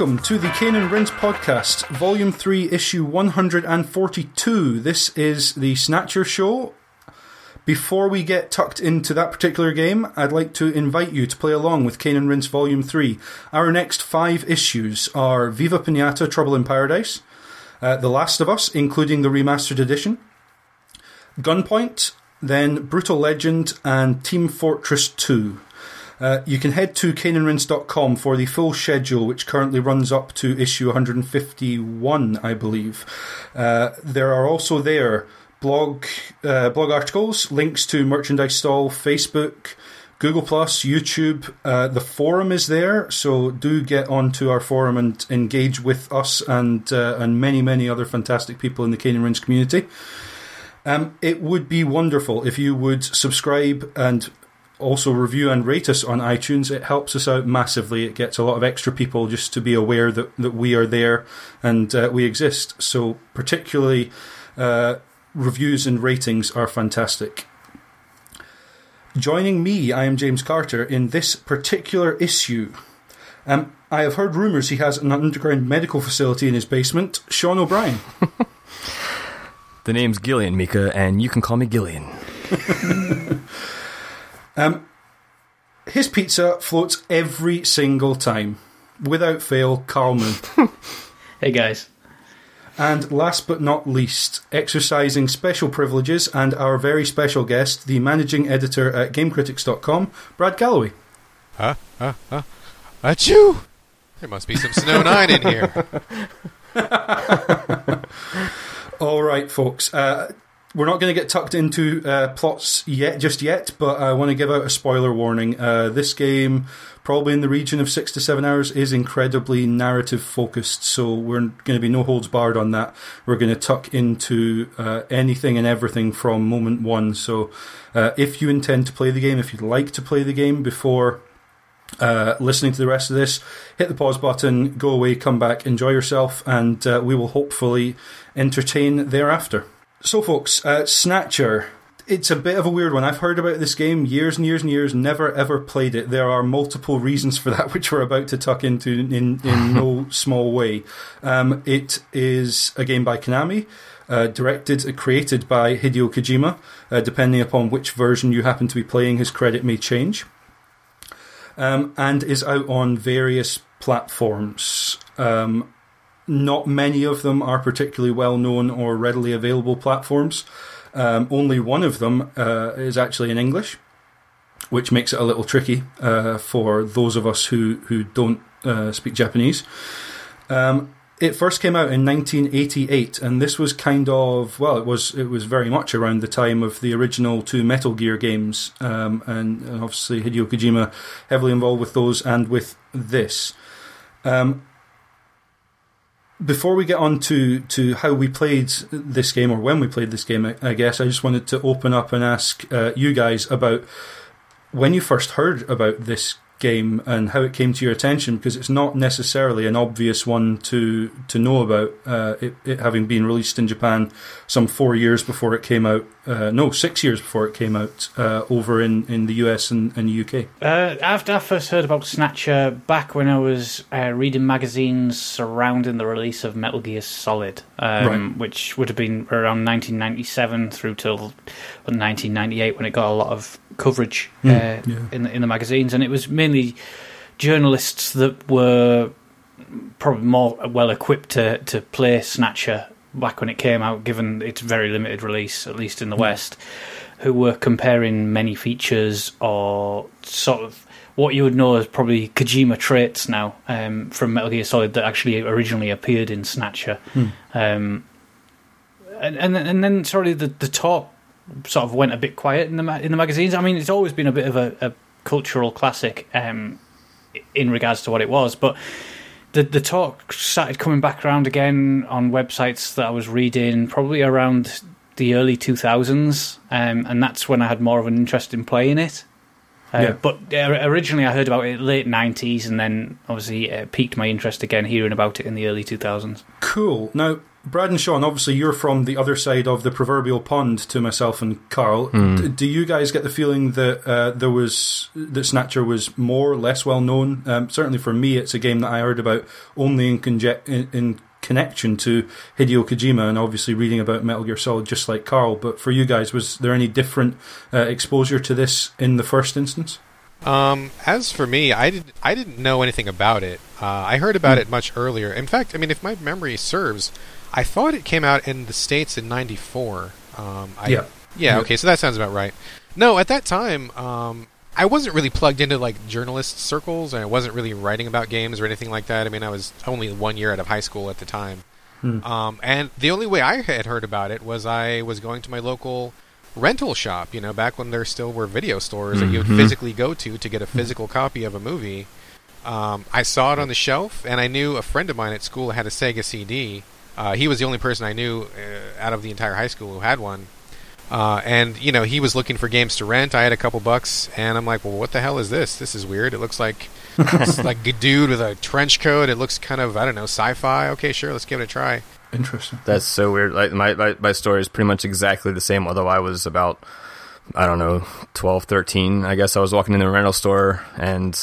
Welcome to the Cane and Rinse podcast, Volume 3, Issue 142. This is the Snatcher Show. Before we get tucked into that particular game, I'd like to invite you to play along with Cane and Rinse Volume 3. Our next five issues are Viva Pinata Trouble in Paradise, uh, The Last of Us, including the remastered edition, Gunpoint, then Brutal Legend, and Team Fortress 2. Uh, you can head to caneandrinse.com for the full schedule, which currently runs up to issue 151, I believe. Uh, there are also there blog uh, blog articles, links to merchandise stall, Facebook, Google Plus, YouTube. Uh, the forum is there, so do get onto our forum and engage with us and uh, and many many other fantastic people in the Cane community. Um, it would be wonderful if you would subscribe and also review and rate us on iTunes. It helps us out massively. It gets a lot of extra people just to be aware that, that we are there and uh, we exist. So, particularly, uh, reviews and ratings are fantastic. Joining me, I am James Carter in this particular issue. Um, I have heard rumours he has an underground medical facility in his basement. Sean O'Brien. The name's Gillian, Mika, and you can call me Gillian. Um, his pizza floats every single time, without fail. Karl Moon. Hey guys. And last but not least, exercising special privileges and our very special guest, the managing editor at GameCritics.com, Brad Gallaway. Huh? Huh? Huh? Achoo! There must be some Snow 9 in here. All right, folks. Uh, we're not going to get tucked into uh, plots yet, just yet, but I want to give out a spoiler warning. Uh, this game, probably in the region of six to seven hours, is incredibly narrative focused, so we're going to be no holds barred on that. We're going to tuck into uh, anything and everything from moment one. So, uh, if you intend to play the game, if you'd like to play the game before uh, listening to the rest of this, hit the pause button, go away, come back, enjoy yourself, and uh, we will hopefully entertain thereafter. So, folks, uh, Snatcher. It's a bit of a weird one. I've heard about this game years and years and years, never ever played it. There are multiple reasons for that, which we're about to tuck into in, in no small way. Um, it is a game by Konami. Uh, directed, uh, created by Hideo Kojima. Uh, depending upon which version you happen to be playing, his credit may change um, and is out on various platforms. Um, not many of them are particularly well known or readily available platforms. Um, only one of them uh, is actually in English, which makes it a little tricky uh, for those of us who who don't uh, speak Japanese. Um, it first came out in 1988, and this was kind of well, it was it was very much around the time of the original two Metal Gear games, um, and, and obviously Hideo Kojima heavily involved with those and with this. Um, before we get on to, to how we played this game or when we played this game, I, guess I just wanted to open up and ask uh, you guys about when you first heard about this game and how it came to your attention because it's not necessarily an obvious one to to know about uh, it, it, having been released in Japan some four years before it came out uh, no six years before it came out uh, over in, in the US and, and UK Uh, after I first heard about Snatcher back when I was uh, reading magazines surrounding the release of Metal Gear Solid, um, Right. which would have been around 1997 through till 1998 when it got a lot of coverage uh, yeah. in the, in the magazines, and it was mainly journalists that were probably more well equipped to, to play Snatcher back when it came out, given its very limited release, at least in the West, who were comparing many features or sort of what you would know as probably Kojima traits now um, from Metal Gear Solid that actually originally appeared in Snatcher. Um, and, and then- and then sorry the the talk sort of went a bit quiet in the ma- in the magazines. I mean, it's always been a bit of a, a cultural classic um, in regards to what it was, but the the talk started coming back around again on websites that I was reading, probably around the early two thousands, um, and that's when I had more of an interest in playing it. Uh, Yeah. But uh, originally, I heard about it late nineties, and then obviously uh, piqued my interest again hearing about it in the early two thousands. Cool. Now, Brad and Sean, obviously you're from the other side of the proverbial pond to myself and Karl. Hmm. D- do you guys get the feeling that uh, there was that Snatcher was more, less well known? Um, certainly for me, it's a game that I heard about only in, conje- in, in connection to Hideo Kojima, and obviously reading about Metal Gear Solid, just like Karl. But for you guys, was there any different uh, exposure to this in the first instance? Um, as for me, I did I didn't know anything about it. Uh, I heard about it much earlier. In fact, I mean, if my memory serves, I thought it came out in the states in '94. Um, I, Yeah. yeah. Okay, so that sounds about right. No, at that time, um, I wasn't really plugged into like journalist circles, and I wasn't really writing about games or anything like that. I mean, I was only one year out of high school at the time. Hmm. Um, and the only way I had heard about it was I was going to my local rental shop, you know, back when there still were video stores that you would Mhm. physically go to to get a physical copy of a movie. Um, I saw it on the shelf, and I knew a friend of mine at school had a Sega CD. Uh, he was the only person I knew uh, out of the entire high school who had one. Uh, and you know, he was looking for games to rent. I had a couple bucks, and I'm like, "Well, what the hell is this? This is weird. It looks like it's like a dude with a trench coat. It looks kind of I don't know, sci-fi. Okay, sure, let's give it a try." Interesting. That's so weird. Like my, my my story is pretty much exactly the same. Although I was about I don't know 12, 13. I guess I was walking in the rental store and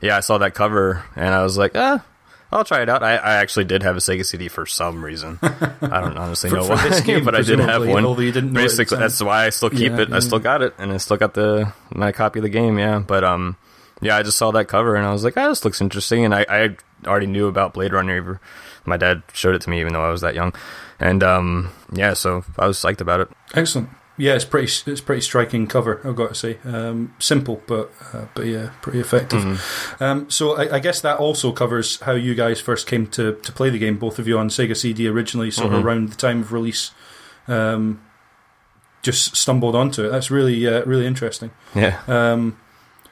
yeah, I saw that cover and I was like, ah. I'll try it out. I, I actually did have a Sega CD for some reason. I don't honestly For- know why, this game, but I did have one. although you didn't know it at the Basically, that's why I still keep Yeah, it. yeah. I still got it, and I still got the my copy of the game. Yeah, but um, yeah, I just saw that cover and I was like, ah, this looks interesting. And I, I already knew about Blade Runner. My dad showed it to me, even though I was that young. And um, yeah, so I was psyched about it. Excellent. Yeah, it's pretty. It's pretty striking cover. I've got to say, um, simple but uh, but yeah, pretty effective. Mm-hmm. Um, so I, I guess that also covers how you guys first came to, to play the game. Both of you on Sega CD originally, sort of Mhm. around the time of release. Um, just stumbled onto it. That's really uh, really interesting. Yeah. Um,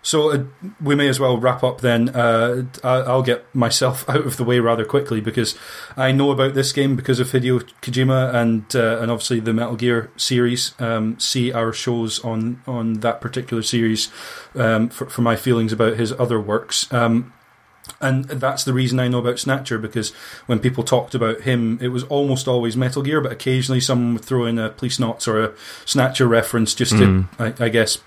so uh, we may as well wrap up then. Uh, I'll get myself out of the way rather quickly because I know about this game because of Hideo Kojima and uh, and obviously the Metal Gear series. Um, see our shows on on that particular series um, for, for my feelings about his other works. Um, and that's the reason I know about Snatcher because when people talked about him, it was almost always Metal Gear, but occasionally someone would throw in a Policenauts or a Snatcher reference just to, Mm. I, I guess,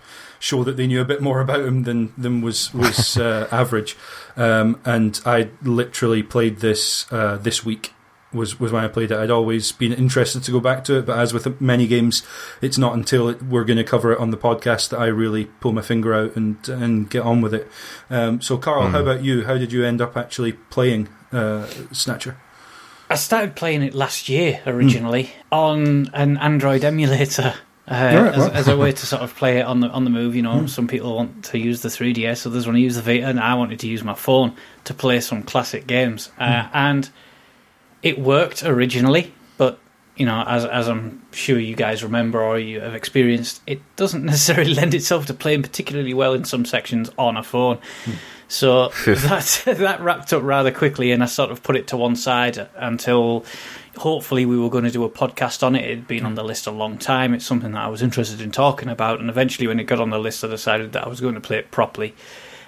show that they knew a bit more about him than than was was uh, average. Um, and I literally played this uh, this week. Was was when I played it. I'd always been interested to go back to it, but as with many games, it's not until it, we're going to cover it on the podcast that I really pull my finger out and and get on with it. Um, so, Karl, how Mm. about you? How did you end up actually playing uh, Snatcher? I started playing it last year originally on an Android emulator. Uh, Right, as, well. as a way to sort of play it on the on the move, you know, some people want to use the 3DS, others want to use the Vita, and I wanted to use my phone to play some classic games. Uh, and it worked originally, but you know, as as I'm sure you guys remember or you have experienced, it doesn't necessarily lend itself to playing particularly well in some sections on a phone. So that that wrapped up rather quickly, and I sort of put it to one side until hopefully we were going to do a podcast on it. It'd been on the list a long time. It's something that I was interested in talking about, and eventually, when it got on the list, I decided that I was going to play it properly.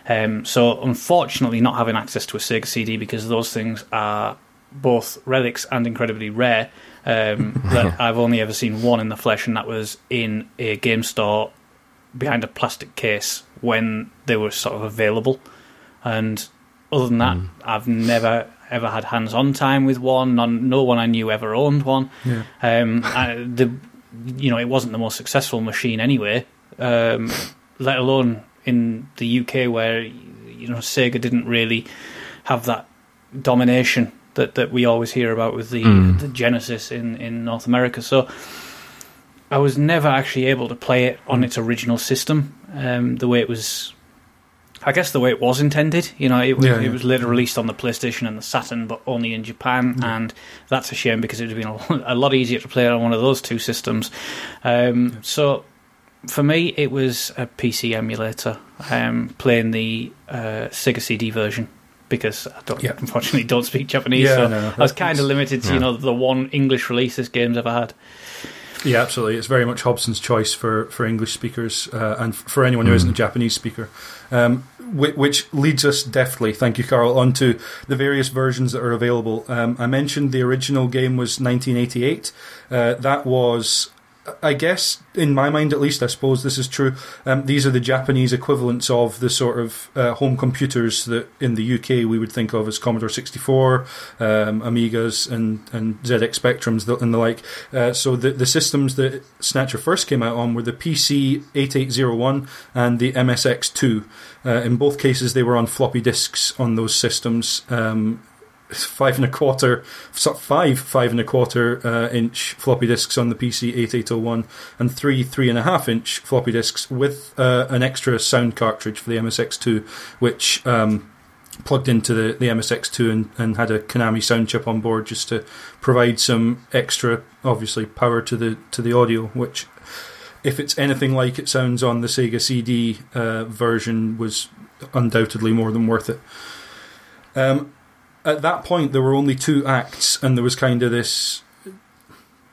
Um, so, unfortunately, not having access to a Sega CD because those things are both relics and incredibly rare. Um, that I've only ever seen one in the flesh, and that was in a game store behind a plastic case when they were sort of available. And other than that, I've never ever had hands-on time with one. None, no one I knew ever owned one. Yeah. Um, I, the you know it wasn't the most successful machine anyway. Um, let alone in the UK where you know Sega didn't really have that domination that, that we always hear about with the, Mm. the Genesis in, in North America. So I was never actually able to play it on its original system, um, the way it was. I guess the way it was intended, you know, it, was Yeah, it was later released on the PlayStation and the Saturn, but only in Japan, Yeah. and that's a shame because it would have been a, lot easier to play on one of those two systems. Um, So, for me, it was a PC emulator, um, playing the uh, Sega CD version because I don't, Yeah. unfortunately don't speak Japanese, Yeah, so no, I was kind of limited to you know the one English release this game's ever had. Yeah, absolutely. It's very much Hobson's choice for, for English speakers uh, and for anyone who isn't a Japanese speaker. Um, which, leads us deftly, thank you, Karl, onto the various versions that are available. Um, I mentioned the original game was 1988. Uh, that was I guess, in my mind at least, I suppose this is true. Um, these are the Japanese equivalents of the sort of uh, home computers that in the UK we would think of as Commodore 64, um, Amigas, and, and ZX Spectrums and the like. Uh, so the, the systems that Snatcher first came out on were the PC 8801 and the MSX2. Uh, in both cases, they were on floppy disks on those systems. Um, five and a quarter, five five and a quarter uh, inch floppy disks on the PC 8801, and three three and a half inch floppy disks with uh, an extra sound cartridge for the MSX2, which um, plugged into the, the MSX2 and, and had a Konami sound chip on board just to provide some extra, obviously, power to the to the audio, which. If it's anything like it sounds on the Sega CD uh, version, was undoubtedly more than worth it. Um, at that point there were only two acts, and there was kind of this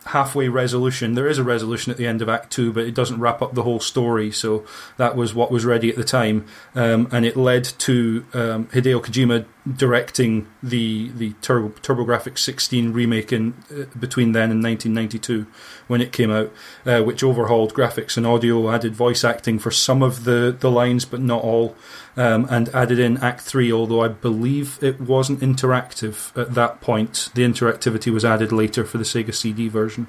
halfway resolution. There is a resolution at the end of Act Two, but it doesn't wrap up the whole story. So that was what was ready at the time, um, and it led to um, Hideo Kojima directing the the Turbo, TurboGrafx 16 remake in uh, between then and 1992 when it came out, uh, which overhauled graphics and audio, added voice acting for some of the the lines, but not all um, and added in Act 3, although I believe it wasn't interactive at that point. The interactivity was added later for the Sega CD version.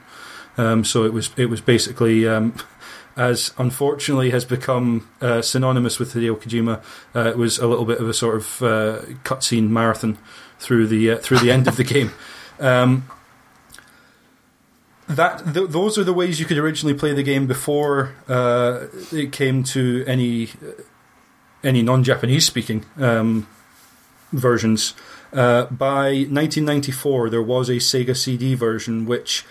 Um, so it was it was basically, um, as unfortunately has become uh, synonymous with Hideo Kojima, uh, it was a little bit of a sort of uh, cutscene marathon through the uh, through the end of the game. Um, that th- those are the ways you could originally play the game before uh, it came to any any non-Japanese speaking um, versions. Uh, by 1994, there was a Sega CD version which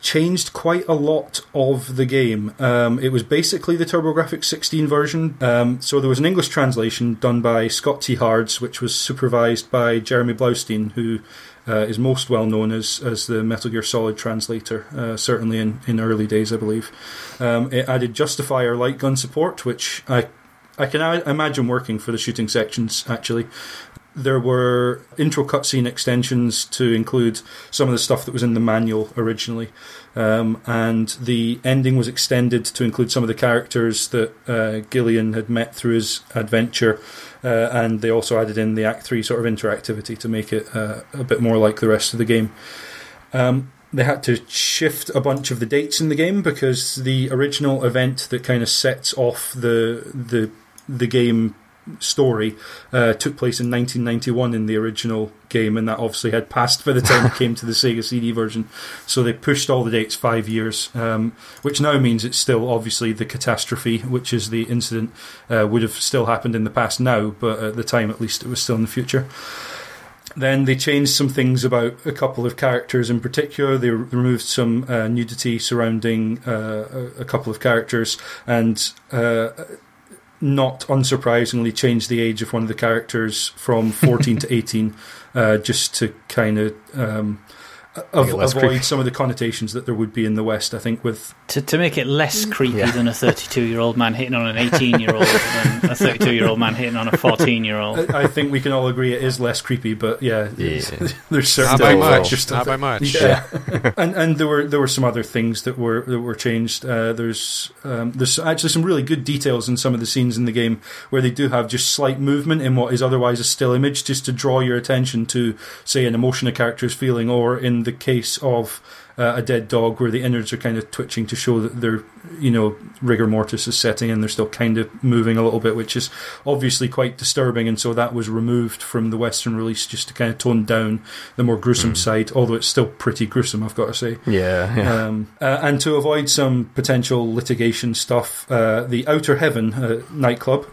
changed quite a lot of the game. Um, it was basically the TurboGrafx 16 version. Um, so there was an English translation done by Scott T. Hards, which was supervised by Jeremy Blaustein, who uh, is most well known as, as the Metal Gear Solid translator, uh, certainly in, in early days, I believe. Um, it added Justifier light gun support, which I I can imagine working for the shooting sections actually. There were intro cutscene extensions to include some of the stuff that was in the manual originally, um, and the ending was extended to include some of the characters that uh, Gillian had met through his adventure, uh, and they also added in the Act Three sort of interactivity to make it uh, a bit more like the rest of the game. Um, they had to shift a bunch of the dates in the game because the original event that kind of sets off the the the game story uh, took place in 1991 in the original game, and that obviously had passed by the time it came to the Sega CD version. So they pushed all the dates five years, um, which now means it's still obviously the catastrophe, which is the incident, uh, would have still happened in the past now, but at the time at least it was still in the future. Then they changed some things about a couple of characters in particular. They removed some uh, nudity surrounding uh, a couple of characters and uh, not unsurprisingly, changed the age of one of the characters from 14 to 18, uh, just to kind of um, of, avoid creepy. some of the connotations that there would be in the West. I think with to to make it less creepy yeah. than a 32 year old man hitting on an 18 year old than a 32 year old man hitting on a 14 year old. I think we can all agree it is less creepy, but yeah, yeah. there's certain not by much, not by much. Yeah, and and there were there were some other things that were that were changed. Uh, there's um, there's actually some really good details in some of the scenes in the game where they do have just slight movement in what is otherwise a still image, just to draw your attention to say an emotion a character is feeling, or in the case of uh, a dead dog where the innards are kind of twitching to show that they're, you know, rigor mortis is setting in. They're still kind of moving a little bit, which is obviously quite disturbing. And so that was removed from the Western release just to kind of tone down the more gruesome mm. side, although it's still pretty gruesome, I've got to say. Yeah. yeah. Um, uh, and to avoid some potential litigation stuff, uh, the Outer Heaven uh, nightclub,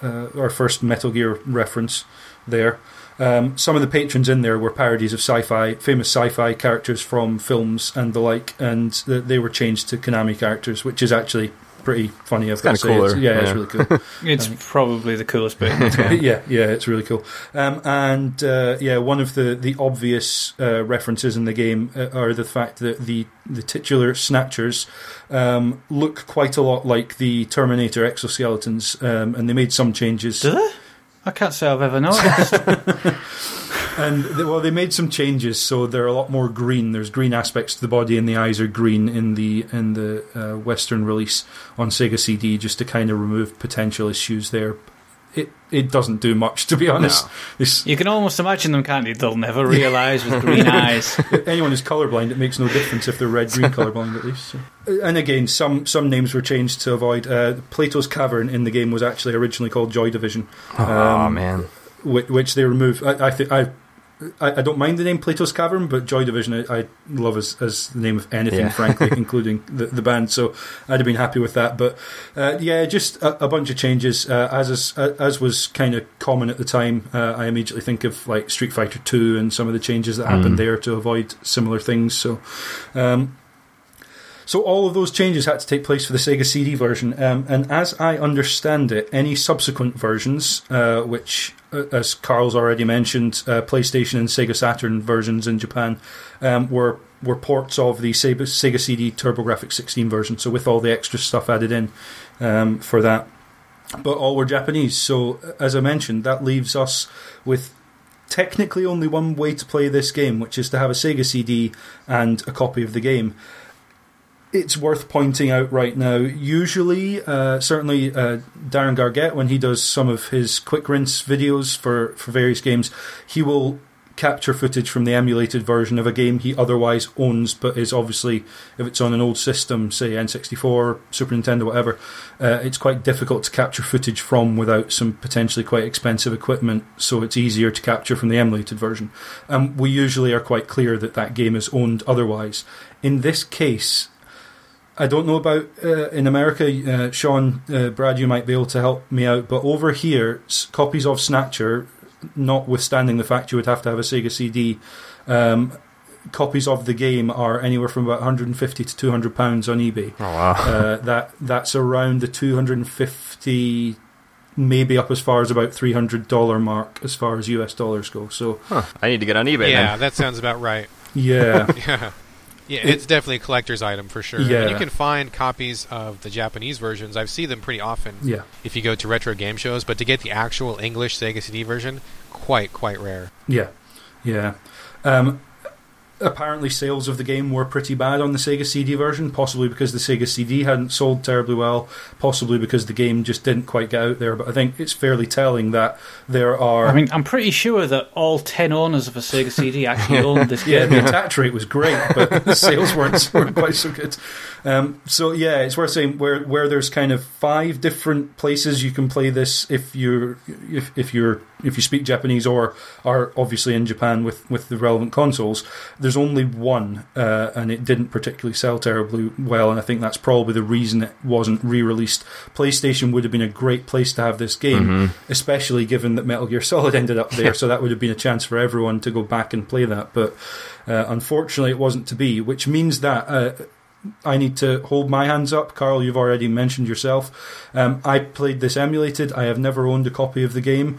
uh, our first Metal Gear reference there. Um, some of the patrons in there were parodies of sci-fi, famous sci-fi characters from films and the like, and they were changed to Konami characters, which is actually pretty funny. I've It's got to kinda say. It's- cooler, yeah, it's really cool. It's probably the coolest bit. in the game. yeah, yeah, it's really cool. Um, and uh, yeah, one of the the obvious uh, references in the game uh, are the fact that the the titular snatchers um, look quite a lot like the Terminator exoskeletons, um, and they made some changes. Do they? I can't say I've ever noticed. And they, well, they made some changes, so they're a lot more green. There's green aspects to the body, and the eyes are green in the in the uh, Western release on Sega CD, just to kind of remove potential issues there. It it doesn't do much, to be honest. This, you can almost imagine them, can't you? They'll never realise with green eyes. anyone who's colorblind, it makes no difference if they're red green colorblind at least. so. And again, some some names were changed to avoid. Uh, Plato's Cavern in the game was actually originally called Joy Division, oh Um, man, which, which they removed. I, I think I. I I don't mind the name Plato's Cavern, but Joy Division I, I love as, as the name of anything, Yeah. frankly, including the, the band. So I'd have been happy with that. But uh, yeah, just a, a bunch of changes. Uh, as is, as was kind of common at the time, uh, I immediately think of like Street Fighter Two and some of the changes that happened Mm. there to avoid similar things. So. Um, so all of those changes had to take place for the Sega CD version, um, and as I understand it, any subsequent versions, uh, which, uh, as Karl's already mentioned, uh, PlayStation and Sega Saturn versions in Japan, um, were were ports of the Sega, Sega CD TurboGrafx 16 version. So with all the extra stuff added in um, for that, but all were Japanese. So as I mentioned, that leaves us with technically only one way to play this game, which is to have a Sega CD and a copy of the game it's worth pointing out right now. Usually, uh, certainly uh, Darren Gargette, when he does some of his quick rinse videos for, for various games, he will capture footage from the emulated version of a game he otherwise owns, but is obviously, if it's on an old system, say N64, Super Nintendo, whatever, uh, it's quite difficult to capture footage from without some potentially quite expensive equipment, so it's easier to capture from the emulated version. And we usually are quite clear that that game is owned otherwise. In this case, I don't know about uh, in America, uh, Sean, uh, Brad, you might be able to help me out. But over here, s- copies of Snatcher, notwithstanding the fact you would have to have a Sega CD, um, copies of the game are anywhere from about 150 to 200 pounds on eBay. oh wow, Uh, that that's around the 250, maybe up as far as about 300 dollar mark as far as US dollars go. So huh. I need to get on eBay. yeah, then. that sounds about right. yeah, Yeah. Yeah, it's definitely a collector's item for sure. Yeah. And you can find copies of the Japanese versions. I've seen them pretty often yeah. if you go to retro game shows, but to get the actual English Sega CD version, quite, quite rare. Yeah, yeah. Um, apparently, sales of the game were pretty bad on the Sega CD version, possibly because the Sega CD hadn't sold terribly well, possibly because the game just didn't quite get out there. But I think it's fairly telling that there are. I mean, I'm pretty sure that all 10 owners of a Sega CD actually owned this yeah, game. the attach rate was great, but the sales weren't, weren't quite so good. Um, so yeah, it's worth saying where where there's kind of five different places you can play this if you're if, if you're if you speak Japanese or are obviously in Japan with, with the relevant consoles. There's only one, uh, and it didn't particularly sell terribly well, and I think that's probably the reason it wasn't re-released. PlayStation would have been a great place to have this game, especially given that Metal Gear Solid ended up there, so that would have been a chance for everyone to go back and play that. But uh, unfortunately, it wasn't to be, which means that. Uh, I need to hold my hands up. Karl, you've already mentioned yourself. Um, I played this emulated. I have never owned a copy of the game.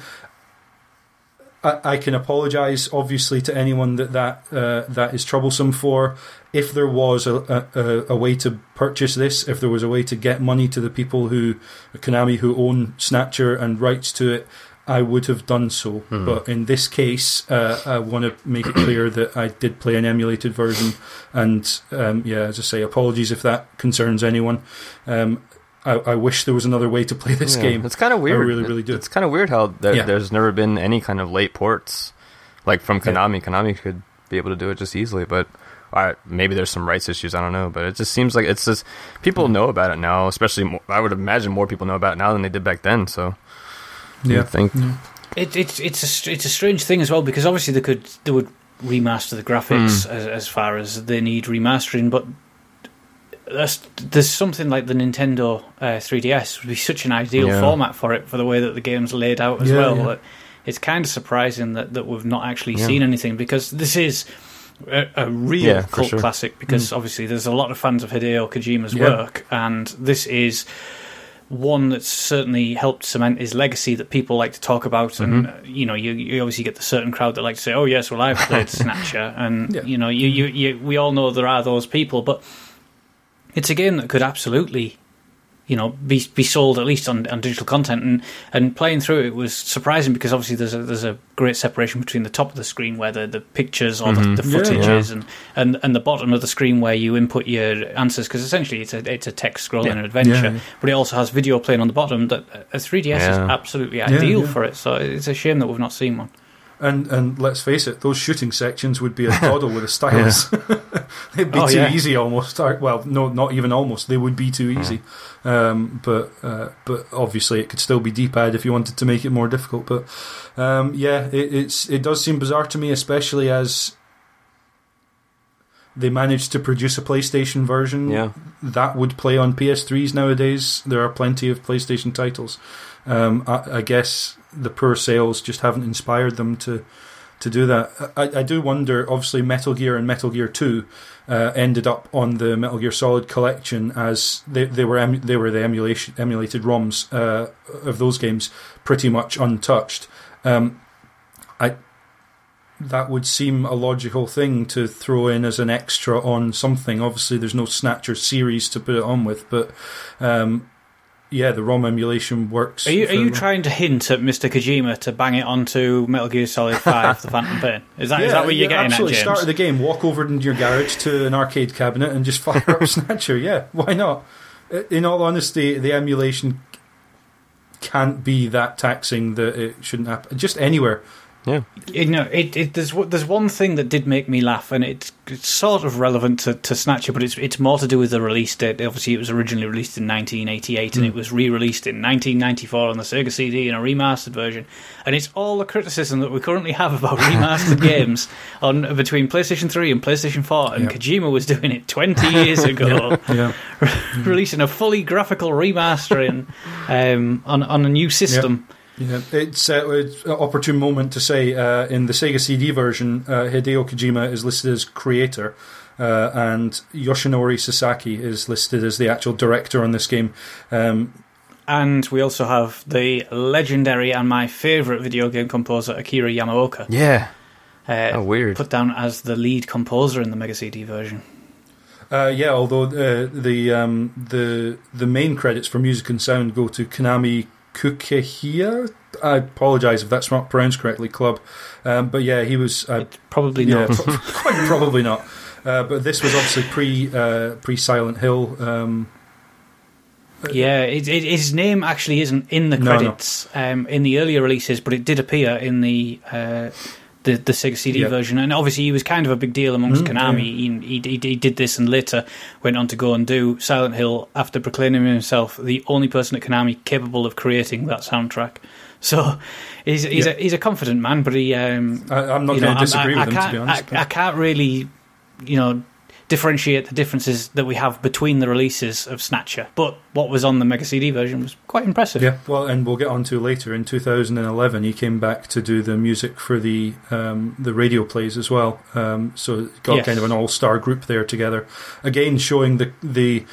I, I can apologise, obviously, to anyone that that, uh, that is troublesome for. If there was a, a, a way to purchase this, if there was a way to get money to the people who, Konami, who own Snatcher and rights to it, I would have done so. But in this case, uh, I want to make it clear that I did play an emulated version. And um, yeah, as I say, apologies if that concerns anyone. Um, I, I wish there was another way to play this Yeah, game. It's kind of weird. I really, really do. It's kind of weird how there, Yeah. there's never been any kind of late ports, like from Yeah. Konami. Konami could be able to do it just easily, but maybe there's some rights issues. I don't know, but it just seems like it's just people Mm-hmm. know about it now. Especially, mo I would imagine more people know about it now than they did back then. So, Yeah. you'd think. It, it's it's a it's a strange thing as well because obviously they could they would remaster the graphics as, as far as they need remastering, but there's, there's something like the Nintendo uh, 3DS would be such an ideal Yeah. format for it for the way that the game's laid out as Yeah, well. yeah. It's kind of surprising that, that we've not actually seen anything because this is a, a real cult sure. classic because obviously there's a lot of fans of Hideo Kojima's work, and this is one that's certainly helped cement his legacy that people like to talk about. And uh, you know, you, you obviously get the certain crowd that like to say, "Oh yes, well I've played Snatcher," and Yeah. you know, you, you, you we all know there are those people, but it's a game that could absolutely. You know, be be sold at least on, on digital content, and, and playing through it was surprising because obviously there's a there's a great separation between the top of the screen where the, the pictures or the, mm-hmm. the footage Yeah. is, and, and and the bottom of the screen where you input your answers because essentially it's a it's a text scrolling adventure, Yeah, yeah. but it also has video playing on the bottom. That uh, uh, a 3ds is absolutely ideal yeah. for it. So it's a shame that we've not seen one. And and let's face it, those shooting sections would be a doddle with a stylus. They'd be Oh, too yeah. easy almost. Well, no, not even almost. They would be too easy. Um, but uh, but obviously, it could still be D-pad if you wanted to make it more difficult. But um, yeah, it, it's it does seem bizarre to me, especially as they managed to produce a PlayStation version Yeah. that would play on PS3s nowadays. There are plenty of PlayStation titles. Um, I, I guess the poor sales just haven't inspired them to to do that. I, I do wonder. Obviously, Metal Gear and Metal Gear Two uh, ended up on the Metal Gear Solid collection as they, they were they were the emulation emulated ROMs uh, of those games, pretty much untouched. Um, I that would seem a logical thing to throw in as an extra on something. Obviously, there's no Snatcher series to put it on with, but um, yeah, the ROM emulation works. Are you are you trying to hint at Mr. Kojima to bang it onto Metal Gear Solid Five: The Phantom Pain? Is that is Yeah, that what you're yeah, getting absolutely. at, James? Start of the game, walk over into your garage to an arcade cabinet and just fire up Snatcher. Yeah, why not? In all honesty, the emulation can't be that taxing that it shouldn't happen. Just anywhere. Yeah. You know, it, it, there's there's one thing that did make me laugh, and it's, it's sort of relevant to, to Snatcher, but it's it's more to do with the release date. Obviously, it was originally released in 1988, and it was re-released in 1994 on the Sega CD in a remastered version. And it's all the criticism that we currently have about remastered games on between PlayStation 3 and PlayStation 4, and Yeah. Kojima was doing it 20 years ago, Yeah. releasing a fully graphical remastering um, on on a new system. Yeah, it's, uh, it's an opportune moment to say uh, in the Sega CD version, uh, Hideo Kojima is listed as creator, uh, and Yoshinori Sasaki is listed as the actual director on this game. Um, And we also have the legendary and my favourite video game composer, Akira Yamaoka, Yeah. uh, Oh, weird. put down as the lead composer in the Mega CD version. uh, yeah, although uh, the um, the the main credits for music and sound go to Konami Kukeiha. I apologise if that's not pronounced correctly, club. Um, but yeah, he was uh, probably Yeah, not. pro- quite probably not. Uh, but this was obviously pre uh, pre Silent Hill. Um, Yeah, it, it, his name actually isn't in the No, no. credits Um, in the earlier releases, but it did appear in the uh, the, the Sega CD Yeah. version. And obviously, he was kind of a big deal amongst Mm, Konami. He, he, he did this and later went on to go and do Silent Hill after proclaiming himself the only person at Konami capable of creating that soundtrack. So he's he's, Yeah. a, he's a confident man, but he um, I, I'm not going to disagree I, with him, to be honest. I, I can't really, you know, differentiate the differences that we have between the releases of Snatcher. But what was on the Mega CD version was quite impressive. Yeah, well, and we'll get on to later. In 2011, he came back to do the music for the um, the radio plays as well. Um, so got Yes. kind of an all star group there together. Again, showing the the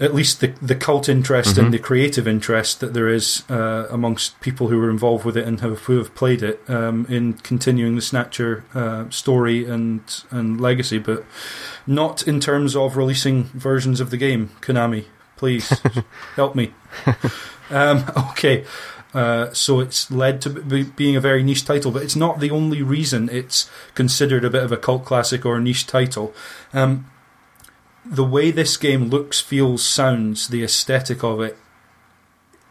at least the the cult interest and the creative interest that there is uh, amongst people who were involved with it and have, who have played it um, in continuing the Snatcher uh, story and and legacy, but not in terms of releasing versions of the game. Konami, please help me. Um, okay, uh, so it's led to be, being a very niche title, but it's not the only reason it's considered a bit of a cult classic or a niche title. Um, the way this game looks, feels, sounds, the aesthetic of it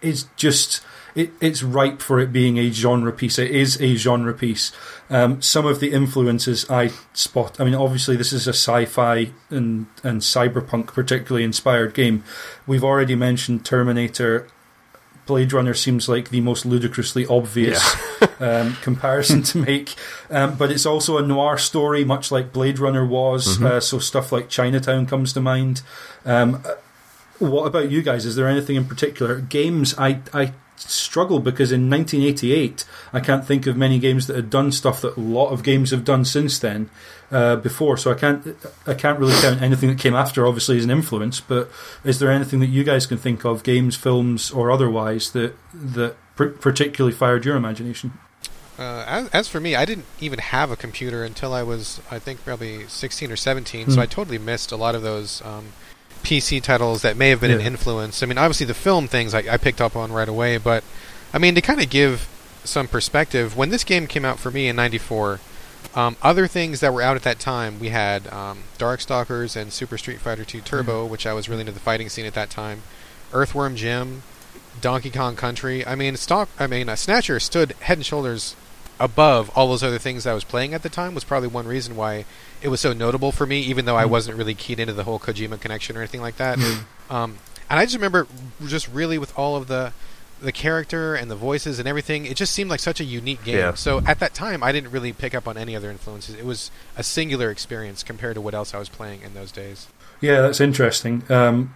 is just. It, it's ripe for it being a genre piece. It is a genre piece. Um, some of the influences I spot. I mean, obviously, this is a sci-fi and and cyberpunk particularly inspired game. We've already mentioned Terminator. Blade Runner seems like the most ludicrously obvious um, comparison to make, um, but it's also a noir story, much like Blade Runner was. Uh, so stuff like Chinatown comes to mind. Um, uh, what about you guys? Is there anything in particular? Games, I I struggle because in 1988, I can't think of many games that had done stuff that a lot of games have done since then. Uh, before, so I can't I can't really count anything that came after. Obviously, as an influence, but is there anything that you guys can think of, games, films, or otherwise, that that particularly fired your imagination? Uh, as, as, for me, I didn't even have a computer until I was, I think, probably 16 or 17. Mm. So hmm. I totally missed a lot of those um, PC titles that may have been yeah. an influence. I mean, obviously the film things I, I picked up on right away, but I mean to kind of give some perspective, when this game came out for me in '94, um, other things that were out at that time, we had um, Darkstalkers and Super Street Fighter 2 Turbo, mm which I was really into the fighting scene at that time. Earthworm Jim, Donkey Kong Country. I mean, stock. I mean, uh, Snatcher stood head and shoulders above all those other things I was playing at the time. Was probably one reason why it was so notable for me, even though I hmm. wasn't really keyed into the whole Kojima connection or anything like that. Um, and I just remember just really with all of the the character and the voices and everything, it just seemed like such a unique game. Yeah. So at that time, I didn't really pick up on any other influences. It was a singular experience compared to what else I was playing in those days. Yeah, that's interesting. Um,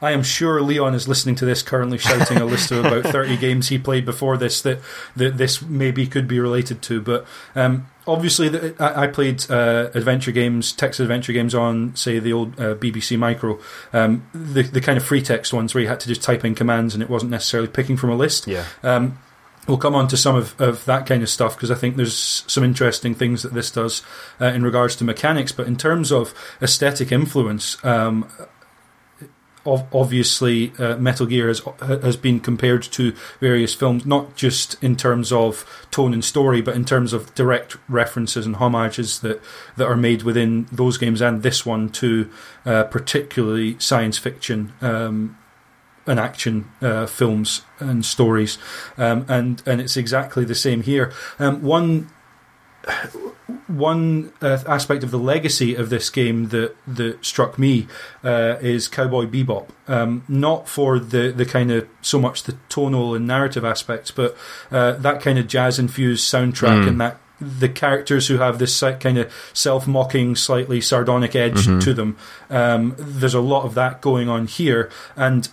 I am sure Leon is listening to this currently shouting a list of about 30 games he played before this that, that this maybe could be related to. But um, obviously, the, I, I, played uh, adventure games, text adventure games on, say, the old uh, BBC Micro, um, the, the kind of free text ones where you had to just type in commands and it wasn't necessarily picking from a list. Yeah. Um, We'll come on to some of, of that kind of stuff because I think there's some interesting things that this does uh, in regards to mechanics. But in terms of aesthetic influence, um, obviously uh, Metal Gear has has been compared to various films, not just in terms of tone and story, but in terms of direct references and homages that that are made within those games and this one to uh, particularly science fiction. Um, and action uh, films and stories, um, and and it's exactly the same here. Um, one one uh, aspect of the legacy of this game that that struck me uh, is Cowboy Bebop. Um, not for the the kind of so much the tonal and narrative aspects, but uh, that kind of jazz infused soundtrack mm. and that the characters who have this kind of self mocking, slightly sardonic edge mm-hmm. to them. Um, there's a lot of that going on here, and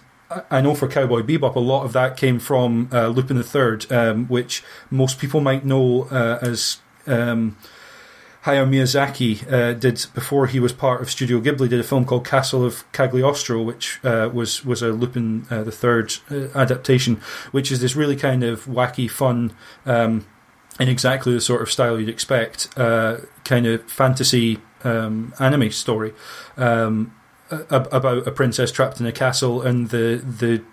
I know for Cowboy Bebop, a lot of that came from uh, Lupin the Third, um, which most people might know uh, as um, Hayao Miyazaki uh, did before he was part of Studio Ghibli. Did a film called Castle of Cagliostro, which uh, was was a Lupin uh, the Third uh, adaptation, which is this really kind of wacky, fun, um, in exactly the sort of style you'd expect, uh, kind of fantasy um, anime story um, about a princess trapped in a castle and the the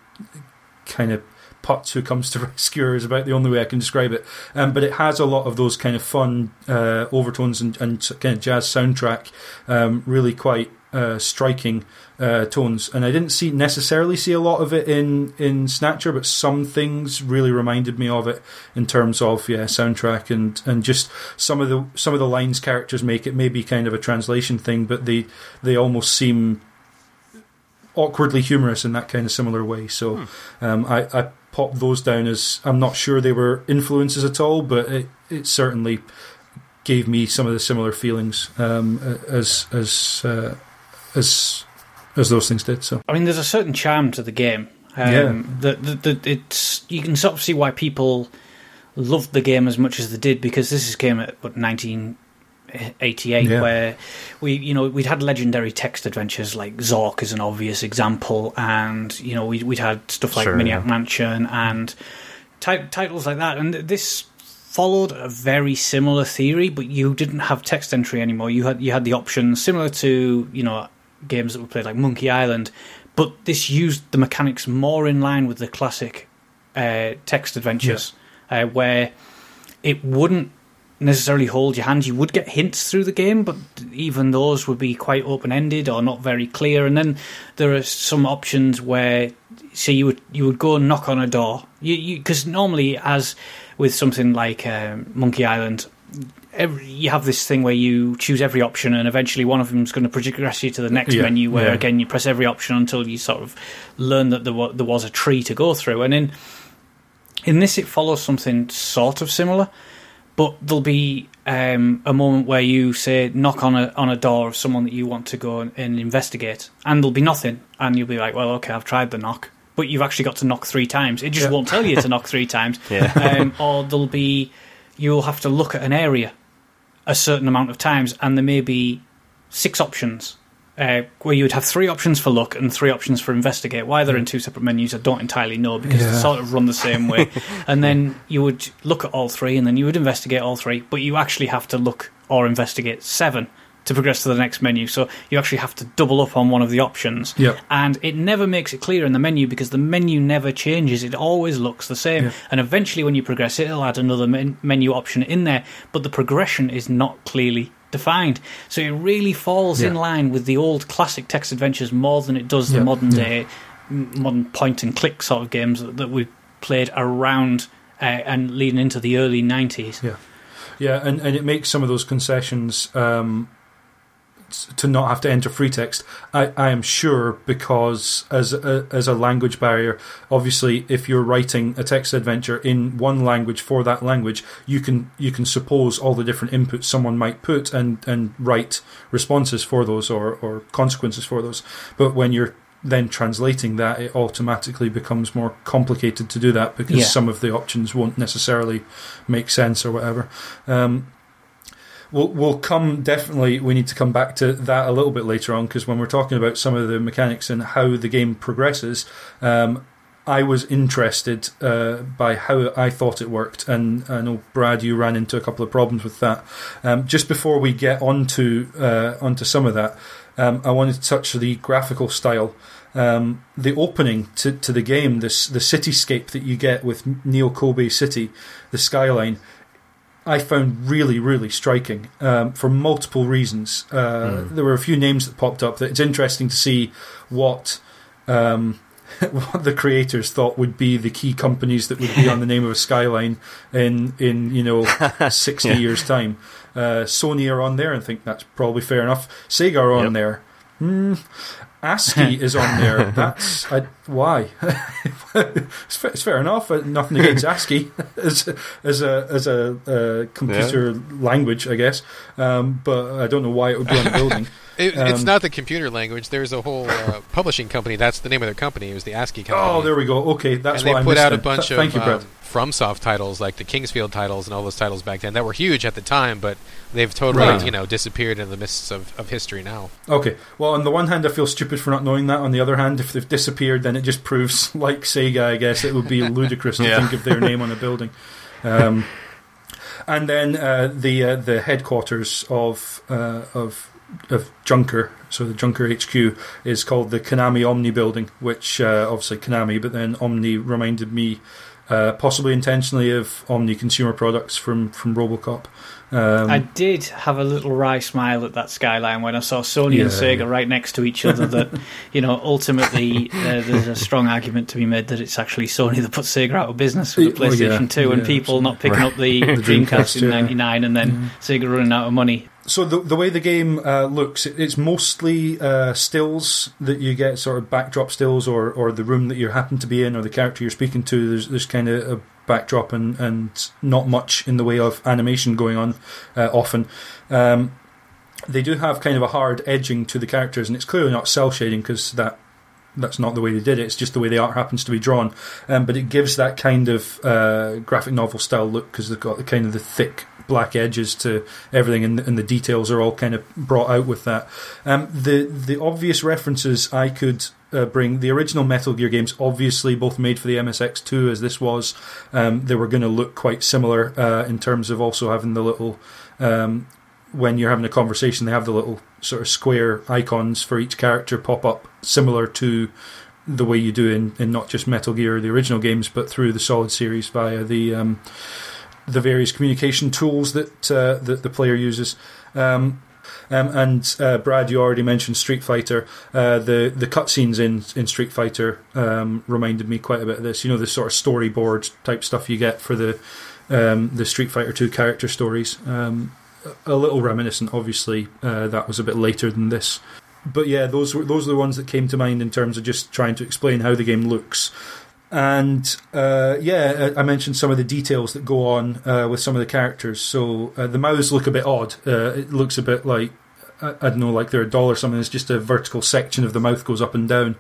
kind of Putz who comes to rescue her is about the only way I can describe it. Um, but it has a lot of those kind of fun uh, overtones and, and, kind of jazz soundtrack, um, really quite uh, striking uh, tones. And I didn't see necessarily see a lot of it in in Snatcher, but some things really reminded me of it in terms of yeah soundtrack and and just some of the some of the lines characters make. It may be kind of a translation thing, but they they almost seem awkwardly humorous in that kind of similar way. So hmm. um, I, I pop those down as I'm not sure they were influences at all, but it, it certainly gave me some of the similar feelings um, as as uh, as as those things did. So I mean, there's a certain charm to the game. Um, yeah, that, it's you can sort of see why people loved the game as much as they did because this is game at what 19 88 yeah. where we you know we'd had legendary text adventures like Zork is an obvious example and you know we would had stuff like sure, Maniac yeah. Mansion and t- titles like that and this followed a very similar theory but you didn't have text entry anymore you had you had the option similar to you know games that were played like Monkey Island but this used the mechanics more in line with the classic uh, text adventures yeah. uh, where it wouldn't necessarily hold your hand. You would get hints through the game, but even those would be quite open ended or not very clear. And then there are some options where, say, you would you would go and knock on a door. You because normally, as with something like uh, Monkey Island. Every, you have this thing where you choose every option, and eventually one of them is going to progress you to the next yeah, menu. Where yeah. again you press every option until you sort of learn that there was, there was a tree to go through. And in in this, it follows something sort of similar but there'll be um, a moment where you say knock on a on a door of someone that you want to go and, and, investigate, and there'll be nothing, and you'll be like, well, okay, I've tried the knock, but you've actually got to knock three times. It just won't tell you to knock three times. Yeah. Um, or there'll be you'll have to look at an area a certain amount of times, and there may be six options. Uh, where you would have three options for look and three options for investigate. Why they're in two separate menus, I don't entirely know because Yeah. they sort of run the same way. and then you would look at all three, and then you would investigate all three, but you actually have to look or investigate seven to progress to the next menu. So you actually have to double up on one of the options. Yep. And it never makes it clear in the menu because the menu never changes. It always looks the same. Yeah. And eventually, when you progress, it'll add another men- menu option in there, but the progression is not clearly defined. So it really falls in line with the old classic text adventures more than it does the Yeah. modern day, modern point and click sort of games that, that we played around uh, and leading into the early 90s. Yeah. Yeah, and, and it makes some of those concessions um, to not have to enter free text. I, I am sure because as a, as a language barrier, obviously, if you're writing a text adventure in one language for that language, you can you can suppose all the different inputs someone might put and and write responses for those or or consequences for those. But when you're then translating that, it automatically becomes more complicated to do that because Yeah. some of the options won't necessarily make sense or whatever. Um, we'll we'll come definitely. We need to come back to that a little bit later on because when we're talking about some of the mechanics and how the game progresses, um, I was interested uh, by how I thought it worked, and I know Brad, you ran into a couple of problems with that. Um, just before we get onto uh, onto some of that, um, I wanted to touch the graphical style. Um, the opening to, to the game, this the cityscape that you get with Neo Kobe City, the skyline, I found really, really striking um, for multiple reasons. Uh, There were a few names that popped up that it's interesting to see what um, what the creators thought would be the key companies that would be on the name of a skyline in in you know sixty Yeah. years time. Uh, Sony are on there, and I think that's probably fair enough. Sega are on Yep. there. Hmm. ASCII is on there. That's I, why. it's, it's fair enough. Nothing against ASCII as as a as a uh, computer language, I guess. Um, but I don't know why it would be on the building. It, it's Um, not the computer language. There's a whole uh, publishing company. That's the name of their company. It was the ASCII company. Oh, there we go. Okay, that's and they I put out a bunch Th- Thank of you, Brad. um, FromSoft titles, like the King's Field titles and all those titles back then, that were huge at the time, but they've totally, Right. you know, disappeared in the mists of, of history now. Okay. Well, on the one hand, I feel stupid for not knowing that. On the other hand, if they've disappeared, then it just proves, like Sega, I guess, it would be ludicrous to Yeah. think of their name on a building. Um, and then uh, the uh, the headquarters of uh, of of Junker, so the Junker HQ, is called the Konami Omni Building, which uh, obviously Konami, but then Omni reminded me. Uh, possibly intentionally of Omni consumer products from from RoboCop. Um, I did have a little wry smile at that skyline when I saw Sony and Sega yeah. right next to each other. That you know, ultimately, uh, there's a strong argument to be made that it's actually Sony that put Sega out of business with the Well, yeah, PlayStation Two, and yeah, people not picking right. up the, The Dreamcast, Dreamcast, in yeah. '99, and then Sega running out of money. So the the way the game uh, looks, it, it's mostly uh, stills that you get, sort of backdrop stills, or, or the room that you happen to be in, or the character you're speaking to. There's there's kind of a backdrop and, and not much in the way of animation going on. Uh, often, um, they do have kind of a hard edging to the characters, and it's clearly not cel shading because that that's not the way they did it. It's just the way the art happens to be drawn. Um, but it gives that kind of uh, graphic novel style look because they've got the kind of the thick black edges to everything, and, and the details are all kind of brought out with that. Um, the the obvious references I could. Uh, bring the original Metal Gear games, obviously both made for the MSX2 as this was. Um, they were going to look quite similar uh, in terms of also having the little um, when you're having a conversation, they have the little sort of square icons for each character pop up, similar to the way you do in, in not just Metal Gear, the original games, but through the Solid series via the um, the various communication tools that uh, that the player uses. Um, um, and uh, Brad, you already mentioned Street Fighter. Uh, the the cutscenes in in Street Fighter um, reminded me quite a bit of this. You know, the sort of storyboard type stuff you get for the um, the Street Fighter Two character stories. Um, a little reminiscent, obviously. Uh, that was a bit later than this, but yeah, those were those are the ones that came to mind in terms of just trying to explain how the game looks. And uh, yeah, I I mentioned some of the details that go on uh, with some of the characters. So uh, the mouths look a bit odd. Uh, it looks a bit like I, I don't know, like they're a doll or something. It's just a vertical section of the mouth goes up and down.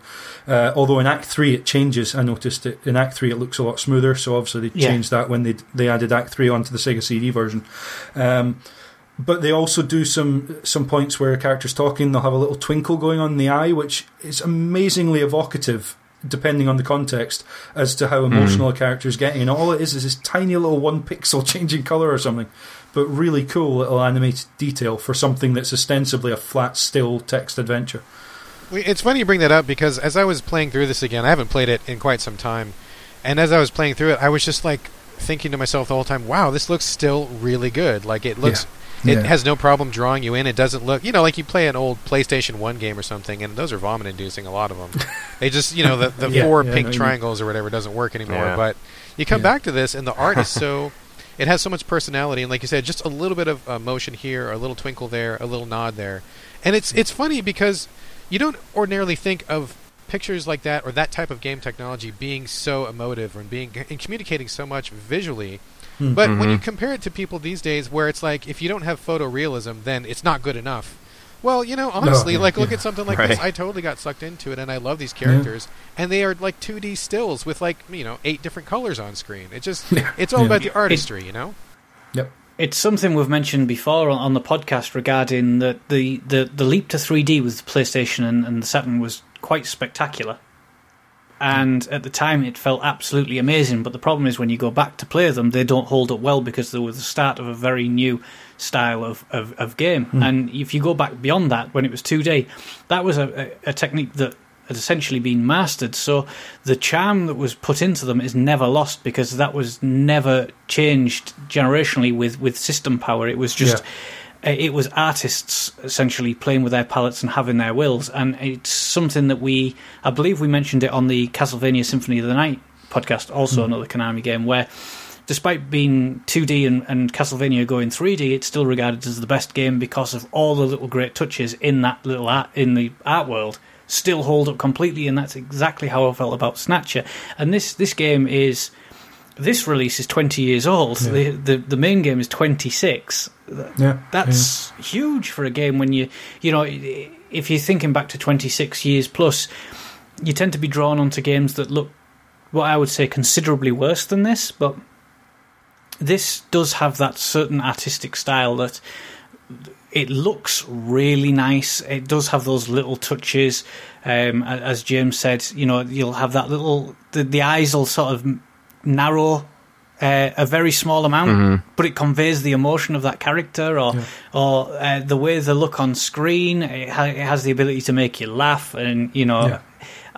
Uh, although in Act Three it changes. I noticed it in Act Three it looks a lot smoother. So obviously they Yeah. changed that when they they added Act Three onto the Sega CD version. Um, but they also do some some points where a character's talking. They'll have a little twinkle going on in the eye, which is amazingly evocative, depending on the context, as to how hmm. emotional a character is getting. And all it is is this tiny little one pixel changing color or something, but really cool little animated detail for something that's ostensibly a flat, still text adventure. It's funny you bring that up because as I was playing through this again, I haven't played it in quite some time, and as I was playing through it, I was just like thinking to myself the whole time, "Wow, this looks still really good. Like it looks, Yeah. It Yeah. has no problem drawing you in. It doesn't look, you know, like you play an old PlayStation One game or something, and those are vomit-inducing. A lot of them. they just, you know, the, the Yeah, four yeah, pink know what you mean. triangles or whatever doesn't work anymore. Yeah. But you come Yeah. back to this, and the art is so. It has so much personality, and like you said, just a little bit of uh, motion here, a little twinkle there, a little nod there, and it's it's funny because you don't ordinarily think of pictures like that or that type of game technology being so emotive and being and communicating so much visually. Hmm. But when you Mhm. compare it to people these days, where it's like if you don't have photorealism, then it's not good enough. Well, you know, honestly, yeah, like look yeah. at something like this. I totally got sucked into it, and I love these characters, and they are like 2D stills with like you know eight different colors on screen. It just it's all yeah. about the artistry, you know. Yep. It's something we've mentioned before on, on the podcast regarding that the, the, the leap to 3D with the PlayStation and, and the Saturn was quite spectacular. And at the time, it felt absolutely amazing. But the problem is, when you go back to play them, they don't hold up well because they were the start of a very new style of, of, of game. And if you go back beyond that, when it was 2D, that was a, a, a technique that had essentially been mastered. So the charm that was put into them is never lost because that was never changed generationally with, with system power. It was just. uh, Uh, it was artists essentially playing with their palettes and having their wills, and it's something that we, I believe, we mentioned it on the Castlevania Symphony of the Night podcast, also mm. another Konami game, where despite being 2D and, and Castlevania going 3D, it's still regarded as the best game because of all the little great touches in that little art in the art world. Still hold up completely, and that's exactly how I felt about Snatcher. And this this game is this release is 20 years old. Yeah. The, the the main game is 26. Yeah, That's huge for a game when you you know if you're thinking back to 26 years plus, you tend to be drawn onto games that look what I would say considerably worse than this, but this does have that certain artistic style that it looks really nice. It does have those little touches, um, as James said. You know, you'll have that little the, the eyes will sort of narrow uh, a very small amount, but it conveys the emotion of that character, or Yeah. or uh, the way they look on screen. It, ha- it has the ability to make you laugh, and you know. Yeah.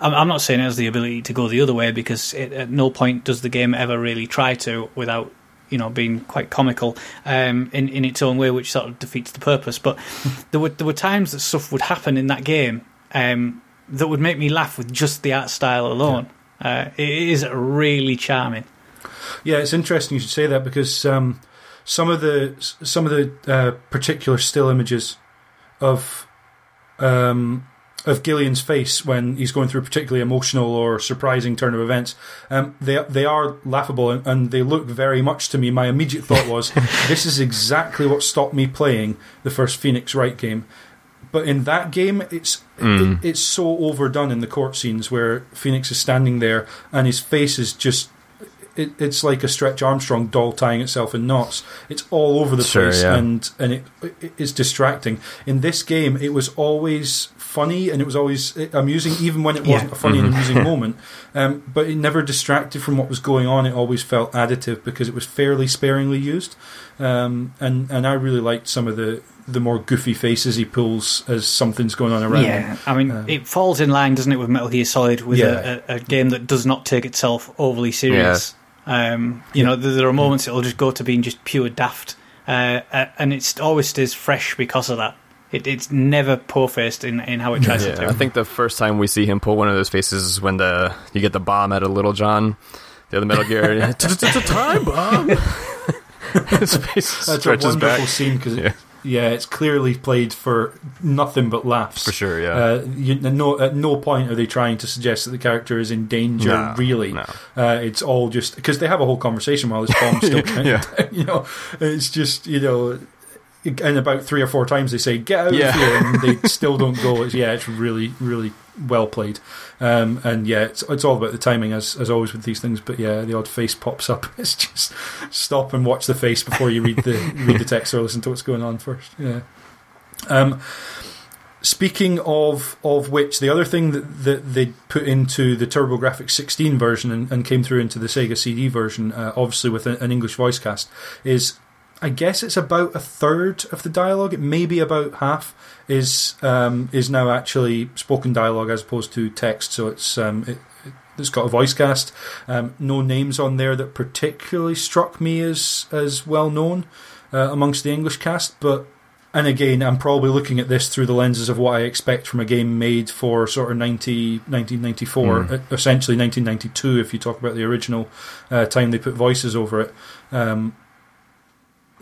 I'm I'm not saying it has the ability to go the other way because it, at no point does the game ever really try to without you know being quite comical um, in in its own way, which sort of defeats the purpose. But there were there were times that stuff would happen in that game um, that would make me laugh with just the art style alone. Uh, it is really charming. Yeah, it's interesting you should say that because um, some of the some of the uh, particular still images of um, of Gillian's face when he's going through a particularly emotional or surprising turn of events, um, they they are laughable and, and they look very much to me. My immediate thought was, this is exactly what stopped me playing the first Phoenix Wright game. But in that game, it's Mm. it, it's so overdone in the court scenes where Phoenix is standing there and his face is just it, it's like a Stretch Armstrong doll tying itself in knots. It's all over the Sure, place, yeah. and and it, it it's distracting. In this game, it was always funny and it was always uh, amusing, even when it Yeah. wasn't a funny and Mhm. amusing moment. Um, but it never distracted from what was going on. It always felt additive because it was fairly sparingly used. Um, and and I really liked some of the the more goofy faces he pulls as something's going on around him. Yeah, I mean, Um, it falls in line, doesn't it, with Metal Gear Solid, with Yeah. a, a, a game that does not take itself overly serious. Um, you know, there, there are moments it'll just go to being just pure daft, uh, uh, and it always stays fresh because of that. It, it's never poor-faced in, in how it tries to Yeah, do. I think the first time we see him pull one of those faces is when the you get the bomb out of Little John, the other Metal Gear. it's a time bomb. His face That's a stretches wonderful back. scene because Yeah. Yeah. it's clearly played for nothing but laughs. For sure, yeah. Uh, you, no, at no point are they trying to suggest that the character is in danger. No, really, no. uh, it's all just because they have a whole conversation while this bomb's still counting Yeah. You know, it's just you know, and about three or four times they say "get out Yeah. of here," and they still don't go. It's, yeah, it's really, really well played. Um, and yeah, it's it's all about the timing as as always with these things. But yeah, the odd face pops up. It's just stop and watch the face before you read the read the text or listen to what's going on first. Yeah. Um, speaking of of which, the other thing that, that they put into the TurboGrafx 16 version and, and came through into the Sega CD version, uh, obviously with an English voice cast, is I guess it's about a third of the dialogue. It may be about half is um, is now actually spoken dialogue as opposed to text. So it's um, it, it's got a voice cast. Um, no names on there that particularly struck me as as well known uh, amongst the English cast, but. And again, I'm probably looking at this through the lenses of what I expect from a game made for sort of 90, 1994, Mm. essentially 1992, if you talk about the original uh, time they put voices over it.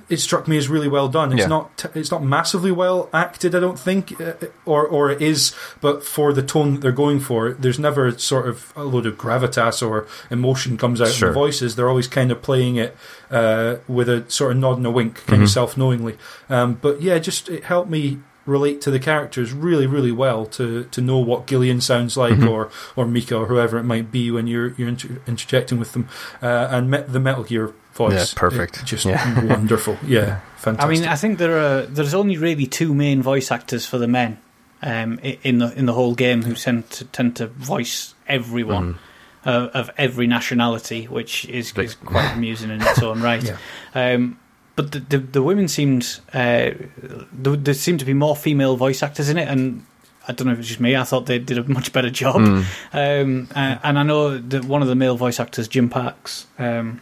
It struck me as really well done. It's Yeah. not it's not massively well acted, I don't think, uh, or or it is, but for the tone that they're going for, there's never sort of a load of gravitas or emotion comes out Sure. in the voices. They're always kind of playing it uh, with a sort of nod and a wink, kind of Mhm. self knowingly. Um, but yeah, just it helped me relate to the characters really, really well to to know what Gillian sounds like Mhm. or or Mika or whoever it might be when you're you're inter- interjecting with them. Uh, and met the Metal Gear voice, Yeah, perfect. it- just Yeah. wonderful. Yeah, I fantastic. mean, I think there are there's only really two main voice actors for the men um, in the in the whole game who tend to tend to voice everyone Mhm. uh, of every nationality, which is, is quite amusing in its own right. Yeah. Um, but the, the the women seemed uh, there, there seemed to be more female voice actors in it, and I don't know if it's just me. I thought they did a much better job. Mm. Um, uh, and I know that one of the male voice actors, Jim Parks, um,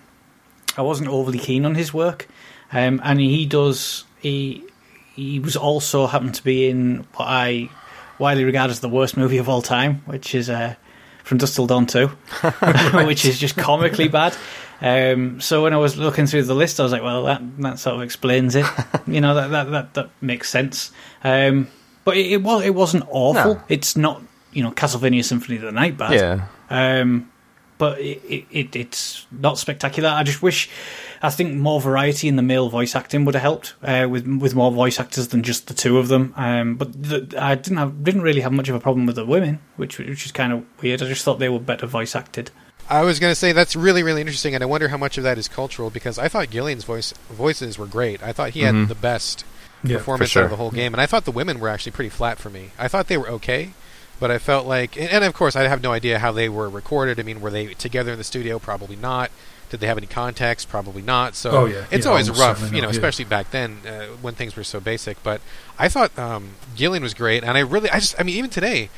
I wasn't overly keen on his work, um, and he does he he was also happened to be in what I widely regard as the worst movie of all time, which is uh, From Dusk Till Dawn Two, which is just comically bad. Um, so when I was looking through the list, I was like, well, that that sort of explains it. you know, that that that, that makes sense. Um, but it, it was it wasn't awful. No. It's not you know Castlevania Symphony of the Night bad. Yeah. Um, but it, it, it, it's not spectacular. I just wish, I think more variety in the male voice acting would have helped uh, with with more voice actors than just the two of them. Um, but the, I didn't have didn't really have much of a problem with the women, which which is kind of weird. I just thought they were better voice acted. I was going to say that's really really interesting, and I wonder how much of that is cultural because I thought Gillian's voice voices were great. I thought he had Mhm. the best yeah, performance sure. out of the whole game, and I thought the women were actually pretty flat for me. I thought they were okay, but I felt like, and, and of course, I have no idea how they were recorded. I mean, were they together in the studio? Probably not. Did they have any context? Probably not. So Oh, yeah. it's Yeah, always rough, you know, not, yeah. especially back then uh, when things were so basic. But I thought um, Gillian was great, and I really, I just, I mean, even today,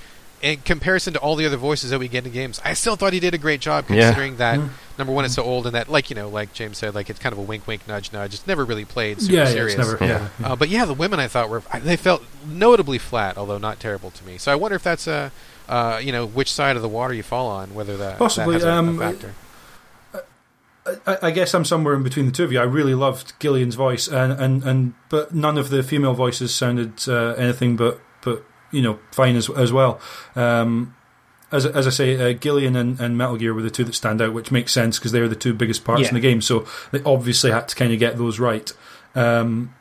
in comparison to all the other voices that we get in games, I still thought he did a great job Yeah. considering that Mm. number one, it's so old, and that, like you know, like James said, like it's kind of a wink, wink, nudge, nudge. It's never really played super yeah, yeah, serious. it's never. Yeah. Yeah, Uh, but yeah, the women I thought were they felt notably flat, although not terrible to me. So I wonder if that's a uh, you know which side of the water you fall on, whether that Possibly, that has a- a, um, factor. I, I guess I'm somewhere in between the two of you. I really loved Gillian's voice, and, and, and but none of the female voices sounded uh, anything but but you know fine as as well. Um, as as I say, uh, Gillian and, and Metal Gear were the two that stand out, which makes sense because they're the two biggest parts Yeah. in the game. So they obviously had to kind of get those right. Um,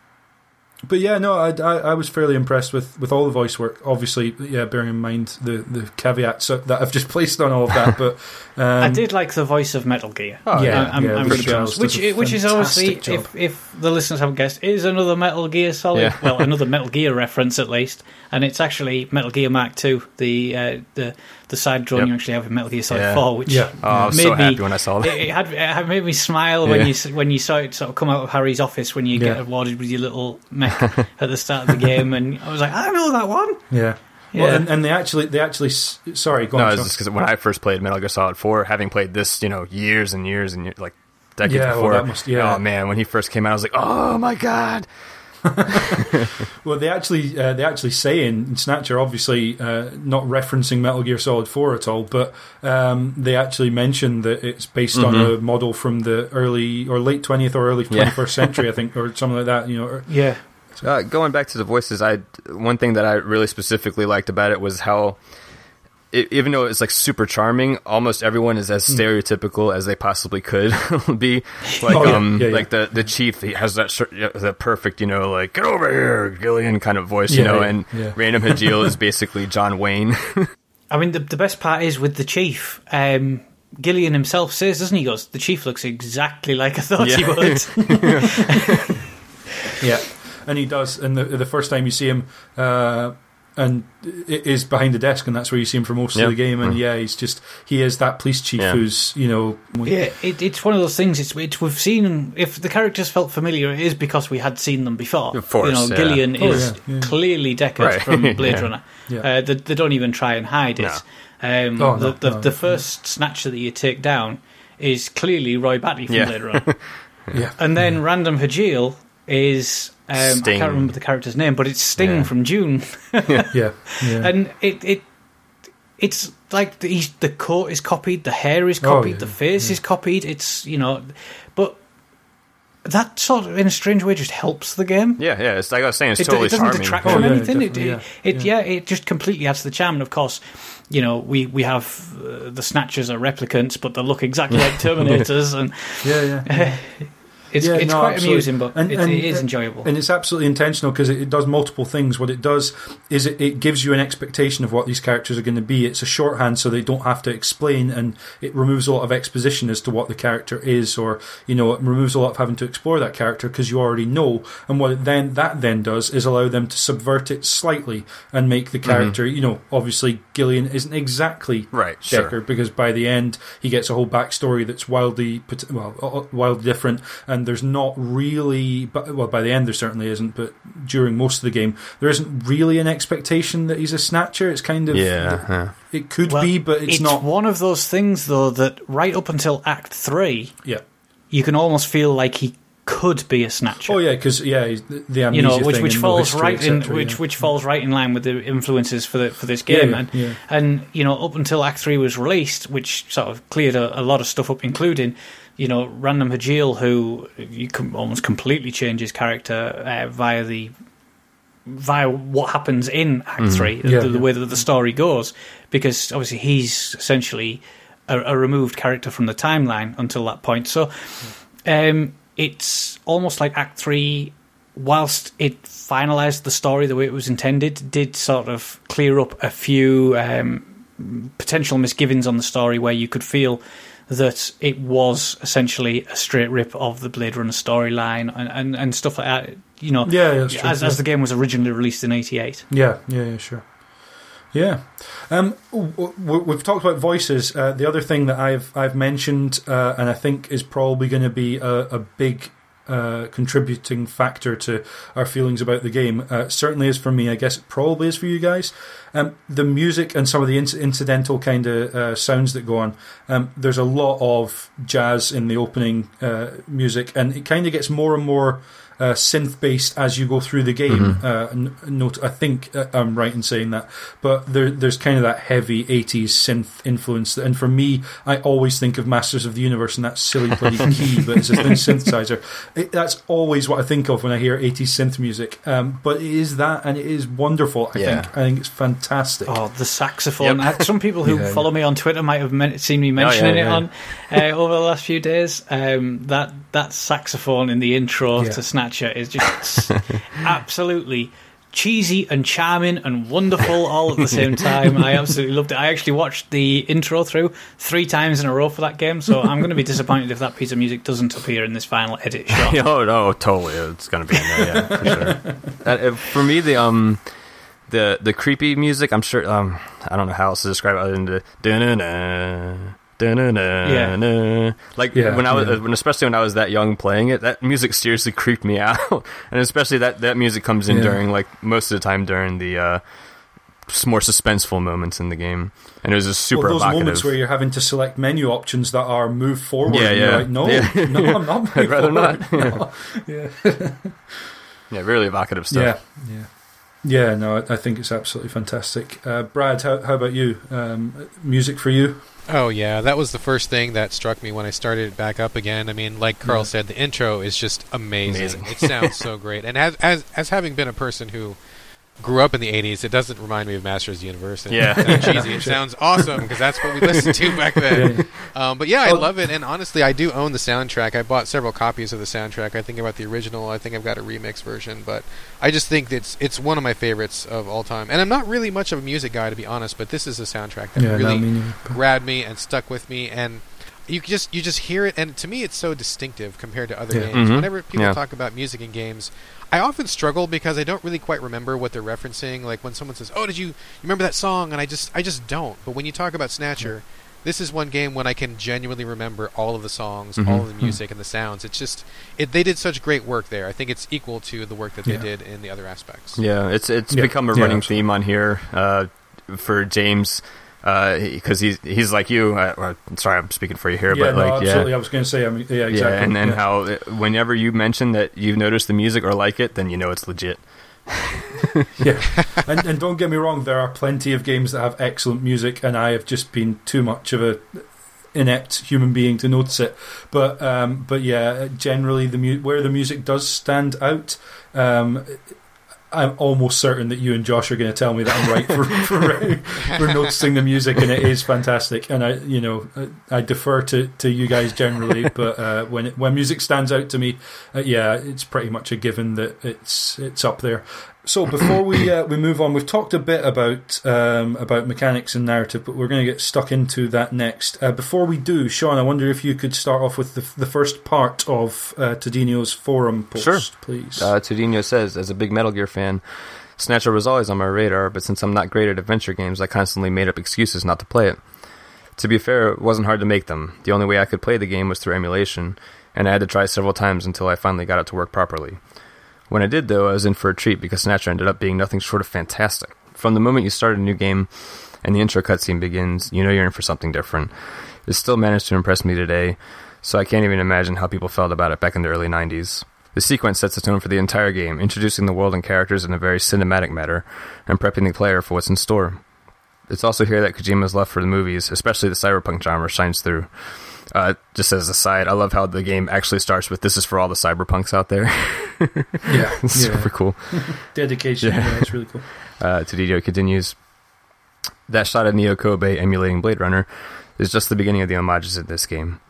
but yeah, no, I, I, I was fairly impressed with, with all the voice work. Obviously, yeah, bearing in mind the, the caveats that I've just placed on all of that. But um, I did like the voice of Metal Gear. Oh, yeah, I'm, yeah, I'm Richard going to be honest. Which, which is obviously, job. if, if the listeners haven't guessed, is another Metal Gear Solid. Yeah. Well, another Metal Gear reference at least, and it's actually Metal Gear Mark Two, the uh, the the side drone Yep. you actually have in Metal Gear Solid Yeah. 4, which Yeah. Oh, I was Made so me- happy when I saw it, that. it had it had made me smile when you when you saw it sort of come out of Harry's office when you get awarded with your little mech at the start of the game, and I was like, I know that one. yeah. Yeah. Well, and, and they actually, they actually, sorry, go No, on. it's just because when I first played Metal Gear Solid 4, having played this, you know, years and years and years, like decades Yeah, well, before. that must- yeah. Oh man, when he first came out, I was like, oh my god. Well, they actually uh, they actually say in, in Snatcher, obviously uh, not referencing Metal Gear Solid Four at all, but um, they actually mention that it's based on Mhm. a model from the early or late twentieth or early Yeah. twenty first century, I think, or something like that. You know, or- Yeah, Uh, going back to the voices, I one thing that I really specifically liked about it was how i even though it's like super charming, almost everyone is as Hmm. stereotypical as they possibly could be. Like Oh, yeah. um, Yeah, yeah. like the the chief, he has that cer- that perfect, you know, like get over here, Gillian kind of voice, you know, yeah, and yeah. Random Hajile is basically John Wayne. I mean, the, the best part is with the chief. Um, Gillian himself says, doesn't he? he? Goes, the chief looks exactly like I thought he Yeah. would. Yeah, and he does. And the the first time you see him, uh, and it is behind the desk, and that's where you see him for most Yeah. of the game. And Mm. yeah, he's just he is that police chief Yeah. who's you know yeah, it, it's one of those things. It's, it's we've seen. If the characters felt familiar, it is because we had seen them before. Of course, you know, yeah. Gillian Oh, is yeah, yeah. clearly Deckard Right. from Blade Yeah. Runner. Yeah. Uh, they, they don't even try and hide it. Um, Oh, the no, the, no, the no. first snatcher that you take down is clearly Roy Batty from Yeah. Blade Runner. yeah And then Random Hajile is um, I can't remember the character's name, but it's Sting Yeah. from Dune, yeah yeah and it it it's like the, he's, the coat is copied, the hair is Oh, copied, yeah, the face is copied. It's you know, but that sort of in a strange way just helps the game. yeah, yeah. It's like I was saying, it's It, totally it doesn't charming. detract Oh, from yeah, anything. It, it, yeah, it yeah. it just completely adds to the charm. And of course, you know, we we have uh, the snatchers are replicants, but they look exactly like Terminators, and yeah yeah. Yeah. it's Yeah, it's no, quite absolutely. amusing, but And- it, and- it is enjoyable. And it's absolutely intentional because it, it does multiple things. What it does is it, it gives you an expectation of what these characters are going to be. It's a shorthand so they don't have to explain, and it removes a lot of exposition as to what the character is, or you know, it removes a lot of having to explore that character because you already know. And what it then that then does is allow them to subvert it slightly and make the character, you know, obviously Gillian isn't exactly Right, Deckard sure. because by the end he gets a whole backstory that's wildly well uh, wildly different and there's not really but well by the end there certainly isn't but during most of the game there isn't really an expectation that he's a snatcher it's kind of Yeah, yeah. it could Well, be but it's, not one of those things though that right up until Act Three, yeah you can almost feel like he could be a snatcher. oh yeah because yeah the, the you know, which thing which and no falls history, right in etc., which yeah. which falls right in line with the influences for the for this game, yeah, and yeah. and you know up until Act Three was released, which sort of cleared a, a lot of stuff up, including you know Random Hajile, who you can almost completely change his character uh, via the via what happens in Act Three, Yeah, the, the yeah. way that the story goes, because obviously he's essentially a, a removed character from the timeline until that point. So um, it's almost like Act Three, whilst it finalised the story the way it was intended, did sort of clear up a few um, potential misgivings on the story where you could feel that it was essentially a straight rip of the Blade Runner storyline and, and, and stuff like that. You know, yeah, yeah, true, as, yeah. as the game was originally released in '88. Yeah, yeah, yeah, sure. Yeah, um, w- w- we've talked about voices. Uh, the other thing that I've I've mentioned, uh, and I think is probably going to be a, a big uh, contributing factor to our feelings about the game, uh, certainly is for me. I guess it probably is for you guys. Um, the music and some of the inc- incidental kind of uh, sounds that go on. Um, there's a lot of jazz in the opening uh, music, and it kind of gets more and more uh, synth based as you go through the game. Uh, note, I think uh, I'm right in saying that, but there, there's kind of that heavy '80s synth influence. And for me, I always think of Masters of the Universe and that silly bloody key, but it's a thin synthesizer. It, that's always what I think of when I hear '80s synth music. Um, but it is that, and it is wonderful. I Yeah. think. I think it's fantastic. Oh, the saxophone! Yep. Uh, Some people who Yeah, follow me on Twitter might have men- seen me mentioning yeah. it on uh, over the last few days. Um, that that saxophone in the intro Yeah. to Snatcher is just absolutely cheesy and charming and wonderful all at the same time. I absolutely loved it. I actually watched the intro through three times in a row for that game, so I'm going to be disappointed if that piece of music doesn't appear in this final edit shot. oh no, totally. It's gonna be in there, yeah, for sure. Uh, for me, the um, the the creepy music. I'm sure. Um, I don't know how else to describe it other than the da-na-na, da-na-na-na. Like Yeah, when I was, yeah. when especially when I was that young playing it, that music seriously creeped me out. and especially that that music comes in Yeah. during like most of the time during the uh, more suspenseful moments in the game, and it was just super well, those evocative. moments where you're having to select menu options that are move forward. Yeah, yeah. like, no, Yeah. no, I'm not. I'd rather moving not. forward. yeah. yeah, really evocative stuff. Yeah, yeah, yeah. No, I, I think it's absolutely fantastic. Uh, Brad, how, how about you? Um, music for you? Oh yeah, that was the first thing that struck me when I started it back up again. I mean, like Karl Yeah. said, the intro is just amazing. Amazing. it sounds so great, and as as as having been a person who grew up in the '80s, it doesn't remind me of Masters of the Universe. And Yeah. it sounds cheesy. It sounds awesome because that's what we listened to back then. Um, but yeah, I love it, and honestly, I do own the soundtrack. I bought several copies of the soundtrack. I think about the original. I think I've got a remix version, but I just think it's it's one of my favorites of all time. And I'm not really much of a music guy, to be honest, but this is a soundtrack that Yeah, really me grabbed me and stuck with me and you just you just hear it and to me it's so distinctive compared to other Yeah. games Mhm. whenever people Yeah. talk about music in games i often struggle because i don't really quite remember what they're referencing. Like when someone says oh did you, you remember that song? And i just i just don't. But when you talk about snatcher this is one game when i can genuinely remember all of the songs Mhm. all of the music and the sounds. It's just it, they did such great work there. I think it's equal to the work that they Yeah. did in the other aspects. Yeah, it's it's Yeah. become a Yeah, running absolutely. theme on here uh, for James because he's he's like you. I, or, sorry, I'm speaking for you here, Yeah, but no, like absolutely. yeah. I was going to say, I mean, yeah, exactly. Yeah, and, then yeah. how uh, whenever you mention that you've noticed the music or like it, then you know it's legit. yeah, and, and don't get me wrong, there are plenty of games that have excellent music, and I have just been too much of a inept human being to notice it. But um, but yeah, generally the mu- where the music does stand out. Um, I'm almost certain that you and Josh are going to tell me that I'm right for, for, for noticing the music, and it is fantastic. And I, you know, I, I defer to, to you guys generally, but uh, when it, when music stands out to me, uh, yeah, it's pretty much a given that it's it's up there. So before we uh, we move on, we've talked a bit about um, about mechanics and narrative, but we're going to get stuck into that next. Uh, before we do, Sean, I wonder if you could start off with the, the first part of uh, Tadino's forum post, Sure. please. Uh, Tudino says, as a big Metal Gear fan, Snatcher was always on my radar, but since I'm not great at adventure games, I constantly made up excuses not to play it. To be fair, it wasn't hard to make them. The only way I could play the game was through emulation, and I had to try several times until I finally got it to work properly. When I did, though, I was in for a treat because Snatcher ended up being nothing short of fantastic. From the moment you start a new game and the intro cutscene begins, you know you're in for something different. It still managed to impress me today, so I can't even imagine how people felt about it back in the early 90s. The sequence sets the tone for the entire game, introducing the world and characters in a very cinematic manner, and prepping the player for what's in store. It's also here that Kojima's love for the movies, especially the cyberpunk genre, shines through. Uh, just as a side, I love how the game actually starts with "This is for all the cyberpunks out there." yeah, it's yeah. super cool. dedication. Yeah. Yeah, it's really cool. Uh, Tadidio continues. That shot of Neo Kobe emulating Blade Runner is just the beginning of the homages in this game.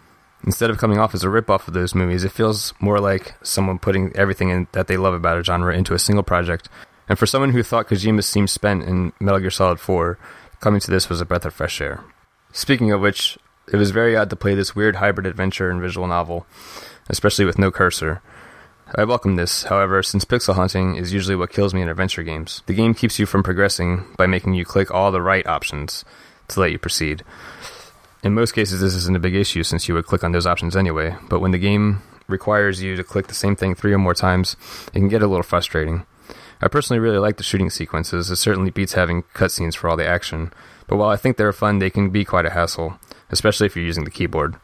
Instead of coming off as a ripoff of those movies, it feels more like someone putting everything in, that they love about a genre into a single project. And for someone who thought Kojima seemed spent in Metal Gear Solid 4, coming to this was a breath of fresh air. Speaking of which, it was very odd to play this weird hybrid adventure and visual novel, especially with no cursor. I welcome this, however, since pixel hunting is usually what kills me in adventure games. The game keeps you from progressing by making you click all the right options to let you proceed. In most cases, this isn't a big issue since you would click on those options anyway, but when the game requires you to click the same thing three or more times, it can get a little frustrating. I personally really like the shooting sequences, it certainly beats having cutscenes for all the action, but while I think they're fun, they can be quite a hassle, especially if you're using the keyboard.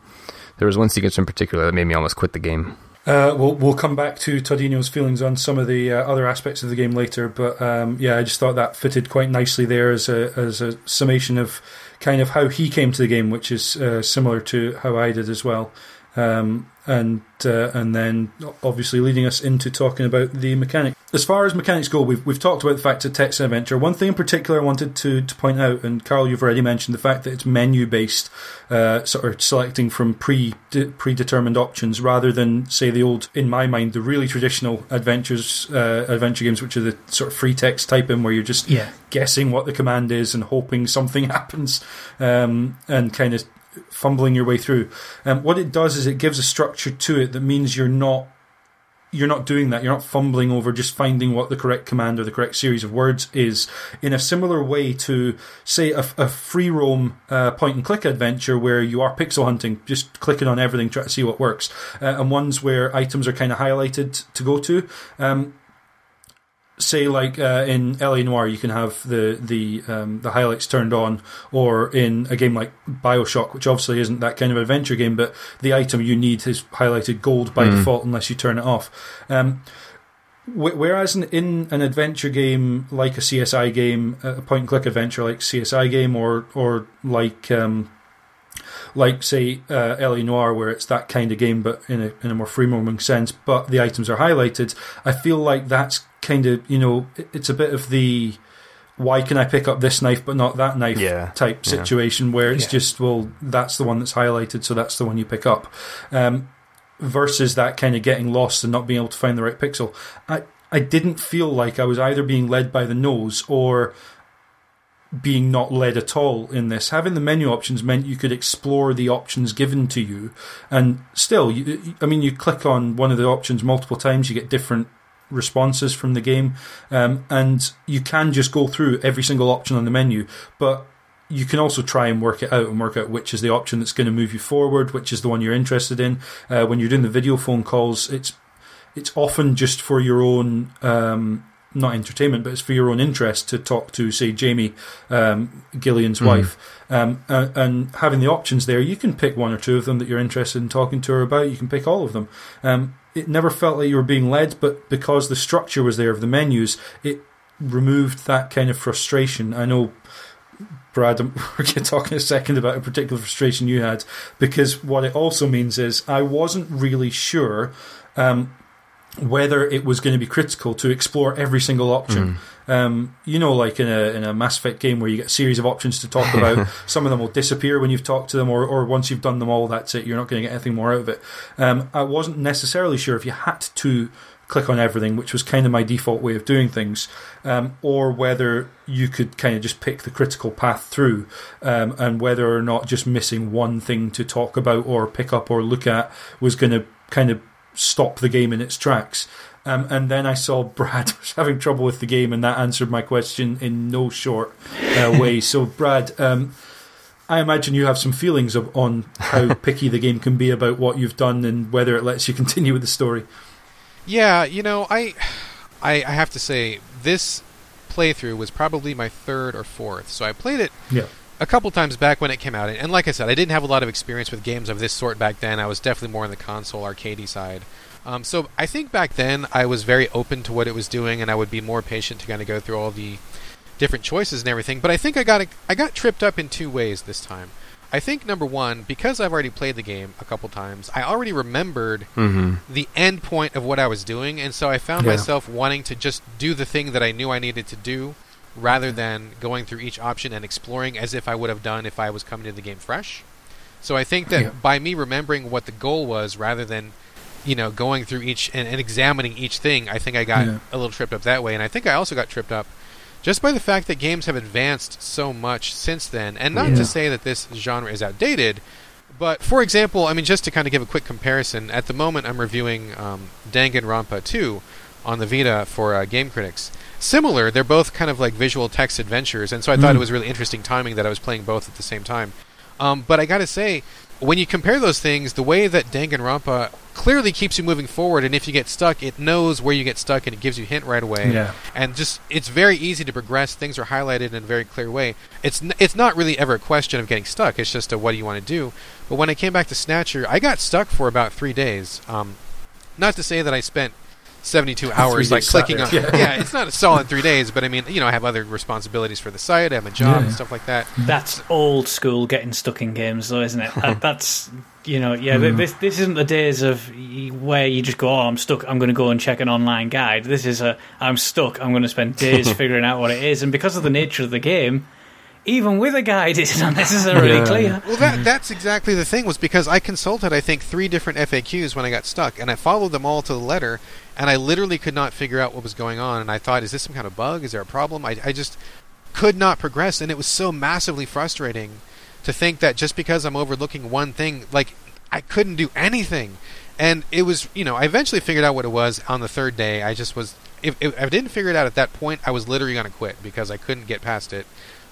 There was one sequence in particular that made me almost quit the game. Uh, we'll we'll come back to Todino's feelings on some of the uh, other aspects of the game later, but um, yeah, I just thought that fitted quite nicely there as a as a summation of kind of how he came to the game, which is uh, similar to how I did as well. Um, and uh, and then obviously leading us into talking about the mechanic. As far as mechanics go, we've we've talked about the fact that text adventure. One thing in particular I wanted to, to point out, and Karl, you've already mentioned the fact that it's menu based, uh, sort of selecting from pre de- predetermined options rather than say the old, in my mind, the really traditional adventures uh, adventure games, which are the sort of free text type in where you're just Yeah. guessing what the command is and hoping something happens, um, and kind of fumbling your way through. Um, what it does is it gives a structure to it that means you're not you're not doing that. You're not fumbling over just finding what the correct command or the correct series of words is. In a similar way to, say, a, a free roam uh, point and click adventure where you are pixel hunting, just clicking on everything, trying to see what works, uh, and ones where items are kind of highlighted to go to. Um, say like uh, in LA Noire, you can have the the um, the highlights turned on, or in a game like Bioshock, which obviously isn't that kind of adventure game, but the item you need is highlighted gold by Mm. default unless you turn it off. Um, whereas in, in an adventure game like a CSI game, a point and click adventure like CSI game, or or like um, like say uh, LA Noire, where it's that kind of game, but in a in a more free roaming sense. But the items are highlighted. I feel like that's kind of you know it's a bit of the why can I pick up this knife but not that knife Yeah, type yeah. situation where it's Yeah. just well that's the one that's highlighted so that's the one you pick up um, versus that kind of getting lost and not being able to find the right pixel. I I didn't feel like I was either being led by the nose or being not led at all in this. Having the menu options meant you could explore the options given to you, and still, you, I mean, you click on one of the options multiple times, you get different responses from the game, um, and you can just go through every single option on the menu, but you can also try and work it out and work out which is the option that's going to move you forward, which is the one you're interested in. Uh, when you're doing the video phone calls, it's it's often just for your own um, not entertainment, but it's for your own interest to talk to, say, Jamie um, Gillian's Mhm. wife, um, uh, and having the options there, you can pick one or two of them that you're interested in talking to her about. You can pick all of them. Um, it never felt like you were being led, but because the structure was there of the menus, it removed that kind of frustration. I know. Brad, we're going to talk in a second about a particular frustration you had because what it also means is I wasn't really sure um, whether it was going to be critical to explore every single option. Um, you know, like in a in a Mass Effect game where you get a series of options to talk about. Some of them will disappear when you've talked to them, or, or once you've done them all, that's it. You're not going to get anything more out of it. Um, I wasn't necessarily sure if you had to click on everything, which was kind of my default way of doing things, um, or whether you could kind of just pick the critical path through, um, and whether or not just missing one thing to talk about or pick up or look at was going to kind of stop the game in its tracks. Um, and then I saw Brad was having trouble with the game, and that answered my question in no short uh, way. so, Brad, um, I imagine you have some feelings of, on how picky the game can be about what you've done and whether it lets you continue with the story. Yeah, you know, I, I, I have to say this playthrough was probably my third or fourth. So I played it Yeah. A couple times back when it came out, and like I said, I didn't have a lot of experience with games of this sort back then. I was definitely more on the console arcadey side. Um, so I think back then I was very open to what it was doing, and I would be more patient to kind of go through all the different choices and everything. But I think I got I got tripped up in two ways this time. I think number one, because I've already played the game a couple times, I already remembered hmm the end point of what I was doing, and so I found Yeah. myself wanting to just do the thing that I knew I needed to do, rather than going through each option and exploring as if I would have done if I was coming to the game fresh. So I think that Yeah. by me remembering what the goal was, rather than you know going through each and, and examining each thing, I think I got Yeah. a little tripped up that way, and I think I also got tripped up just by the fact that games have advanced so much since then, and not Yeah. to say that this genre is outdated. But for example, I mean, just to kind of give a quick comparison, at the moment I'm reviewing um, Danganronpa 2 on the Vita for uh, Game Critics. Similar, they're both kind of like visual text adventures, and so I thought Mm. it was really interesting timing that I was playing both at the same time. Um, but I gotta say, when you compare those things, the way that Danganronpa clearly keeps you moving forward, and if you get stuck, it knows where you get stuck and it gives you a hint right away Yeah. and just it's very easy to progress. Things are highlighted in a very clear way. It's n- it's not really ever a question of getting stuck. It's just a what do you want to do. But when I came back to Snatcher, I got stuck for about three days. Um, not to say that I spent 72 hours like clicking on. Yeah. Yeah. it's not a solid three days, but I mean, you know, I have other responsibilities for the site. I have a job and stuff like that. That's old school getting stuck in games, though, isn't it? That, that's you know, yeah. Mm. This this isn't the days of where you just go, "Oh, I'm stuck. I'm going to go and check an online guide." This is a, "I'm stuck. I'm going to spend days figuring out what it is." And because of the nature of the game, even with a guide, it's not necessarily Yeah. clear. Well, that that's exactly the thing was because I consulted I think three different FAQs when I got stuck, and I followed them all to the letter, and I literally could not figure out what was going on. And I thought, is this some kind of bug? Is there a problem? I I just could not progress, and it was so massively frustrating to think that just because I'm overlooking one thing, like I couldn't do anything. And it was, you know, I eventually figured out what it was on the third day. I just was, if, if I didn't figure it out at that point, I was literally going to quit because I couldn't get past it.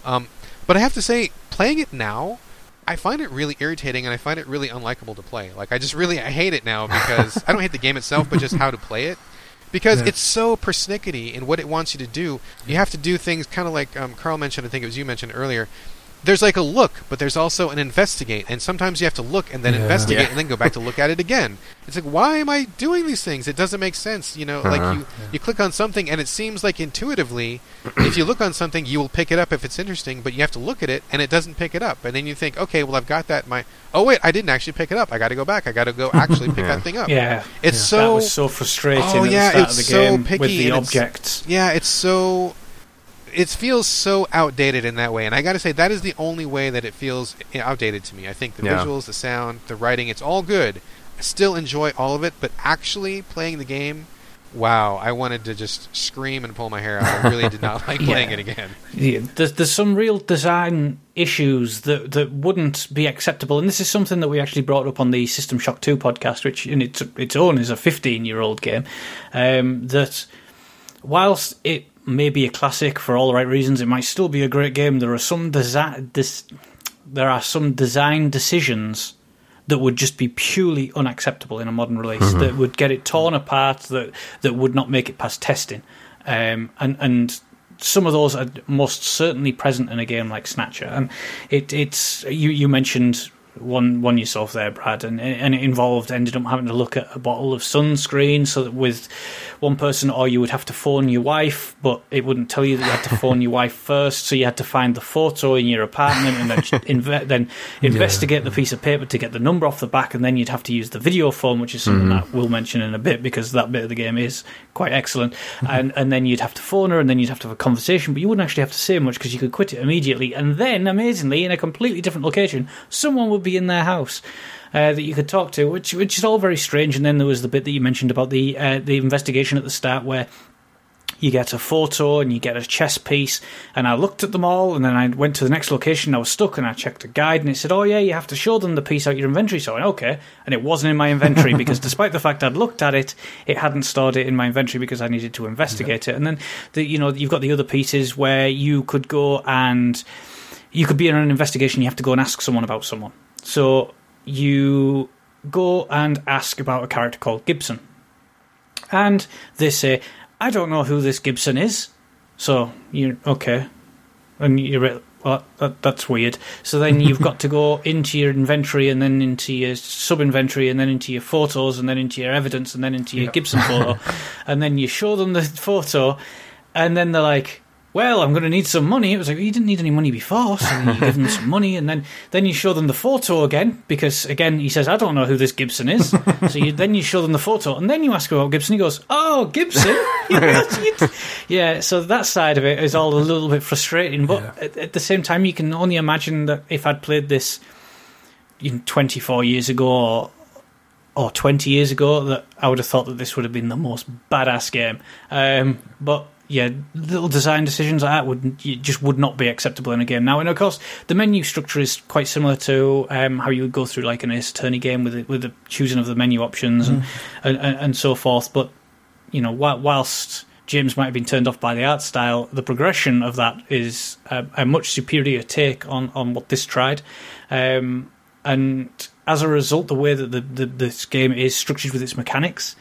Um, but I have to say, playing it now, I find it really irritating and I find it really unlikable to play. Like I just really I hate it now because I don't hate the game itself, but just how to play it. Because Yeah. it's so persnickety in what it wants you to do. You have to do things kind of like um, Karl mentioned. I think it was you mentioned earlier. There's like a look, but there's also an investigate, and sometimes you have to look and then Yeah. investigate Yeah. and then go back to look at it again. It's like, why am I doing these things? It doesn't make sense, you know. Like Uh-huh. you, you click on something, and it seems like intuitively, if you look on something, you will pick it up if it's interesting, but you have to look at it, and it doesn't pick it up, and then you think, okay, well, I've got that. My oh wait, I didn't actually pick it up. I got to go back. I got to go actually pick Yeah. that thing up. Yeah, It's that so was so frustrating. Oh, at yeah, the start it's of the so picky with the and it's- objects. Yeah, it's so. It feels so outdated in that way, and I got to say that is the only way that it feels outdated to me. I think the Yeah. visuals, the sound, the writing, it's all good. I still enjoy all of it, but actually playing the game, wow! I wanted to just scream and pull my hair out. I really did not like playing Yeah. it again. Yeah, there's there's some real design issues that that wouldn't be acceptable, and this is something that we actually brought up on the System Shock Two podcast, which in its its own is a 15 year old game. Um, that whilst it may be a classic for all the right reasons, it might still be a great game. There are some design dis- there are some design decisions that would just be purely unacceptable in a modern release that would get it torn apart that that would not make it past testing. Um, and and some of those are most certainly present in a game like Snatcher. And it it's you you mentioned one one yourself there Brad and and it involved ended up having to look at a bottle of sunscreen so that with one person or you would have to phone your wife but it wouldn't tell you that you had to phone your wife first so you had to find the photo in your apartment and then inve- then investigate the piece of paper to get the number off the back and then you'd have to use the video phone which is something mm-hmm. that we'll mention in a bit because that bit of the game is quite excellent. And and then you'd have to phone her and then you'd have to have a conversation but you wouldn't actually have to say much because you could quit it immediately. And then amazingly in a completely different location someone would be in their house uh, that you could talk to, which which is all very strange. And then there was the bit that you mentioned about the uh, the investigation at the start, where you get a photo and you get a chess piece. And I looked at them all, and then I went to the next location. I was stuck, and I checked a guide, and it said, "Oh yeah, you have to show them the piece out your inventory." So I went, okay, and it wasn't in my inventory because, despite the fact I'd looked at it, it hadn't stored it in my inventory because I needed to investigate it. And then the, you know you've got the other pieces where you could go and you could be in an investigation. You have to go and ask someone about someone. So you go and ask about a character called Gibson. And they say, I don't know who this Gibson is. So you okay. And you're well, that, that's weird. So then you've got to go into your inventory and then into your sub inventory and then into your photos and then into your evidence and then into your Yep. Gibson photo. and then you show them the photo and then they're like, well, I'm going to need some money. It was like, you didn't need any money before, so you give them some money, and then, then you show them the photo again, because again, he says, I don't know who this Gibson is. so you, then you show them the photo, and then you ask about Gibson. He goes, Oh, Gibson? yeah, so that side of it is all a little bit frustrating, but Yeah. at, at the same time, you can only imagine that if I'd played this you know, 24 years ago or or 20 years ago that I would have thought that this would have been the most badass game. Um, but yeah, little design decisions like that would just would not be acceptable in a game now. And of course, the menu structure is quite similar to um, how you would go through like an Ace Attorney game with the, with the choosing of the menu options and, and, and and so forth. But you know, whilst James might have been turned off by the art style, the progression of that is a, a much superior take on, on what this tried. Um, and as a result, the way that the, the, this game is structured with its mechanics,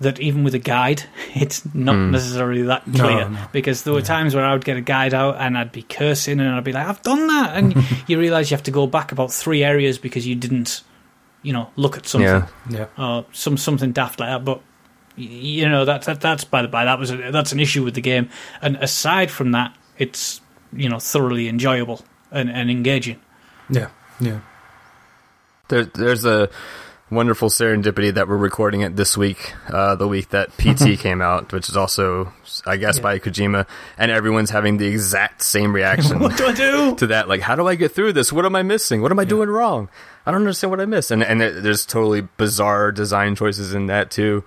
that even with a guide, it's not Hmm. necessarily that clear. no. Because there were times where I would get a guide out and I'd be cursing and I'd be like, I've done that. And you realise you have to go back about three areas because you didn't, you know, look at something Yeah. Yeah. or some something daft like that. But you know that, that that's by the by. That was a, that's an issue with the game. And aside from that, it's you know thoroughly enjoyable and, and engaging. Yeah. Yeah. There, there's a wonderful serendipity that we're recording it this week, uh, the week that PT came out, which is also, I guess, Yeah. by Kojima, and everyone's having the exact same reaction What do I do? to that. Like, how do I get through this? What am I missing? What am I doing wrong? I don't understand what I missed. And and there- there's totally bizarre design choices in that too.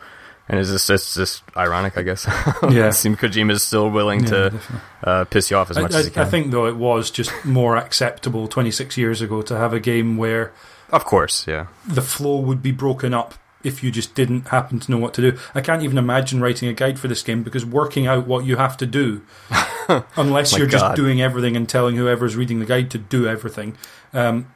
And it's just it's just ironic, I guess. Yeah. it seems Kojima is still willing Yeah, to uh, piss you off as I, much as he can. I think though it was just more acceptable 26 years ago to have a game where of course, yeah. the flow would be broken up if you just didn't happen to know what to do. I can't even imagine writing a guide for this game because working out what you have to do, unless you're just doing everything and telling whoever's reading the guide to do everything. Um,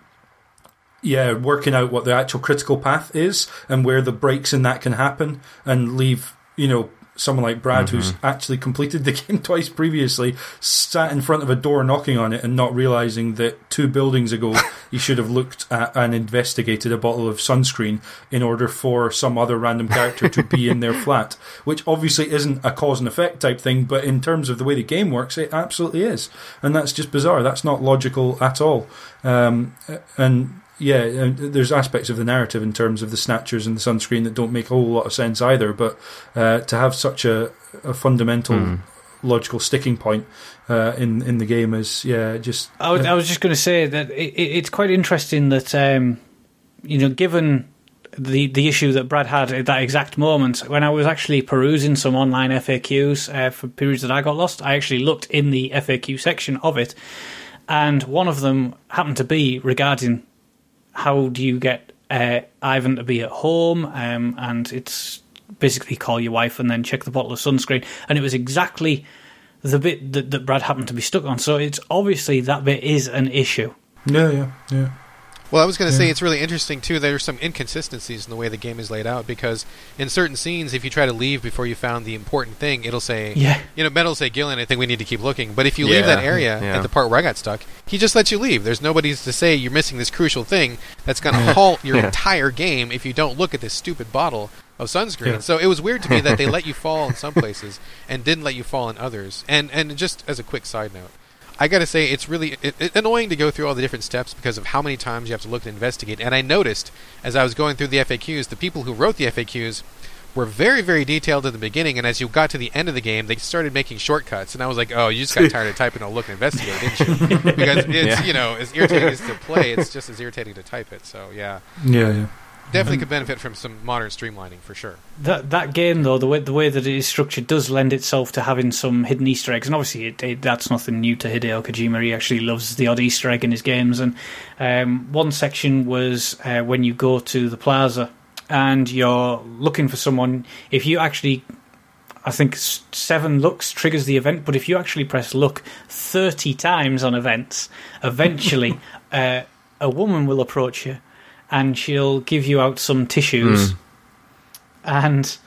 yeah, working out what the actual critical path is and where the breaks in that can happen and leave, you know, someone like Brad, who's actually completed the game twice previously, sat in front of a door knocking on it and not realizing that two buildings ago he should have looked at and investigated a bottle of sunscreen in order for some other random character to be in their flat, which obviously isn't a cause and effect type thing, but in terms of the way the game works, it absolutely is. And that's just bizarre. That's not logical at all. Um, and yeah, there's aspects of the narrative in terms of the snatchers and the sunscreen that don't make a whole lot of sense either. But uh, to have such a, a fundamental logical sticking point uh, in in the game is yeah, just I was, I was just going to say that it, it, it's quite interesting that um, you know, given the the issue that Brad had at that exact moment, when I was actually perusing some online FAQs uh, for periods that I got lost, I actually looked in the FAQ section of it, and one of them happened to be regarding how do you get uh, Ivan to be at home, um, and it's basically call your wife and then check the bottle of sunscreen, and it was exactly the bit that, that Brad happened to be stuck on. So it's obviously that bit is an issue. yeah, yeah, yeah. Well, I was going to say it's really interesting too. There's some inconsistencies in the way the game is laid out because in certain scenes, if you try to leave before you found the important thing, it'll say, Yeah. you know, Metal will say, Gillian, I think we need to keep looking. But if you leave that area yeah. at the part where I got stuck, he just lets you leave. There's nobody to say you're missing this crucial thing that's going to halt your Yeah. entire game if you don't look at this stupid bottle of sunscreen. Yeah. So it was weird to me that they let you fall in some places and didn't let you fall in others. And and just as a quick side note. I gotta say, it's really it, it, annoying to go through all the different steps because of how many times you have to look and investigate. And I noticed as I was going through the FAQs, the people who wrote the FAQs were very, very detailed at the beginning. And as you got to the end of the game, they started making shortcuts. And I was like, oh, you just got tired of typing a look and investigate, didn't you? Because it's Yeah. you know as irritating as to play, it's just as irritating to type it. So yeah, Yeah, yeah. Definitely could benefit from some modern streamlining for sure. That that game though, the way the way that it is structured does lend itself to having some hidden Easter eggs, and obviously it, it, that's nothing new to Hideo Kojima. He actually loves the odd Easter egg in his games, and um, one section was uh, when you go to the plaza and you're looking for someone. If you actually I think seven looks triggers the event, but if you actually press look 30 times on events, eventually uh, a woman will approach you and she'll give you out some tissues. Hmm. And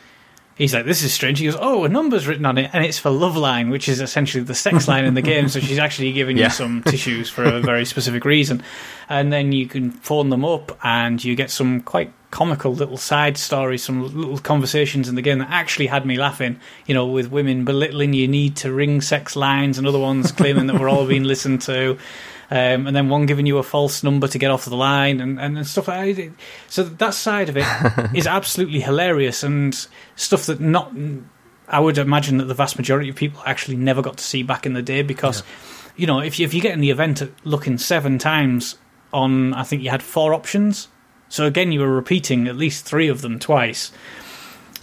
he's like, This is strange. He goes, Oh, a number's written on it, and it's for Love Line, which is essentially the sex line in the game. So she's actually giving Yeah. you some tissues for a very specific reason. And then you can phone them up, and you get some quite comical little side stories, some little conversations in the game that actually had me laughing. You know, with women belittling you need to ring sex lines, and other ones claiming that we're all being listened to. Um, and then one giving you a false number to get off the line and, and, stuff like that. So that side of it is absolutely hilarious and stuff that not I would imagine that the vast majority of people actually never got to see back in the day because you know if you, if you get in the event at looking seven times on I think you had four options. So again you were repeating at least three of them twice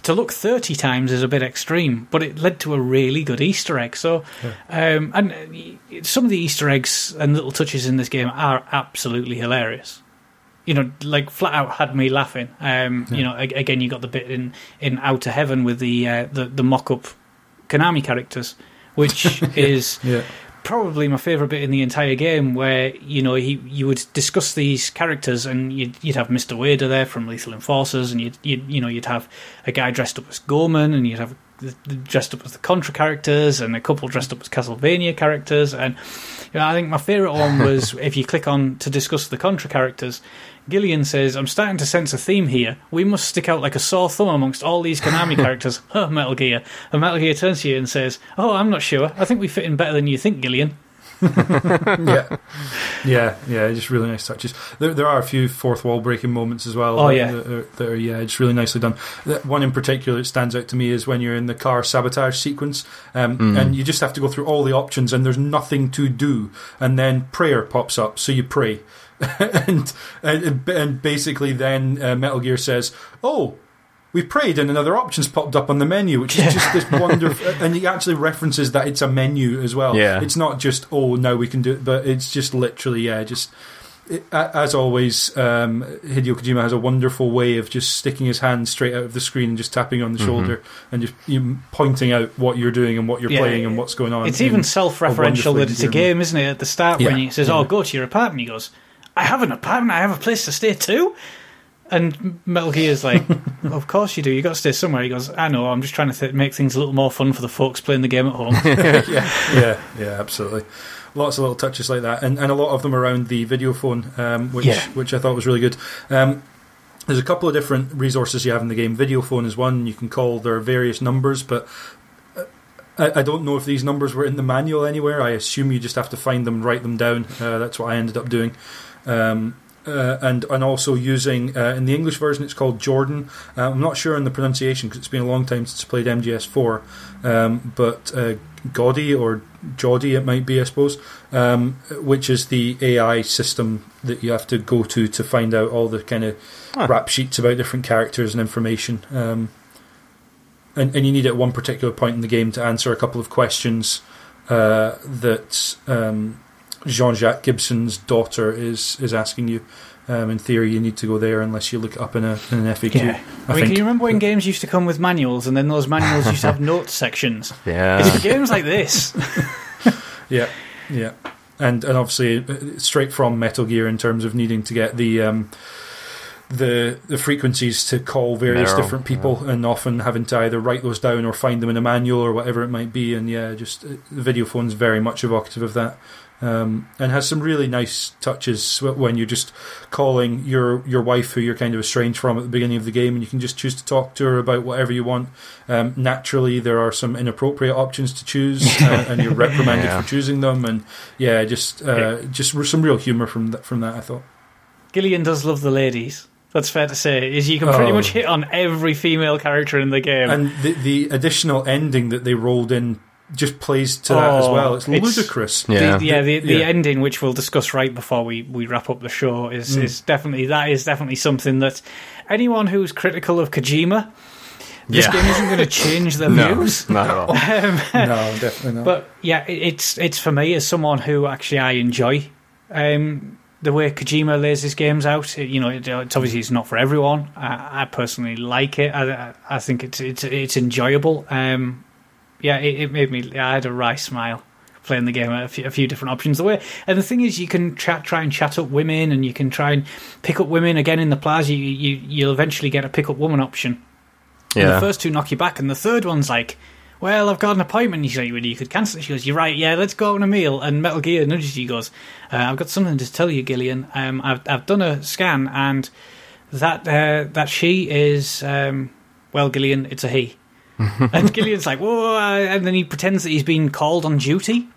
to look 30 times is a bit extreme, but it led to a really good Easter egg. So, um, and uh, some of the Easter eggs and little touches in this game are absolutely hilarious. You know, like flat out had me laughing. Um, You know, again, you got the bit in, in Outer Heaven with the uh, the, the mock up Konami characters, which is Yeah. Probably my favorite bit in the entire game where you know he you would discuss these characters and you'd, you'd have Mr. Wader there from Lethal Enforcers and you'd, you'd you know you'd have a guy dressed up as Goemon and you'd have dressed up as the Contra characters and a couple dressed up as Castlevania characters and you know, I think my favorite one was if you click on to discuss the Contra characters Gillian says, I'm starting to sense a theme here. We must stick out like a sore thumb amongst all these Konami characters. Huh, Metal Gear. And Metal Gear turns to you and says, Oh, I'm not sure. I think we fit in better than you think, Gillian. yeah, yeah, yeah. Just really nice touches. There, there are a few fourth wall breaking moments as well. Oh, that, yeah. that are, that are yeah, just really nicely done. That one in particular that stands out to me is when you're in the car sabotage sequence, um, and you just have to go through all the options, and there's nothing to do, and then prayer pops up, so you pray, and and, and basically then uh, Metal Gear says, "Oh." We prayed and another options popped up on the menu, which is just this wonderful. And he actually references that it's a menu as well. Yeah. It's not just oh no, we can do it, but it's just literally yeah, just it, as always. Um, Hideo Kojima has a wonderful way of just sticking his hand straight out of the screen and just tapping on the shoulder and just you, pointing out what you're doing and what you're Yeah, playing and what's going on. It's even self referential that it's a game, isn't it? At the start, Yeah. when he says, Oh, go to your apartment, he goes, I have an apartment, I have a place to stay too. And Metal Gear's like, of course you do. You got to stay somewhere. He goes, I know. I'm just trying to th- make things a little more fun for the folks playing the game at home. yeah, yeah, yeah, absolutely. Lots of little touches like that, and, and a lot of them around the video phone, um, which Yeah. which I thought was really good. Um, there's a couple of different resources you have in the game. Video phone is one. You can call there are various numbers, but uh, I, I don't know if these numbers were in the manual anywhere. I assume you just have to find them, write them down. Uh, that's what I ended up doing. Um, uh, and and also using uh, in the English version, it's called Jordan. Uh, I'm not sure on the pronunciation because it's been a long time since I played MGS4. Um, but uh, Gaudy or Jody, it might be, I suppose, um, which is the AI system that you have to go to to find out all the kind of Huh. rap sheets about different characters and information. Um, and, and you need at one particular point in the game to answer a couple of questions uh, that um, Jean Jacques Gibson's daughter is is asking you. Um, in theory, you need to go there unless you look it up in, a, in an FAQ. Yeah. I, I, mean, think. can you remember when games used to come with manuals and then those manuals used to have notes sections? Yeah, It's for games like this. Yeah, yeah, and and obviously uh, straight from Metal Gear in terms of needing to get the um, the the frequencies to call various Narrow, different people, and often having to either write those down or find them in a manual or whatever it might be. And yeah, just uh, the video phone's very much evocative of that. Um, and has some really nice touches when you're just calling your your wife, who you're kind of estranged from at the beginning of the game, and you can just choose to talk to her about whatever you want. Um, naturally, there are some inappropriate options to choose, uh, and you're reprimanded Yeah. for choosing them. And yeah, just uh, just some real humour from that. From that, I thought. Gillian does love the ladies. That's fair to say. Is you can pretty Oh. much hit on every female character in the game. And the the additional ending that they rolled in just plays to that as Oh, well. It's, it's- ludicrous. Yeah. The, yeah, the, the Yeah. ending, which we'll discuss right before we, we wrap up the show, is, Mm. is definitely that is definitely something that anyone who's critical of Kojima, this Yeah. game isn't going to change their No, views. not at all. Um, no, definitely not. But yeah, it- it's it's for me as someone who actually I enjoy um, the way Kojima lays his games out. It- you know, it, it's obviously it's not for everyone. I, I personally like it. I, I- I think it's it's it's enjoyable. Um, yeah, it, it made me. I had a wry smile playing the game. A few, a few different options. The way and the thing is, you can chat, try and chat up women, and you can try and pick up women again in the plaza. You, you you'll eventually get a pick up woman option. And the first two knock you back, and the third one's like, well, I've got an appointment. She's like, well, you could cancel it. She goes, you're right, yeah, let's go out on a meal. And Metal Gear nudges you, goes, uh, I've got something to tell you, Gillian. Um, I've, I've done a scan, and that uh, that she is, um, well, Gillian, it's a he. and Gillian's like, whoa, uh," and then he pretends that he's been called on duty.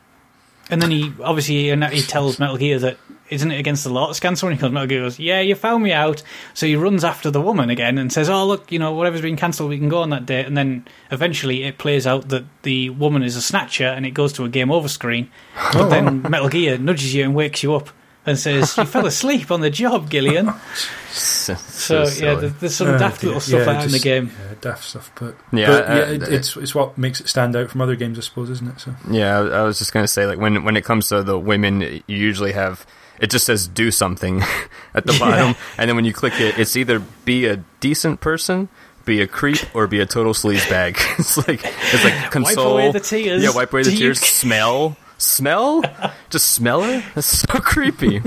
And then he obviously and he tells Metal Gear that isn't it against the law to scan someone? He goes, Metal Gear goes, yeah, you found me out. So he runs after the woman again and says, oh look, you know whatever's been cancelled, we can go on that date. And then eventually it plays out that the woman is a snatcher and it goes to a game over screen. But then Metal Gear nudges you and wakes you up and says, you fell asleep on the job, Gillian. So, So, yeah, silly. there- there's some Uh, daft little stuff yeah, like that in the game. Yeah, daft stuff, but Yeah, but, yeah, uh, it, it's it's what makes it stand out from other games, I suppose, isn't it? So Yeah, I I was just gonna say like when when it comes to the women, you usually have it just says do something at the bottom, and then when you click it, it's either be a decent person, be a creep, or be a total sleazebag. it's like it's like console. away the tears. Yeah, wipe away the Do you- tears. Smell, smell, just smell it? That's so creepy.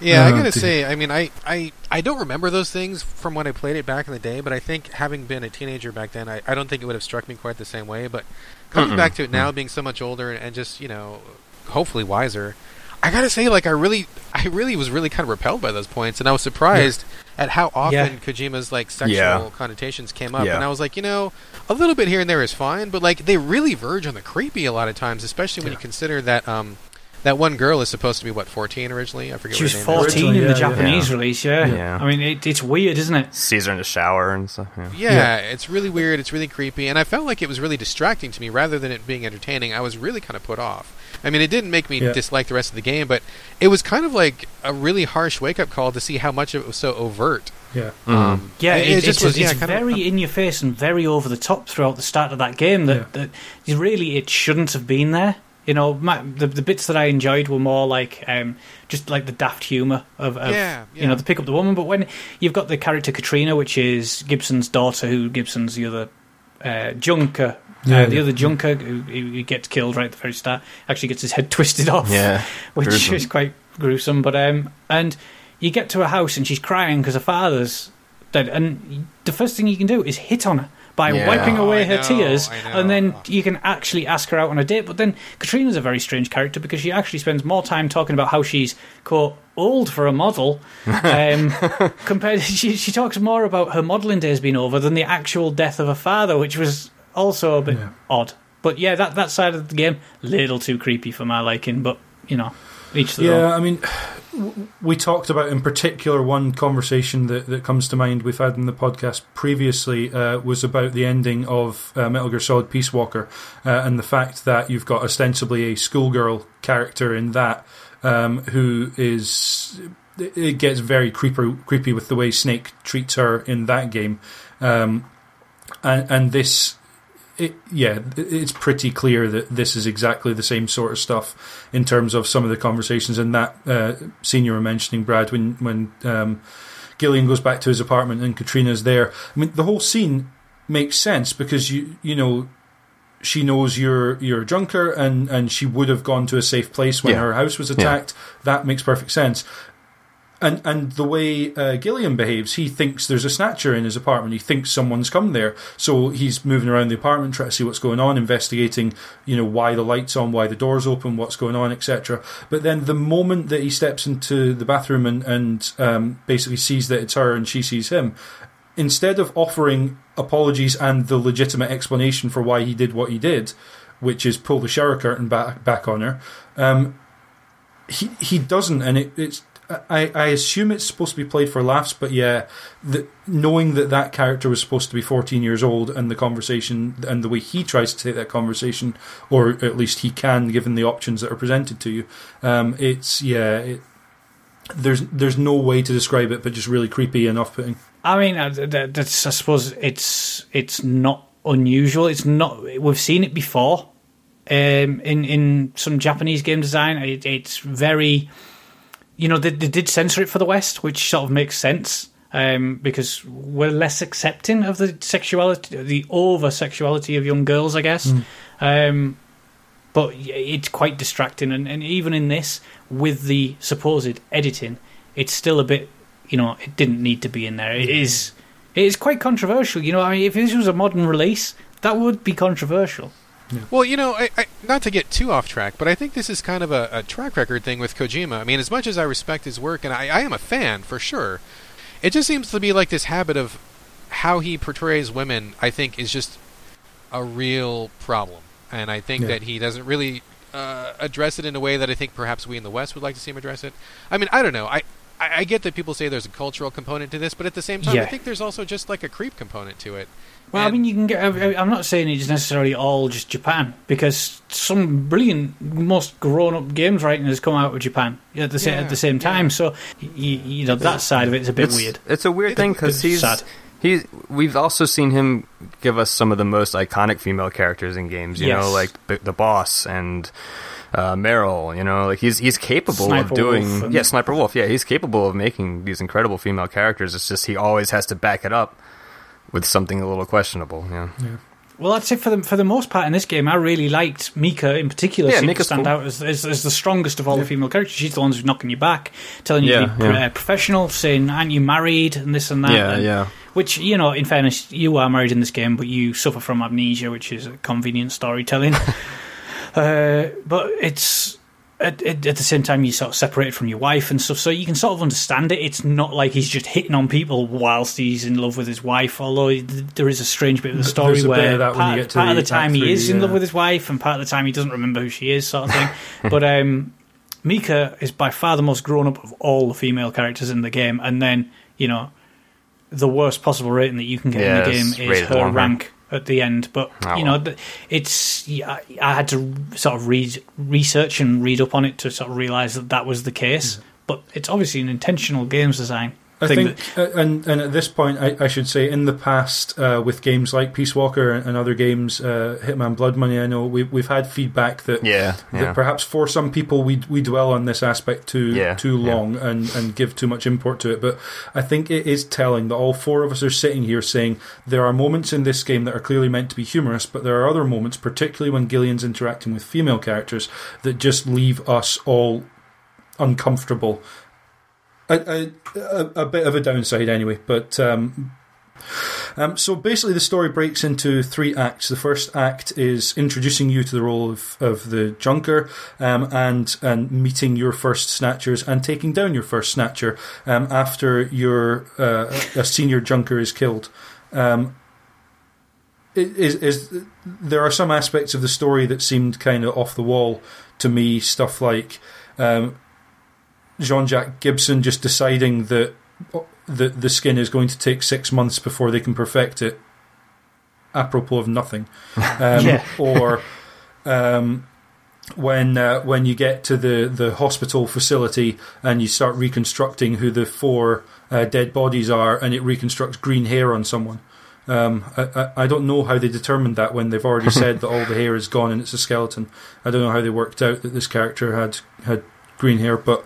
Yeah, I Oh, gotta dear. say, I mean, I, I, I don't remember those things from when I played it back in the day, but I think having been a teenager back then, I, I don't think it would have struck me quite the same way. But coming Mm-mm. back to it now, being so much older and, and just, you know, hopefully wiser, I gotta say, like, I really, I really was really kind of repelled by those points, and I was surprised at how often Yeah. Kojima's, like, sexual Yeah. connotations came up. Yeah. And I was like, you know, a little bit here and there is fine, but, like, they really verge on the creepy a lot of times, especially when Yeah. you consider that, um, that one girl is supposed to be, what, 14 originally? I forget She what was her name is. 14 in the yeah, Japanese yeah. release, yeah. Yeah. I mean, it, it's weird, isn't it? Sees her in the shower and stuff. Yeah. Yeah, it's really weird. It's really creepy, and I felt like it was really distracting to me rather than it being entertaining. I was really kind of put off. I mean, it didn't make me Yeah. dislike the rest of the game, but it was kind of like a really harsh wake up call to see how much of it was so overt. yeah. Um, Yeah, it, it, it just it's, was. it's Yeah, kind of. very in your face and very over the top throughout the start of that game. That, that really it shouldn't have been there. You know, my, the the bits that I enjoyed were more like um, just like the daft humor of, of Yeah, you know the pick up the woman. But when you've got the character Katrina, which is Gibson's daughter, who Gibson's the other uh, junker. Yeah, uh, the yeah. other junker who, who gets killed right at the very start actually gets his head twisted off Yeah, which gruesome. is quite gruesome. But um, and you get to a house and she's crying because her father's dead, and the first thing you can do is hit on her by Yeah. wiping Oh, away I her know, tears, and then you can actually ask her out on a date. But then Katrina's a very strange character because she actually spends more time talking about how she's quote old for a model. Um, compared, she she talks more about her modelling days being over than the actual death of her father, which was also a bit Yeah. odd. But yeah, that that side of the game little too creepy for my liking. But you know, each Yeah, own. I mean, we talked about in particular one conversation that, that comes to mind we've had in the podcast previously uh, was about the ending of uh, Metal Gear Solid Peace Walker uh, and the fact that you've got ostensibly a schoolgirl character in that um, who is. It it gets very creepy, creepy with the way Snake treats her in that game, um, and, and this it, yeah, it's pretty clear that this is exactly the same sort of stuff in terms of some of the conversations and that uh, scene you were mentioning, Brad, when when um, Gillian goes back to his apartment and Katrina's there. I mean, the whole scene makes sense because you you know she knows you're you're a junker and and she would have gone to a safe place when Yeah. her house was attacked. That makes perfect sense. And and the way uh, Gillian behaves, he thinks there's a snatcher in his apartment. He thinks someone's come there, so he's moving around the apartment trying to see what's going on, investigating, you know, why the lights on, why the doors open, what's going on, etc. But then the moment that he steps into the bathroom and and um, basically sees that it's her and she sees him, instead of offering apologies and the legitimate explanation for why he did what he did, which is pull the shower curtain back back on her, um, he he doesn't, and it, it's. I, I assume it's supposed to be played for laughs, but yeah, the, knowing that that character was supposed to be 14 years old and the conversation and the way he tries to take that conversation, or at least he can, given the options that are presented to you, um, it's yeah, it, there's there's no way to describe it, but just really creepy and off-putting. I mean, th- th- that's, I suppose it's it's not unusual. It's not. We've seen it before um, in in some Japanese game design. It, it's very, you know, they, they did censor it for the West, which sort of makes sense um, because we're less accepting of the sexuality, the over sexuality of young girls, I guess. Um, but it's quite distracting, and, and even in this, with the supposed editing, it's still a bit. You know, it didn't need to be in there. It is. It is quite controversial. You know, I mean, if this was a modern release, that would be controversial. Well, you know, I, I, not to get too off track, but I think this is kind of a, a track record thing with Kojima. I mean, as much as I respect his work, and I, I am a fan for sure, it just seems to be like this habit of how he portrays women. I think is just a real problem, and I think Yeah. that he doesn't really uh, address it in a way that I think perhaps we in the West would like to see him address it. I mean, I don't know. I. I I get that people say there's a cultural component to this, but at the same time, I think there's also just like a creep component to it. Well, I mean, you can get. I- I'm not saying it's necessarily all just Japan because some brilliant, most grown-up games writing has come out of Japan at the same Yeah, at the same time. yeah. So, you, you know, that side of it is a bit it's, weird. It's a weird thing because it's he's sad. he. We've also seen him give us some of the most iconic female characters in games. You Yes. know, like the, the boss and uh, Meryl. You know, like he's he's capable Sniper of doing. Wolf and- yeah, Sniper Wolf. Yeah, he's capable of making these incredible female characters. It's just he always has to back it up with something a little questionable. Yeah. Well, I'd say for the for the most part in this game, I really liked Mika in particular. Yeah, Mika's stand cool. out as, as, as the strongest of all the female characters. She's the one who's knocking you back, telling you Yeah, to be yeah. uh, professional, saying "aren't you married?" and this and that. Yeah, and- yeah. Which you know, in fairness, you are married in this game, but you suffer from amnesia, which is a convenient storytelling. uh, but it's at, at, at the same time you sort of separated from your wife and stuff, so you can sort of understand it. It's not like he's just hitting on people whilst he's in love with his wife. Although there is a strange bit of the story where of that when part, you get to part of the the time Act he three, is in love with his wife, and part of the time he doesn't remember who she is, sort of thing. but um, Mika is by far the most grown up of all the female characters in the game, and then you know the worst possible rating that you can get in the game is her longer. rank at the end. But Oh, you know, well. it's I I had to sort of read research and read up on it to sort of realize that that was the case. Mm. But it's obviously an intentional games design. I think, uh, and and at this point, I, I should say, in the past, uh, with games like Peace Walker and, other games, uh, Hitman Blood Money, I know we've we've had feedback that Yeah, that yeah. perhaps for some people we we dwell on this aspect too Yeah, too yeah. long and and give too much import to it. But I think it is telling that all four of us are sitting here saying there are moments in this game that are clearly meant to be humorous, but there are other moments, particularly when Gillian's interacting with female characters, that just leave us all uncomfortable a, a, a bit of a downside anyway. But um, um, so basically, the story breaks into three acts. The first act is introducing you to the role of, of the Junker um, and and meeting your first snatchers and taking down your first snatcher um, after your uh, a senior Junker is killed. Um, is, is there are some aspects of the story that seemed kind of off the wall to me. Stuff like um, Jean Jacques Gibson just deciding that the the skin is going to take six months before they can perfect it. Apropos of nothing, um, Yeah. or um, when uh, when you get to the, the hospital facility and you start reconstructing who the four uh, dead bodies are, and it reconstructs green hair on someone. Um, I, I, I don't know how they determined that when they've already said that all the hair is gone and it's a skeleton. I don't know how they worked out that this character had had green hair, but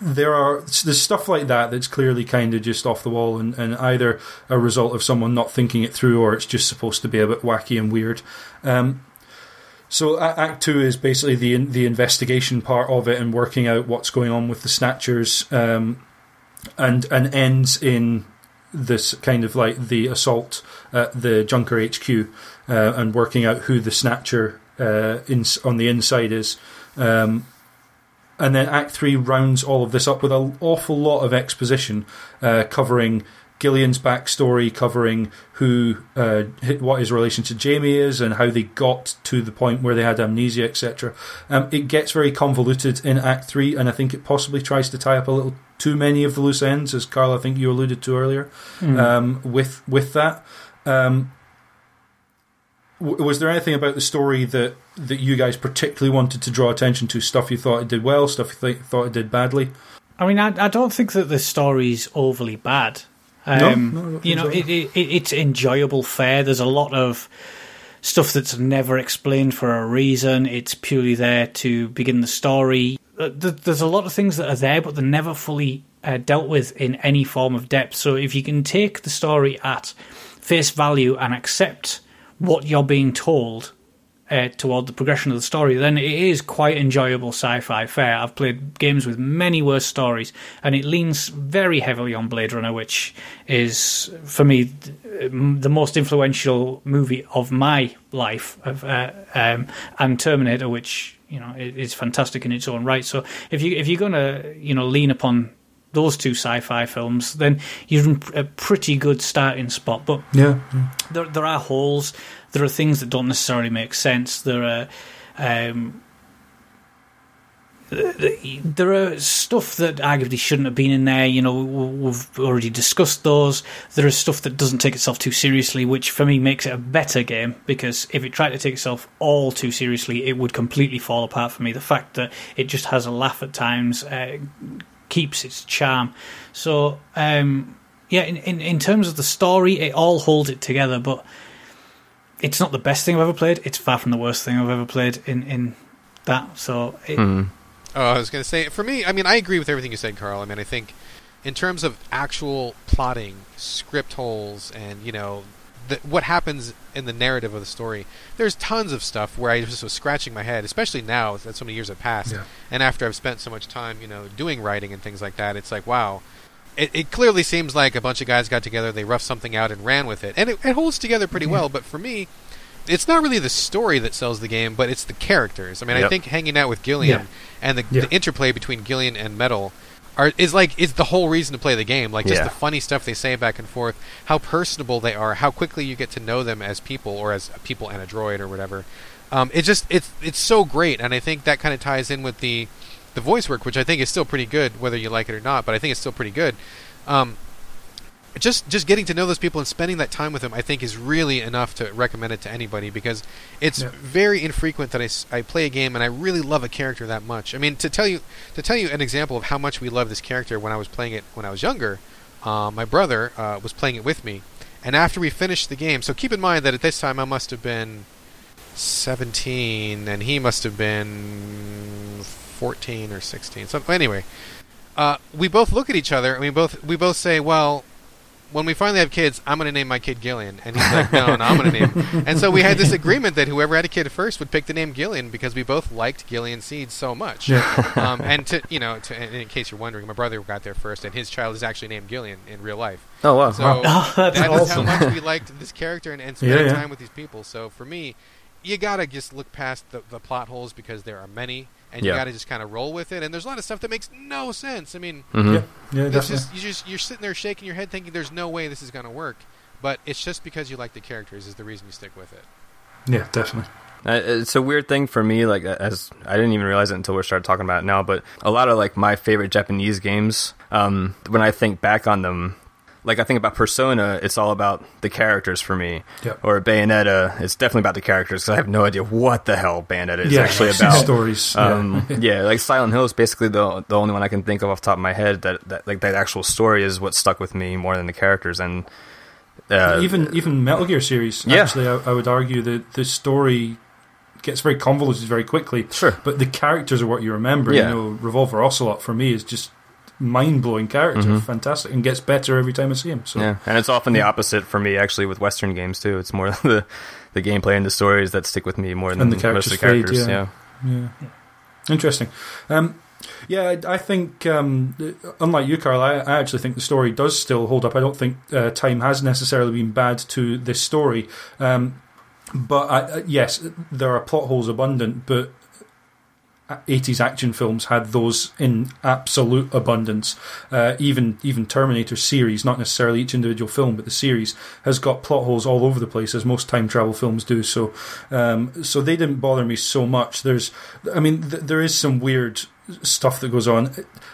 there are there's stuff like that that's clearly kind of just off the wall and, and either a result of someone not thinking it through or it's just supposed to be a bit wacky and weird. Um, so Act Two is basically the the investigation part of it and working out what's going on with the Snatchers, um, and and ends in this kind of like the assault at the Junker HQ uh, and working out who the Snatcher uh, in, on the inside is. Um, and then Act Three rounds all of this up with an awful lot of exposition, uh, covering Gillian's backstory, covering who, uh, what his relation to Jamie is, and how they got to the point where they had amnesia, etc. Um, it gets very convoluted in Act Three, and I think it possibly tries to tie up a little too many of the loose ends, as Karl, I think you alluded to earlier. Um, with with that, um, was there anything about the story that that you guys particularly wanted to draw attention to? Stuff you thought it did well, stuff you th- thought it did badly. I mean, I, I don't think that the story's overly bad. No? Um, No, I you know, it, it, it, it's enjoyable fare. There's a lot of stuff that's never explained for a reason. It's purely there to begin the story. Uh, There's a lot of things that are there, but they're never fully uh, dealt with in any form of depth. So if you can take the story at face value and accept what you're being told uh, toward the progression of the story, then it is quite enjoyable sci-fi fare. I've played games with many worse stories, and it leans very heavily on Blade Runner, which is for me the most influential movie of my life, of, uh, um, and Terminator, which you know is fantastic in its own right. So if you if you're gonna you know lean upon those two sci-fi films, then you're in a pretty good starting spot. But Yeah, there there are holes. There are things that don't necessarily make sense. There are um, there are stuff that arguably shouldn't have been in there. You know, we've already discussed those. There is stuff that doesn't take itself too seriously, which for me makes it a better game because if it tried to take itself all too seriously, it would completely fall apart for me. The fact that it just has a laugh at times uh, keeps its charm. So, um, yeah, in, in in terms of the story, it all holds it together, but it's not the best thing I've ever played. It's far from the worst thing I've ever played in in that. So, it, Hmm. Oh, I was going to say, for me, I mean, I agree with everything you said, Karl. I mean, I think in terms of actual plotting, script holes, and, you know, the, what happens in the narrative of the story, there's tons of stuff where I just was scratching my head, especially now that so many years have passed. Yeah. And after I've spent so much time, you know, doing writing and things like that, it's like, wow. It, it clearly seems like a bunch of guys got together, they roughed something out and ran with it. And it, it holds together pretty well, but for me, it's not really the story that sells the game, but it's the characters. I mean, I think hanging out with Gillian Yeah. and the, the interplay between Gillian and Metal are is like is the whole reason to play the game. Like just Yeah. the funny stuff they say back and forth, how personable they are, how quickly you get to know them as people or as people and a droid or whatever. Um, it just it's it's so great, and I think that kind of ties in with the the voice work, which I think is still pretty good, whether you like it or not. But I think it's still pretty good. Um, just just getting to know those people and spending that time with them, I think, is really enough to recommend it to anybody because it's Yeah. very infrequent that I, I play a game and I really love a character that much. I mean, to tell you to tell you an example of how much we love this character when I was playing it when I was younger, uh, my brother uh, was playing it with me, and after we finished the game, so keep in mind that at this time I must have been seventeen and he must have been fourteen or sixteen. So anyway, uh, we both look at each other and we both we both say, well when we finally have kids, I'm going to name my kid Gillian. And he's like, no, no, I'm going to name. And so we had this agreement that whoever had a kid first would pick the name Gillian because we both liked Gillian Seeds so much. Yeah. um, and to you know, to, in case you're wondering, my brother got there first, and his child is actually named Gillian in real life. Oh wow. So Oh, that's that is awesome. how much we liked this character and, and spending Yeah, yeah. time with these people. So for me, you gotta just look past the, the plot holes because there are many, and you gotta just kind of roll with it. And there's a lot of stuff that makes no sense. I mean, Mhm. Yeah, yeah, it's definitely. just you just you're sitting there shaking your head, thinking there's no way this is gonna work. But it's just because you like the characters is the reason you stick with it. yeah, definitely. Uh, It's a weird thing for me, like as I didn't even realize it until we started talking about it now. But a lot of like my favorite Japanese games, um, when I think back on them, like I think about Persona, it's all about the characters for me. Yep. Or Bayonetta, it's definitely about the characters because I have no idea what the hell Bayonetta is yeah, actually about. stories. Um, yeah. yeah, like Silent Hill is basically the the only one I can think of off the top of my head that, that like that actual story is what stuck with me more than the characters and uh, even even Metal Gear series. Yeah. Actually, I, I would argue that the story gets very convoluted very quickly. Sure. But the characters are what you remember. Yeah. You know, Revolver Ocelot for me is just mind blowing character, Mhm. fantastic, and gets better every time I see him. So Yeah, and it's often the opposite for me actually with Western games too. It's more the the gameplay and the stories that stick with me more than And the most of the characters characters. fade, yeah. yeah. Interesting. Um, yeah, I, I think, um, unlike you, Karl, I, I actually think the story does still hold up. I don't think uh, time has necessarily been bad to this story. Um, but I, uh, yes, there are plot holes abundant, but 80s action films had those in absolute abundance. Uh, even even Terminator series, not necessarily each individual film, but the series has got plot holes all over the place, as most time travel films do. So, um, so they didn't bother me so much. There's, I mean, th- there is some weird stuff that goes on.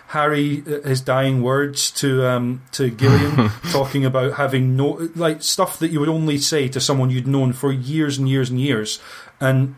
Harry, uh, his dying words to um, to Gillian, talking about having no like stuff that you would only say to someone you'd known for years and years and years, and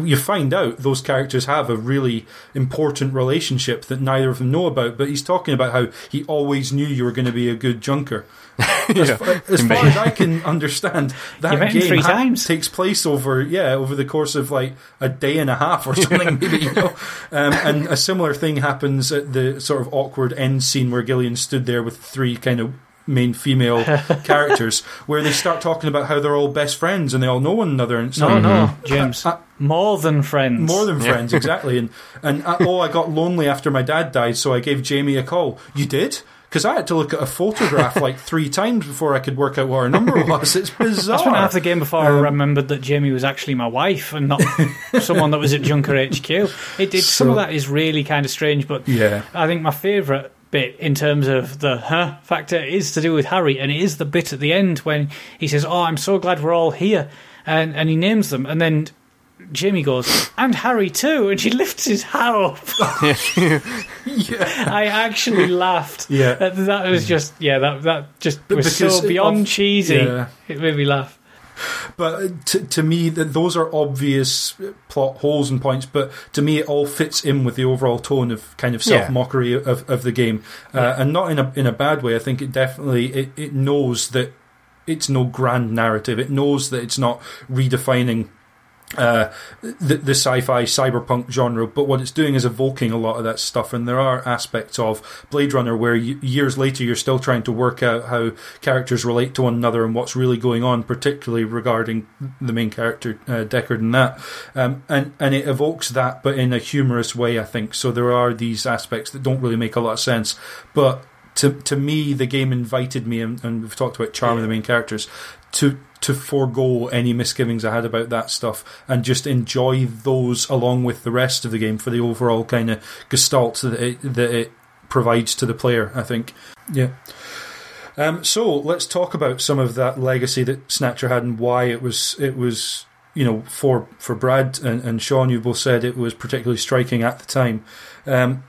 you find out those characters have a really important relationship that neither of them know about. But he's talking about how he always knew you were going to be a good junker. As, far, as far as I can understand, that You met him game three ha- times. takes place over yeah over the course of like a day and a half or something maybe you know. Um, and a similar thing happens at the sort of awkward end scene where Gillian stood there with three kind of main female characters where they start talking about how they're all best friends and they all know one another and it's No, like, no, James. Uh, more than friends. more than friends, exactly. And and uh, oh, I got lonely after my dad died, so I gave Jamie a call. You did? Because I had to look at a photograph like three times before I could work out what her number was. It's bizarre. I spent half the game before I Um, remembered that Jamie was actually my wife and not someone that was at Junker HQ. It did. some of that is really kind of strange, but yeah, I think my favourite bit in terms of the huh factor is to do with Harry, and it is the bit at the end when he says, "Oh, I'm so glad we're all here," and and he names them, and then. Jamie goes, and Harry too, and she lifts his hat up. yeah. I actually laughed. Yeah. That, that was mm. just, yeah, that that just But was so beyond of- cheesy. yeah. It made me laugh. But to, to me, th those are obvious plot holes and points. But to me, it all fits in with the overall tone of kind of self mockery of, of the game, uh, and not in a in a bad way. I think it definitely it, it knows that it's no grand narrative. It knows that it's not redefining uh, the, the sci-fi cyberpunk genre, but what it's doing is evoking a lot of that stuff. And there are aspects of Blade Runner where y- years later you're still trying to work out how characters relate to one another and what's really going on, particularly regarding the main character uh, Deckard and that. Um, and and it evokes that, but in a humorous way, I think. So there are these aspects that don't really make a lot of sense, but. To, to me, the game invited me, and, and we've talked about charm of the main characters, to to forego any misgivings I had about that stuff and just enjoy those along with the rest of the game for the overall kind of gestalt that it, that it provides to the player. I think, yeah. Um, so let's talk about some of that legacy that Snatcher had and why it was it was you know for for Brad and, and Sean. You both said it was particularly striking at the time. Um,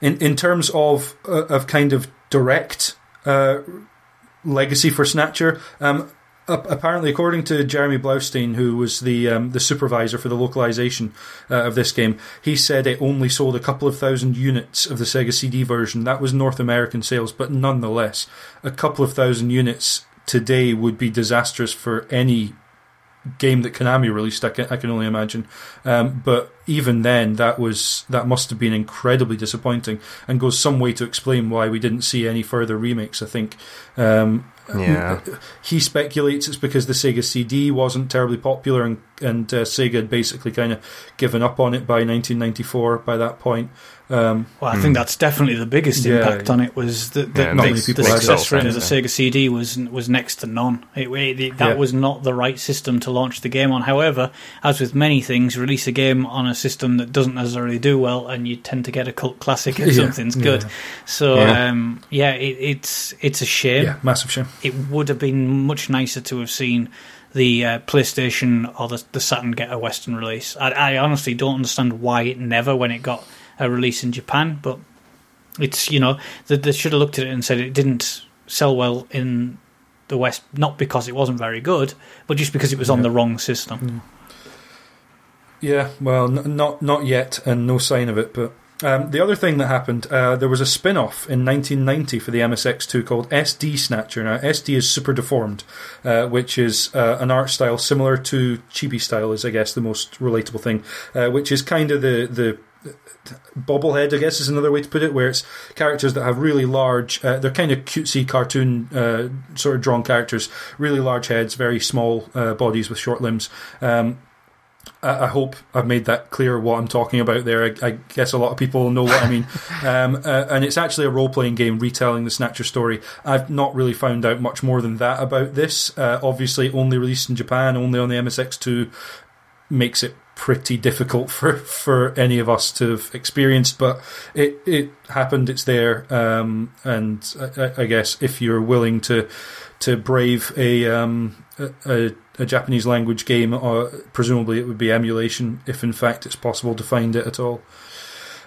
in in terms of uh, of kind of direct uh, legacy for Snatcher. Um, apparently, according to Jeremy Blaustein, who was the um, the supervisor for the localization uh, of this game, he said it only sold a couple of thousand units of the Sega CD version. That was North American sales, but nonetheless, a couple of thousand units today would be disastrous for any game that Konami released. I can, I can only imagine. Um, but even then, that was that must have been incredibly disappointing, and goes some way to explain why we didn't see any further remakes. I think. Um, Yeah. he speculates it's because the Sega CD wasn't terribly popular, and and uh, Sega had basically kind of given up on it by 1994. By that point, um, Well, I think that's definitely the biggest Yeah. impact on it was that the, Yeah, not the, the success rate of the Sega CD was was next to none. It, it- it- that Yeah. was not the right system to launch the game on. However, as with many things, release a game on a system that doesn't necessarily do well, and you tend to get a cult classic if Yeah. something's good. Yeah. So Yeah. um, yeah, it, it's it's a shame. yeah, massive shame. It would have been much nicer to have seen the uh, PlayStation or the, the Saturn get a Western release. I, I honestly don't understand why it never, when it got a release in Japan, but it's you know they, they should have looked at it and said it didn't sell well in the West, not because it wasn't very good, but just because it was on the wrong system. Yeah, well, n- not not yet, and no sign of it. But um, the other thing that happened, uh, there was a spin-off in 1990 for the MSX2 called SD Snatcher. Now, SD is super deformed, uh, which is uh, an art style similar to chibi style, is I guess the most relatable thing, uh, which is kind of the the bobblehead, I guess is another way to put it, where it's characters that have really large, uh, they're kind of cutesy cartoon uh, sort of drawn characters, really large heads, very small uh, bodies with short limbs. Um, I I hope I've made that clear what I'm talking about there. I, I guess a lot of people know what I mean. Um, uh, and it's actually a role playing game retelling the Snatcher story. I've not really found out much more than that about this. Uh, obviously, only released in Japan, only on the MSX2, makes it pretty difficult for, for any of us to have experienced. But it, it happened, it's there. Um, and I, I guess if you're willing to, to brave a, um, a, a Japanese language game, or presumably it would be emulation, if in fact it's possible to find it at all.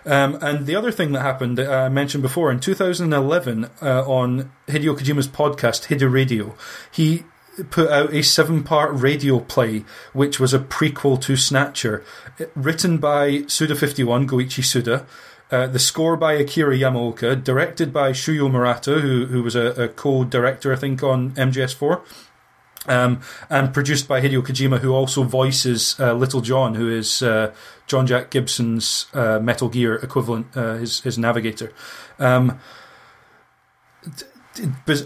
Um, and the other thing that happened, uh, I mentioned before, in 2011 uh, on Hideo Kojima's podcast, Hideo Radio, he put out a seven part radio play, which was a prequel to Snatcher, uh, written by Suda51, Goichi Suda. Uh, the score by Akira Yamaoka, directed by Shuyo Murata, who, who was a, a co director, I think, on MGS4. Um, and produced by Hideo Kojima, who also voices uh, Little John, who is uh, Jean Jack Gibson's uh, Metal Gear equivalent, uh, his his navigator. Um, but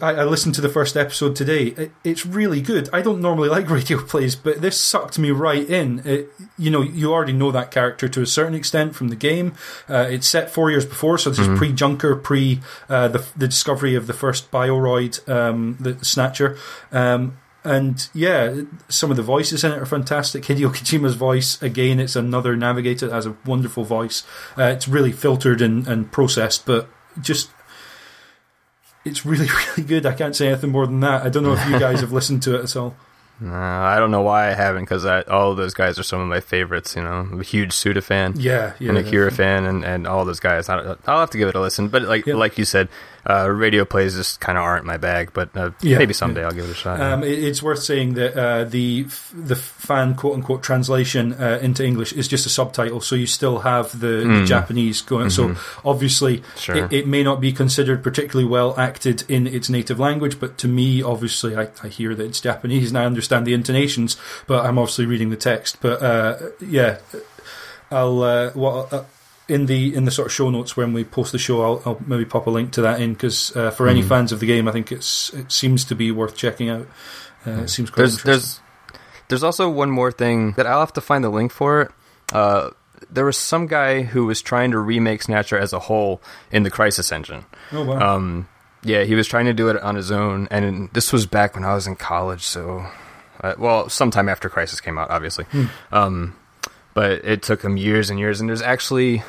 I, I listened to the first episode today. It, it's really good. I don't normally like radio plays, but this sucked me right in. It, you know, you already know that character to a certain extent from the game. Uh, it's set four years before, so this is pre Junker, pre uh, the the discovery of the first Bioroid, um, the Snatcher. Um, and yeah, some of the voices in it are fantastic. Hideo Kojima's voice, again, it's another navigator that has a wonderful voice. Uh, it's really filtered and, and processed, but just it's really, really good. I can't say anything more than that. I don't know if you guys have listened to it at all. Uh, I don't know why I haven't because all of those guys are some of my favorites. You know, I'm a huge Suda fan Yeah, yeah. and Akira fan, and, and all those guys. I, I'll have to give it a listen. But like Yeah. like you said, uh, radio plays just kind of aren't my bag. But uh, Yeah, maybe someday I'll give it a shot. Um, it, it's worth saying that uh, the the fan quote unquote translation uh, into English is just a subtitle, so you still have the, the Mm. Japanese going. So obviously, Sure. it, it may not be considered particularly well acted in its native language, but to me, obviously, I, I hear that it's Japanese and I understand the intonations, but I'm obviously reading the text. But uh, yeah, I'll uh, what. In the in the sort of show notes when we post the show, I'll, I'll maybe pop a link to that in because uh, for any Mhm. fans of the game, I think it's it seems to be worth checking out. Uh, it seems quite there's there's there's also one more thing that I'll have to find the link for it. Uh, there was some guy who was trying to remake Snatcher as a whole in the Crysis engine. oh wow, Um, yeah, he was trying to do it on his own, and this was back when I was in college. So, uh, well, sometime after Crysis came out, obviously. Um, but it took him years and years. And there's actually,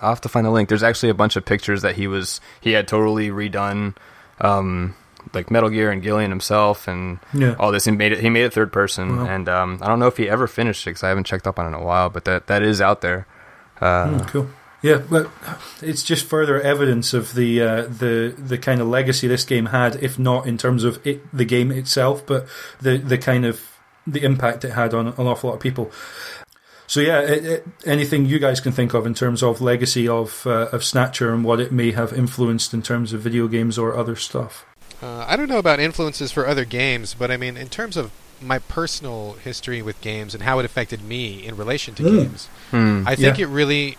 I'll have to find a link. There's actually a bunch of pictures that he was he had totally redone, um, like Metal Gear and Gillian himself, and yeah. all this. He made it. He made it third person, Wow. and um, I don't know if he ever finished it because I haven't checked up on it in a while. But that that is out there. Uh, Hmm, cool. Yeah, but it's just further evidence of the uh, the the kind of legacy this game had, if not in terms of it, the game itself, but the the kind of the impact it had on an awful lot of people. So yeah, it, it, anything you guys can think of in terms of legacy of uh, of Snatcher and what it may have influenced in terms of video games or other stuff. Uh, I don't know about influences for other games, but I mean, in terms of my personal history with games and how it affected me in relation to Mm. games. Hmm. I think Yeah. it really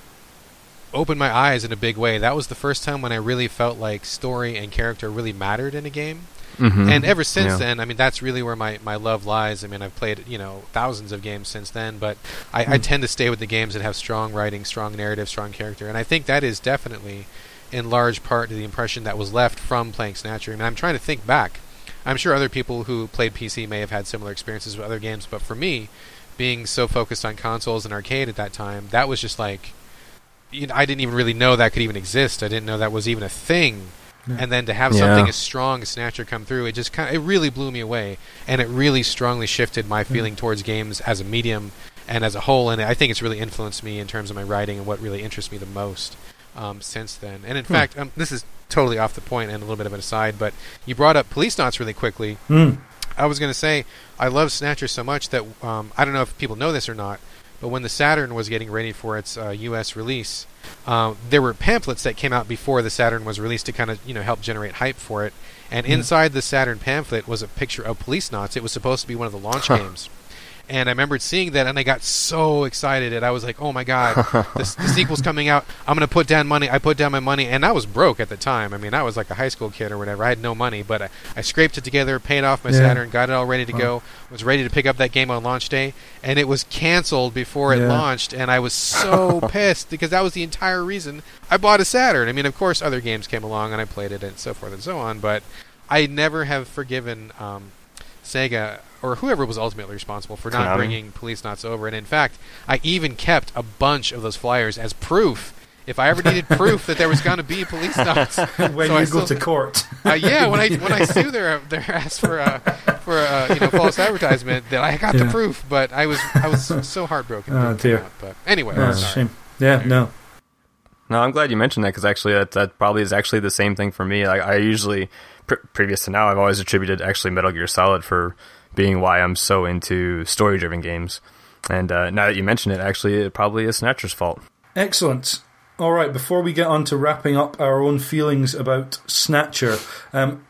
opened my eyes in a big way. That was the first time when I really felt like story and character really mattered in a game. Mhm. And ever since Yeah. then, I mean, that's really where my, my love lies. I mean, I've played, you know, thousands of games since then, but I, I Hmm. tend to stay with the games that have strong writing, strong narrative, strong character. And I think that is definitely, in large part, the impression that was left from playing Snatcher. I mean, I'm trying to think back. I'm sure other people who played PC may have had similar experiences with other games, but for me, being so focused on consoles and arcade at that time, that was just like, you know, I didn't even really know that could even exist. I didn't know that was even a thing. Yeah. And then to have Yeah. something as strong as Snatcher come through, it just kind of, it really blew me away, and it really strongly shifted my feeling towards games as a medium and as a whole. And I think it's really influenced me in terms of my writing and what really interests me the most um, since then. And in Hmm. fact, um, this is totally off the point and a little bit of an aside, but you brought up Policenauts really quickly. Mm. I was going to say I love Snatcher so much that um, I don't know if people know this or not, but when the Saturn was getting ready for its uh, U.S. release, uh, there were pamphlets that came out before the Saturn was released to kind of you know help generate hype for it. And Yeah. inside the Saturn pamphlet was a picture of Policenauts. It was supposed to be one of the launch Huh. games. And I remembered seeing that, and I got so excited, and I was like, "Oh my god, the, the sequel's coming out! I'm gonna put down money." I put down my money, and I was broke at the time. I mean, I was like a high school kid or whatever. I had no money, but I, I scraped it together, paid off my Yeah. Saturn, got it all ready to Wow. go. Was ready to pick up that game on launch day, and it was canceled before it launched, and I was so pissed because that was the entire reason I bought a Saturn. I mean, of course, other games came along, and I played it, and so forth and so on. But I never have forgiven um, Sega or whoever was ultimately responsible for not Konami. bringing Policenauts over. And in fact, I even kept a bunch of those flyers as proof. If I ever needed proof that there was going to be Police Knots, when So you I go still- to court. uh, yeah, when I when I sue their their ass for uh, for uh, you know false advertisement, that I got the proof, but I was I was so heartbroken. Oh, it didn't come dear. out. But anyway, Yeah, it's a shame. Yeah, no. No, I'm glad you mentioned that because actually that, that probably is actually the same thing for me. I, I usually, pr- previous to now, I've always attributed actually Metal Gear Solid for being why I'm so into story-driven games. And uh, now that you mention it, actually, it probably is Snatcher's fault. Excellent. All right, before we get on to wrapping up our own feelings about Snatcher, um,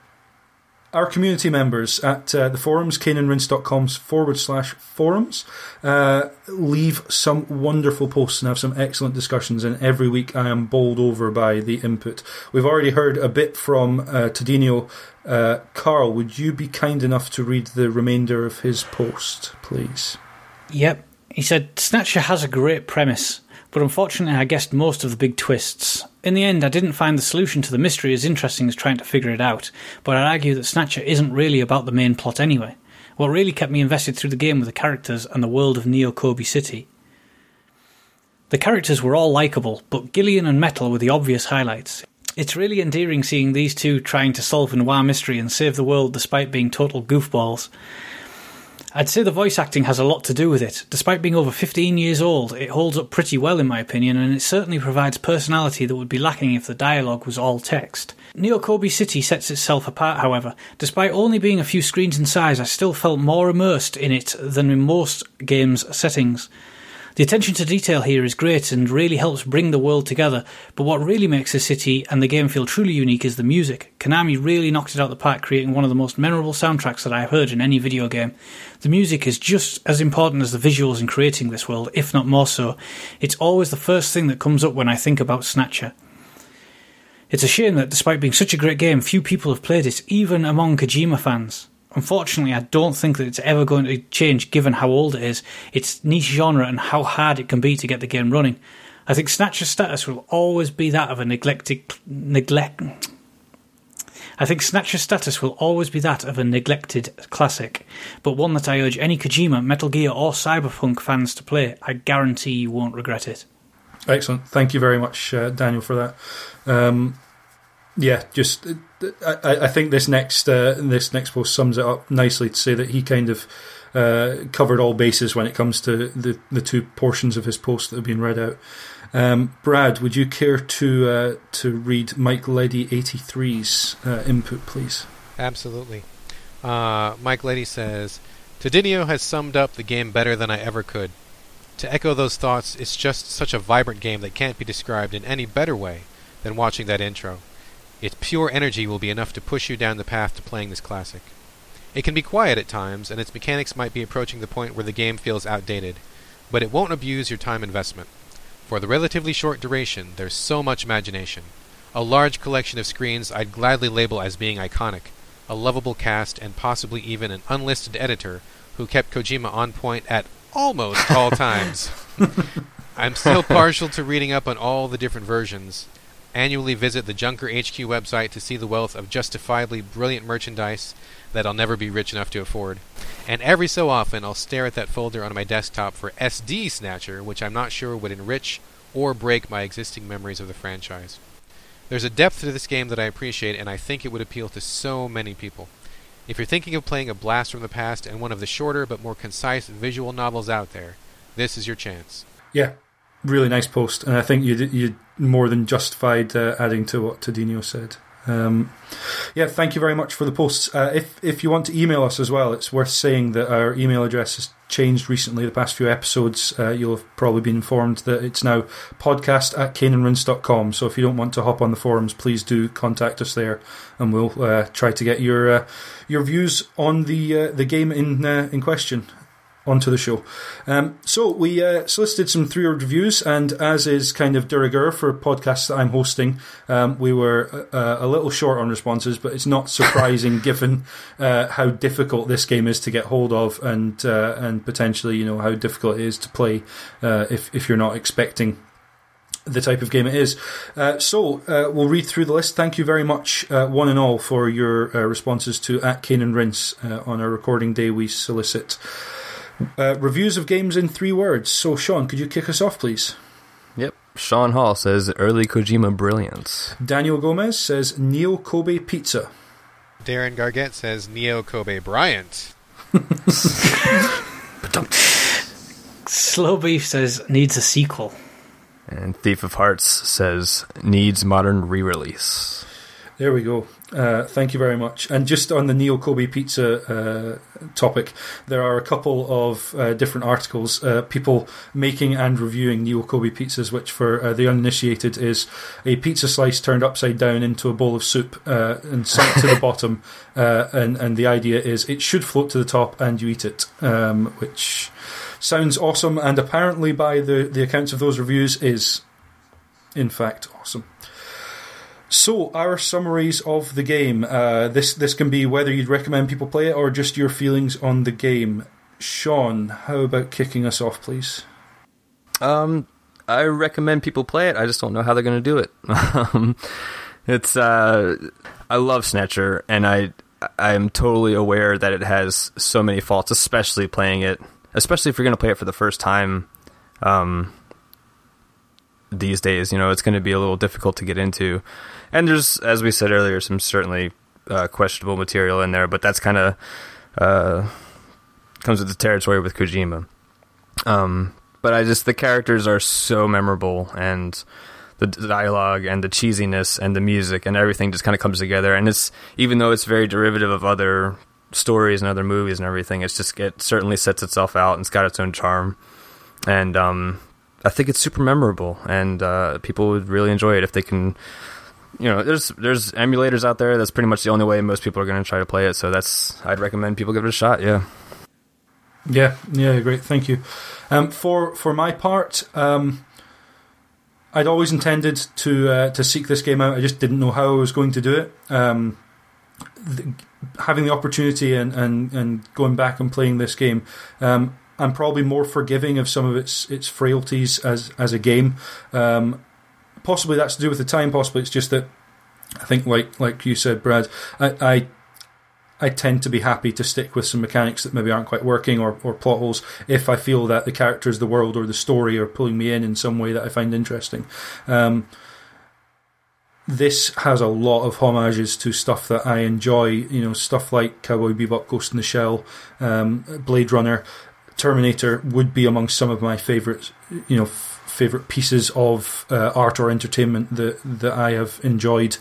our community members at uh, the forums, caneandrinse.com's forward slash forums, uh, leave some wonderful posts and have some excellent discussions. And every week I am bowled over by the input. We've already heard a bit from uh, Tadinho. Uh, Karl, would you be kind enough to read the remainder of his post, please? Yep. He said Snatcher has a great premise, but unfortunately I guessed most of the big twists. In the end, I didn't find the solution to the mystery as interesting as trying to figure it out, but I'd argue that Snatcher isn't really about the main plot anyway. What really kept me invested through the game were the characters and the world of Neo Kobe City. The characters were all likable, but Gillian and Metal were the obvious highlights. It's really endearing seeing these two trying to solve a noir mystery and save the world despite being total goofballs. I'd say the voice acting has a lot to do with it. Despite being over 15 years old, it holds up pretty well in my opinion, and it certainly provides personality that would be lacking if the dialogue was all text. Neo Kobe City sets itself apart, however. Despite only being a few screens in size, I still felt more immersed in it than in most games' settings. The attention to detail here is great and really helps bring the world together, but what really makes the city and the game feel truly unique is the music. Konami really knocked it out of the park, creating one of the most memorable soundtracks that I've heard in any video game. The music is just as important as the visuals in creating this world, if not more so. It's always the first thing that comes up when I think about Snatcher. It's a shame that despite being such a great game, few people have played it, even among Kojima fans. Unfortunately, I don't think that it's ever going to change given how old it is, its niche genre, and how hard it can be to get the game running. I think Snatcher's status will always be that of a neglected neglect. I think Snatcher's status will always be that of a neglected classic, but one that I urge any Kojima, Metal Gear, or Cyberpunk fans to play. I guarantee you won't regret it. Excellent. Thank you very much, uh, Daniel, for that. Um, yeah, just I, I think this next uh, this next post sums it up nicely to say that he kind of uh, covered all bases when it comes to the the two portions of his post that have been read out. Um, Brad, would you care to uh, to read Mike Leddy 83's uh, input, please? Absolutely. Uh, Mike Lady says, Tadinio has summed up the game better than I ever could. To echo those thoughts, it's just such a vibrant game that can't be described in any better way than watching that intro. Its pure energy will be enough to push you down the path to playing this classic. It can be quiet at times, and its mechanics might be approaching the point where the game feels outdated, but it won't abuse your time investment. For the relatively short duration, there's so much imagination. A large collection of screens I'd gladly label as being iconic, a lovable cast, and possibly even an unlisted editor who kept Kojima on point at almost all times. I'm still partial to reading up on all the different versions. Annually visit the Junker HQ website to see the wealth of justifiably brilliant merchandise that I'll never be rich enough to afford. And every so often, I'll stare at that folder on my desktop for SD Snatcher, which I'm not sure would enrich or break my existing memories of the franchise. There's a depth to this game that I appreciate, and I think it would appeal to so many people. If you're thinking of playing a blast from the past and one of the shorter but more concise visual novels out there, this is your chance. Yeah, really nice post, and I think you you more than justified uh, adding to what Tadino said. Um, yeah, thank you very much for the posts. Uh, if if you want to email us as well, it's worth saying that our email address has changed recently. The past few episodes, uh, you'll have probably been informed that it's now podcast at caneandrinse.com. So if you don't want to hop on the forums, please do contact us there, and we'll uh, try to get your uh, your views on the uh, the game in uh, in question onto the show. Um, so we uh, solicited some three-word reviews, and as is kind of de rigueur for podcasts that I'm hosting, um, we were uh, a little short on responses, but it's not surprising given uh, how difficult this game is to get hold of, and uh, and potentially you know how difficult it is to play uh, if if you're not expecting the type of game it is. Uh, so uh, we'll read through the list. Thank you very much, uh, one and all, for your uh, responses to at Cane and Rinse on our recording day. We solicit uh, reviews of games in three words. So, Sean, could you kick us off, please? Yep. Sean Hall says early Kojima brilliance. Daniel Gomez says Neo Kobe Pizza. Darren Gargette says Neo Kobe Bryant. Slow Beef says needs a sequel. And Thief of Hearts says needs modern re-release. There we go. Uh, thank you very much. And just on the Neo Kobe Pizza uh, topic, there are a couple of uh, different articles, uh, people making and reviewing Neo Kobe pizzas, which for uh, the uninitiated is a pizza slice turned upside down into a bowl of soup uh, and sunk to the bottom. and, and the idea is it should float to the top and you eat it, um, which sounds awesome. And apparently, by the, the accounts of those reviews, is in fact awesome. So, our summaries of the game. Uh, this this can be whether you'd recommend people play it or just your feelings on the game. Sean, how about kicking us off, please? Um, I recommend people play it. I just don't know how they're going to do it. Um, it's uh, I love Snatcher, and I I am totally aware that it has so many faults, especially playing it, especially if you're going to play it for the first time. Um, these days, you know, it's going to be a little difficult to get into. And there's, as we said earlier, some certainly uh, questionable material in there, but that's kind of uh, comes with the territory with Kojima. Um, but I just the characters are so memorable, and the dialogue and the cheesiness and the music and everything just kind of comes together. And it's even though it's very derivative of other stories and other movies and everything, it's just it certainly sets itself out and it's got its own charm. And um, I think it's super memorable, and uh, people would really enjoy it if they can. You know, there's there's emulators out there. That's pretty much the only way most people are going to try to play it. So that's I'd recommend people give it a shot. Yeah. Yeah, yeah, great. Thank you. Um, for for my part, um, I'd always intended to uh, to seek this game out. I just didn't know how I was going to do it. Um, the, having the opportunity and, and, and going back and playing this game, um, I'm probably more forgiving of some of its its frailties as as a game. Um, possibly that's to do with the time. Possibly it's just that I think, like like you said, Brad, I, I I tend to be happy to stick with some mechanics that maybe aren't quite working or, or plot holes if I feel that the characters, the world, or the story are pulling me in in some way that I find interesting. Um, this has a lot of homages to stuff that I enjoy, you know, stuff like Cowboy Bebop, Ghost in the Shell, um, Blade Runner, Terminator would be among some of my favorite, you know, favorite pieces of uh, art or entertainment that that I have enjoyed.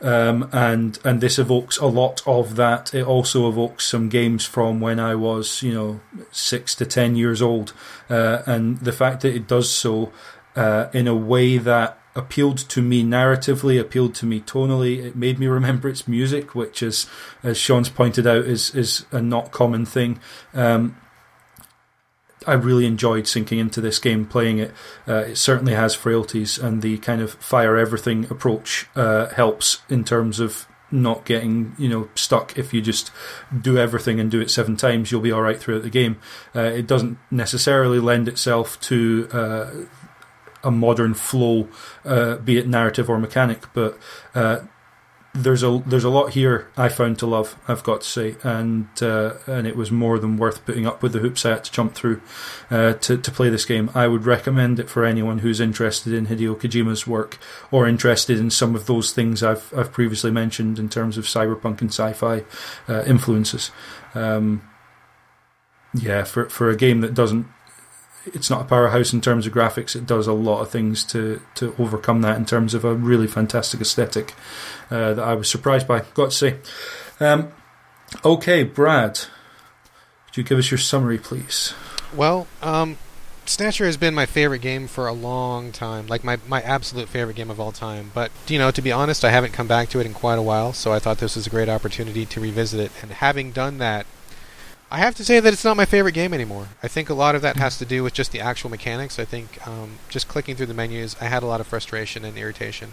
Um, and and this evokes a lot of that. It also evokes some games from when I was, you know, six to ten years old, uh, and the fact that it does so uh, in a way that appealed to me narratively, appealed to me tonally. It made me remember its music, which is, as Sean's pointed out, is is a not common thing. Um, I really enjoyed sinking into this game, playing it. Uh, it certainly has frailties, and the kind of fire everything approach uh, helps in terms of not getting you know stuck. If you just do everything and do it seven times, you'll be all right throughout the game. Uh, it doesn't necessarily lend itself to uh, a modern flow, uh, be it narrative or mechanic, but uh, there's a there's a lot here I found to love. I've got to say, and uh, and it was more than worth putting up with the hoops I had to jump through uh, to to play this game. I would recommend it for anyone who's interested in Hideo Kojima's work or interested in some of those things I've I've previously mentioned in terms of cyberpunk and sci-fi uh, influences. Um, yeah, for for a game that doesn't it's not a powerhouse in terms of graphics. It does a lot of things to to overcome that in terms of a really fantastic aesthetic uh, that I was surprised by. Got to say. Um, okay, Brad, could you give us your summary, please? Well, um, Snatcher has been my favorite game for a long time, like my, my absolute favorite game of all time. But, you know, to be honest, I haven't come back to it in quite a while, so I thought this was a great opportunity to revisit it. And having done that, I have to say that it's not my favorite game anymore. I think a lot of that has to do with just the actual mechanics. I think um, just clicking through the menus, I had a lot of frustration and irritation.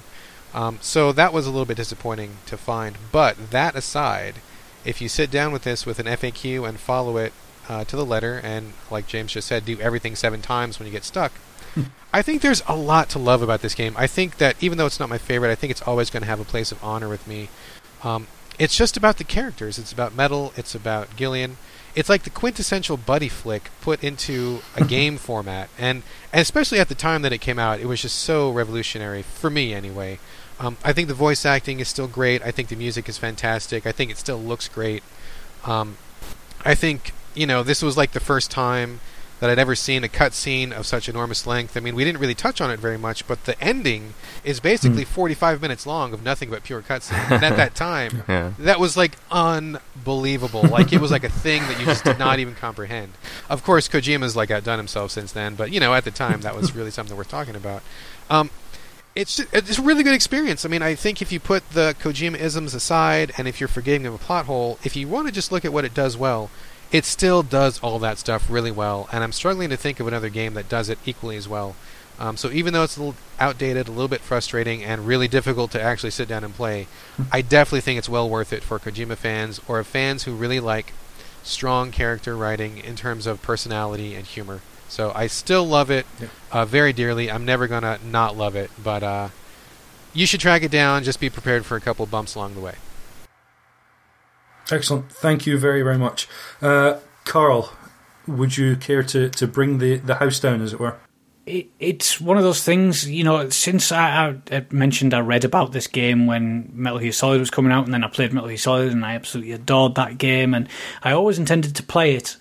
Um, so that was a little bit disappointing to find. But that aside, if you sit down with this with an FAQ and follow it uh, to the letter, and like James just said, do everything seven times when you get stuck, I think there's a lot to love about this game. I think that even though it's not my favorite, I think it's always going to have a place of honor with me. Um, it's just about the characters. It's about Metal. It's about Gillian it's like the quintessential buddy flick put into a game format, and, and especially at the time that it came out, it was just so revolutionary for me anyway. Um, I think the voice acting is still great. I think the music is fantastic. I think it still looks great. Um, I think you know this was like the first time that I'd ever seen a cutscene of such enormous length. I mean, we didn't really touch on it very much, but the ending is basically mm. 45 minutes long of nothing but pure cutscene. and at that time, yeah. that was like unbelievable. Like it was like a thing that you just did not even comprehend. Of course, Kojima's like outdone himself since then, but you know, at the time, that was really something worth talking about. Um, it's it's a really good experience. I mean, I think if you put the Kojima isms aside, and if you're forgiving of a plot hole, if you want to just look at what it does well, it still does all that stuff really well, and I'm struggling to think of another game that does it equally as well. Um, so even though it's a little outdated, a little bit frustrating, and really difficult to actually sit down and play, hmm. I definitely think it's well worth it for Kojima fans or fans who really like strong character writing in terms of personality and humor. So I still love it yeah. uh, very dearly. I'm never gonna not love it, but uh, you should track it down. Just be prepared for a couple bumps along the way. Excellent. Thank you very, very much. Uh, Karl, would you care to, to bring the, the house down, as it were? It, it's one of those things, you know, since I, I, mentioned I read about this game when Metal Gear Solid was coming out, and then I played Metal Gear Solid, and I absolutely adored that game, and I always intended to play it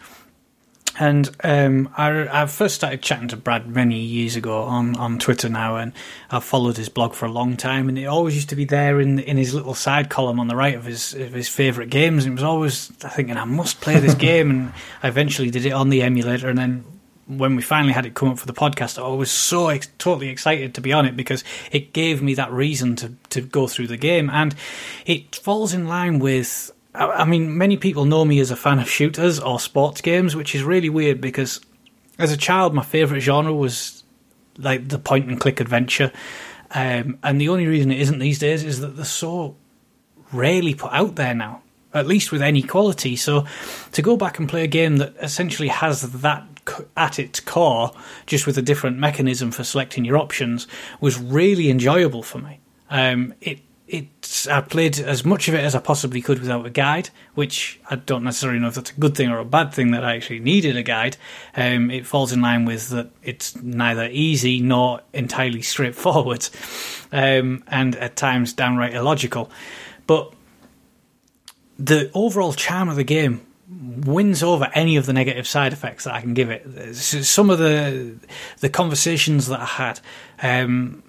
and um, I, I, first started chatting to Brad many years ago on, on Twitter now, and I've followed his blog for a long time. And it always used to be there in in his little side column on the right of his of his favourite games. And it was always thinking, I must play this game. And I eventually did it on the emulator, and then when we finally had it come up for the podcast, I was so ex- totally excited to be on it because it gave me that reason to to go through the game, and it falls in line with I mean, many people know me as a fan of shooters or sports games, which is really weird because as a child, my favourite genre was like the point and click adventure. Um, and the only reason it isn't these days is that they're so rarely put out there now, at least with any quality. So to go back and play a game that essentially has that at its core, just with a different mechanism for selecting your options, was really enjoyable for me. Um, it it's I played as much of it as I possibly could without a guide, which I don't necessarily know if that's a good thing or a bad thing that I actually needed a guide. Um, it falls in line with that it's neither easy nor entirely straightforward, um, and at times downright illogical. But the overall charm of the game wins over any of the negative side effects that I can give it. Some of the the conversations that I had. Um,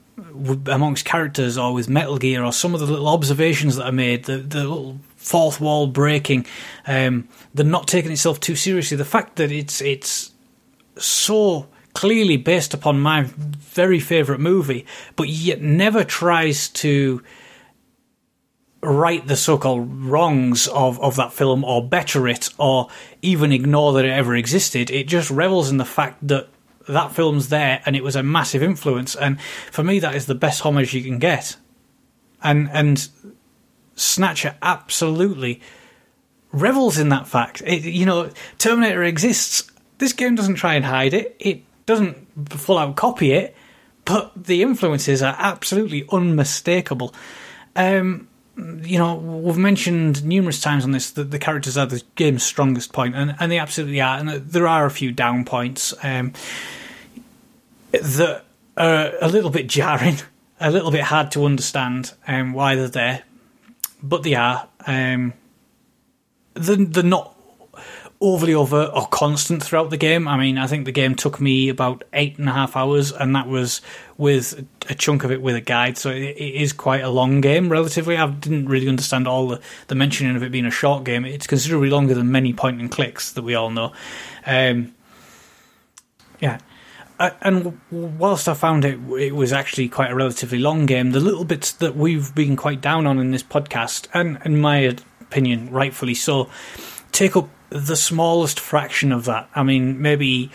amongst characters or with Metal Gear or some of the little observations that are made, the, the little fourth wall breaking, um, the not taking itself too seriously, the fact that it's it's so clearly based upon my very favourite movie, but yet never tries to right the so-called wrongs of, of that film or better it or even ignore that it ever existed. It just revels in the fact that that film's there and it was a massive influence. And for me, that is the best homage you can get. And and Snatcher absolutely revels in that fact. It, you know, Terminator exists. This game doesn't try and hide it. It doesn't full out copy it, but the influences are absolutely unmistakable. Um, you know, we've mentioned numerous times on this that the characters are the game's strongest point, and, and they absolutely are. And there are a few down points um, that are a little bit jarring, a little bit hard to understand um, why they're there, but they are. Um, they're, they're not overly overt or constant throughout the game. I mean, I think the game took me about eight and a half hours, and that was with a chunk of it with a guide. So it, it is quite a long game, relatively. I didn't really understand all the, the mentioning of it being a short game. It's considerably longer than many point and clicks that we all know. Um, yeah. And whilst I found it, it was actually quite a relatively long game. The little bits that we've been quite down on in this podcast, and in my opinion, rightfully so, take up the smallest fraction of that. I mean, maybe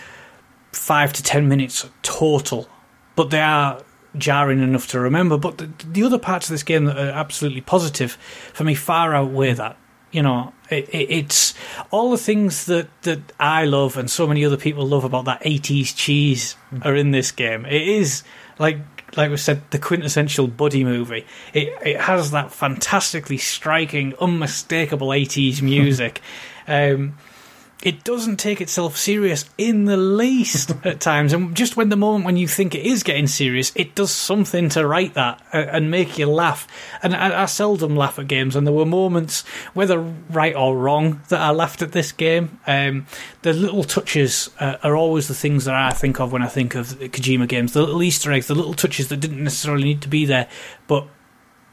five to ten minutes total, but they are jarring enough to remember. But the, the other parts of this game that are absolutely positive for me far outweigh that. You know, it, it, it's all the things that, that I love and so many other people love about that 80s cheese are in this game. It is like like we said, the quintessential buddy movie. It it has that fantastically striking, unmistakable 80s music. Um, it doesn't take itself serious in the least at times. And just when the moment when you think it is getting serious, it does something to right that uh, and make you laugh. And I, I, seldom laugh at games, and there were moments, whether right or wrong, that I laughed at this game. Um, the little touches uh, are always the things that I think of when I think of Kojima games. The little Easter eggs, the little touches that didn't necessarily need to be there, but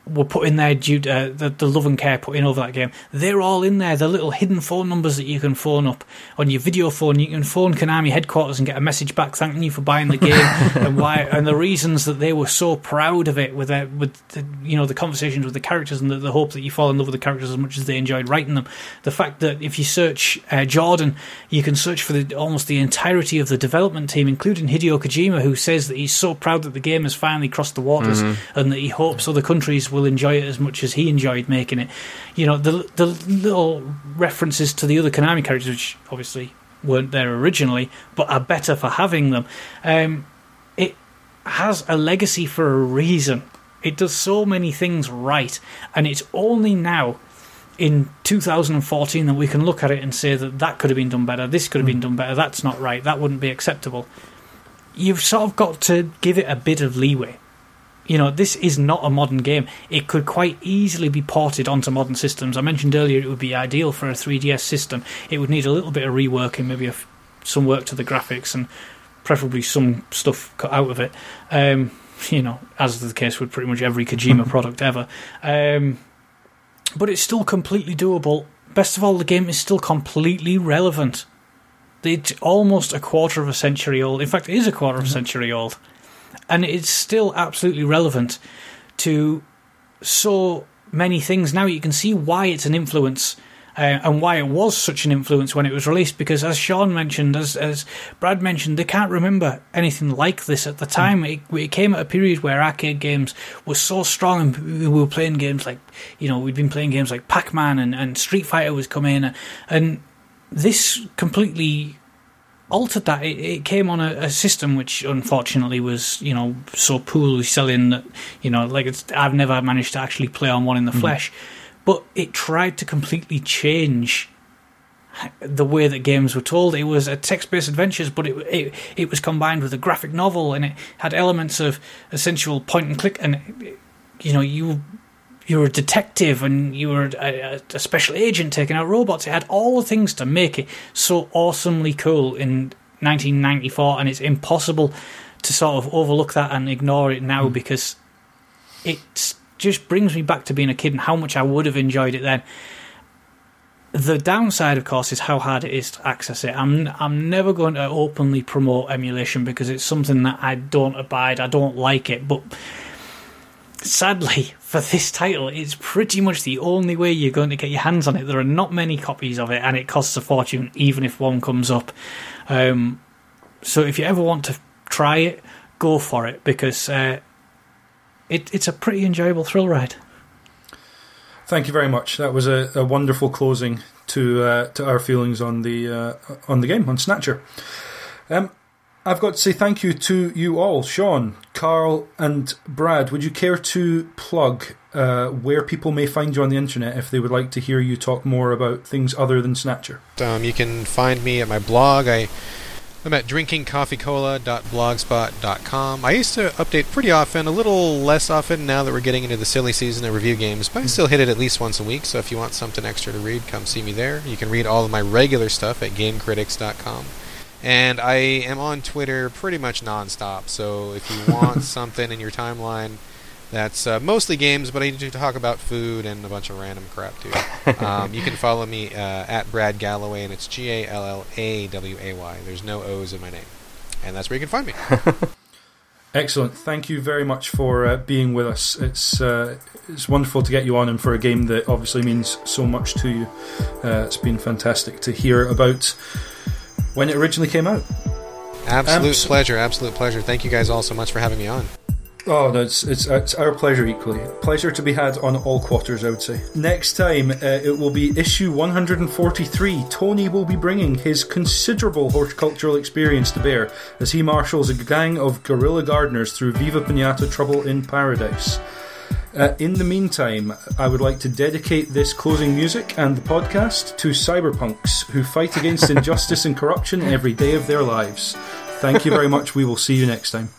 were put in there due to uh, the, the love and care put in over that game. They're all in there. The little hidden phone numbers that you can phone up on your video phone. You can phone Konami headquarters and get a message back thanking you for buying the game and why and the reasons that they were so proud of it with their, with the, you know the conversations with the characters and the, the, hope that you fall in love with the characters as much as they enjoyed writing them. The fact that if you search uh, Jordan, you can search for the, almost the entirety of the development team, including Hideo Kojima, who says that he's so proud that the game has finally crossed the waters mm-hmm. and that he hopes other countries will enjoy it as much as he enjoyed making it. You know, the the little references to the other Konami characters, which obviously weren't there originally, but are better for having them. Um, it has a legacy for a reason. It does so many things right, and it's only now in 2014 that we can look at it and say that that could have been done better, this could have been done better, that's not right, that wouldn't be acceptable. You've sort of got to give it a bit of leeway. You know, this is not a modern game. It could quite easily be ported onto modern systems. I mentioned earlier it would be ideal for a 3DS system. It would need a little bit of reworking, maybe some work to the graphics, and preferably some stuff cut out of it. Um, you know, as is the case with pretty much every Kojima product ever. Um, but it's still completely doable. Best of all, the game is still completely relevant. It's almost a quarter of a century old. In fact, it is a quarter of a mm-hmm. century old and it's still absolutely relevant to so many things. Now you can see why it's an influence. Uh, and why it was such an influence when it was released, because as Sean mentioned, as as Brad mentioned, they can't remember anything like this at the hmm. time. It, it, came at a period where arcade games were so strong, and we were playing games like, you know, we'd been playing games like Pac Man and, and Street Fighter was coming, and, and this completely altered that. It, it came on a, a, system which, unfortunately, was you know so poorly selling that you know like it's I've never managed to actually play on one in the mm. flesh. But it tried to completely change the way that games were told. It was a text-based adventures, but it, it it was combined with a graphic novel, and it had elements of essential point and click. And you know, you you were a detective and you were a, a, special agent taking out robots. It had all the things to make it so awesomely cool in 1994, and it's impossible to sort of overlook that and ignore it now mm. because it just brings me back to being a kid and how much I would have enjoyed it then. the downside, of course, is how hard it is to access it. I'm I'm never going to openly promote emulation because it's something that I don't abide. I don't like it, but sadly for this title, it's pretty much the only way you're going to get your hands on it. There are not many copies of it, and it costs a fortune, even if one comes up. Um, so if you ever want to try it, go for it because uh, it, it's a pretty enjoyable thrill ride. Thank you very much. That was a, a wonderful closing to uh, to our feelings on the uh, on the game on Snatcher. Um, I've got to say thank you to you all, Sean, Karl, and Brad. Would you care to plug uh, where people may find you on the internet if they would like to hear you talk more about things other than Snatcher? Um, you can find me at my blog. I I'm at drinkingcoffeecola.blogspot.com. I used to update pretty often, a little less often now that we're getting into the silly season of review games, but I still hit it at least once a week. So if you want something extra to read, come see me there. You can read all of my regular stuff at gamecritics.com. And I am on Twitter pretty much nonstop. So if you want something in your timeline that's uh, mostly games, but I do talk about food and a bunch of random crap too. Um, you can follow me uh, at Brad Gallaway, and it's G A L L A W A Y. There's no O's in my name, and that's where you can find me. Excellent. Thank you very much for uh, being with us. It's uh, it's wonderful to get you on, and for a game that obviously means so much to you, uh, it's been fantastic to hear about when it originally came out. Absolute Abs- pleasure, absolute pleasure. Thank you guys all so much for having me on. Oh, no, it's, it's, it's our pleasure equally. Pleasure to be had on all quarters, I would say. Next time, uh, it will be issue 143. Tony will be bringing his considerable horticultural experience to bear as he marshals a gang of guerrilla gardeners through Viva Pinata Trouble in Paradise. Uh, in the meantime, I would like to dedicate this closing music and the podcast to cyberpunks who fight against injustice and corruption every day of their lives. Thank you very much. We will see you next time.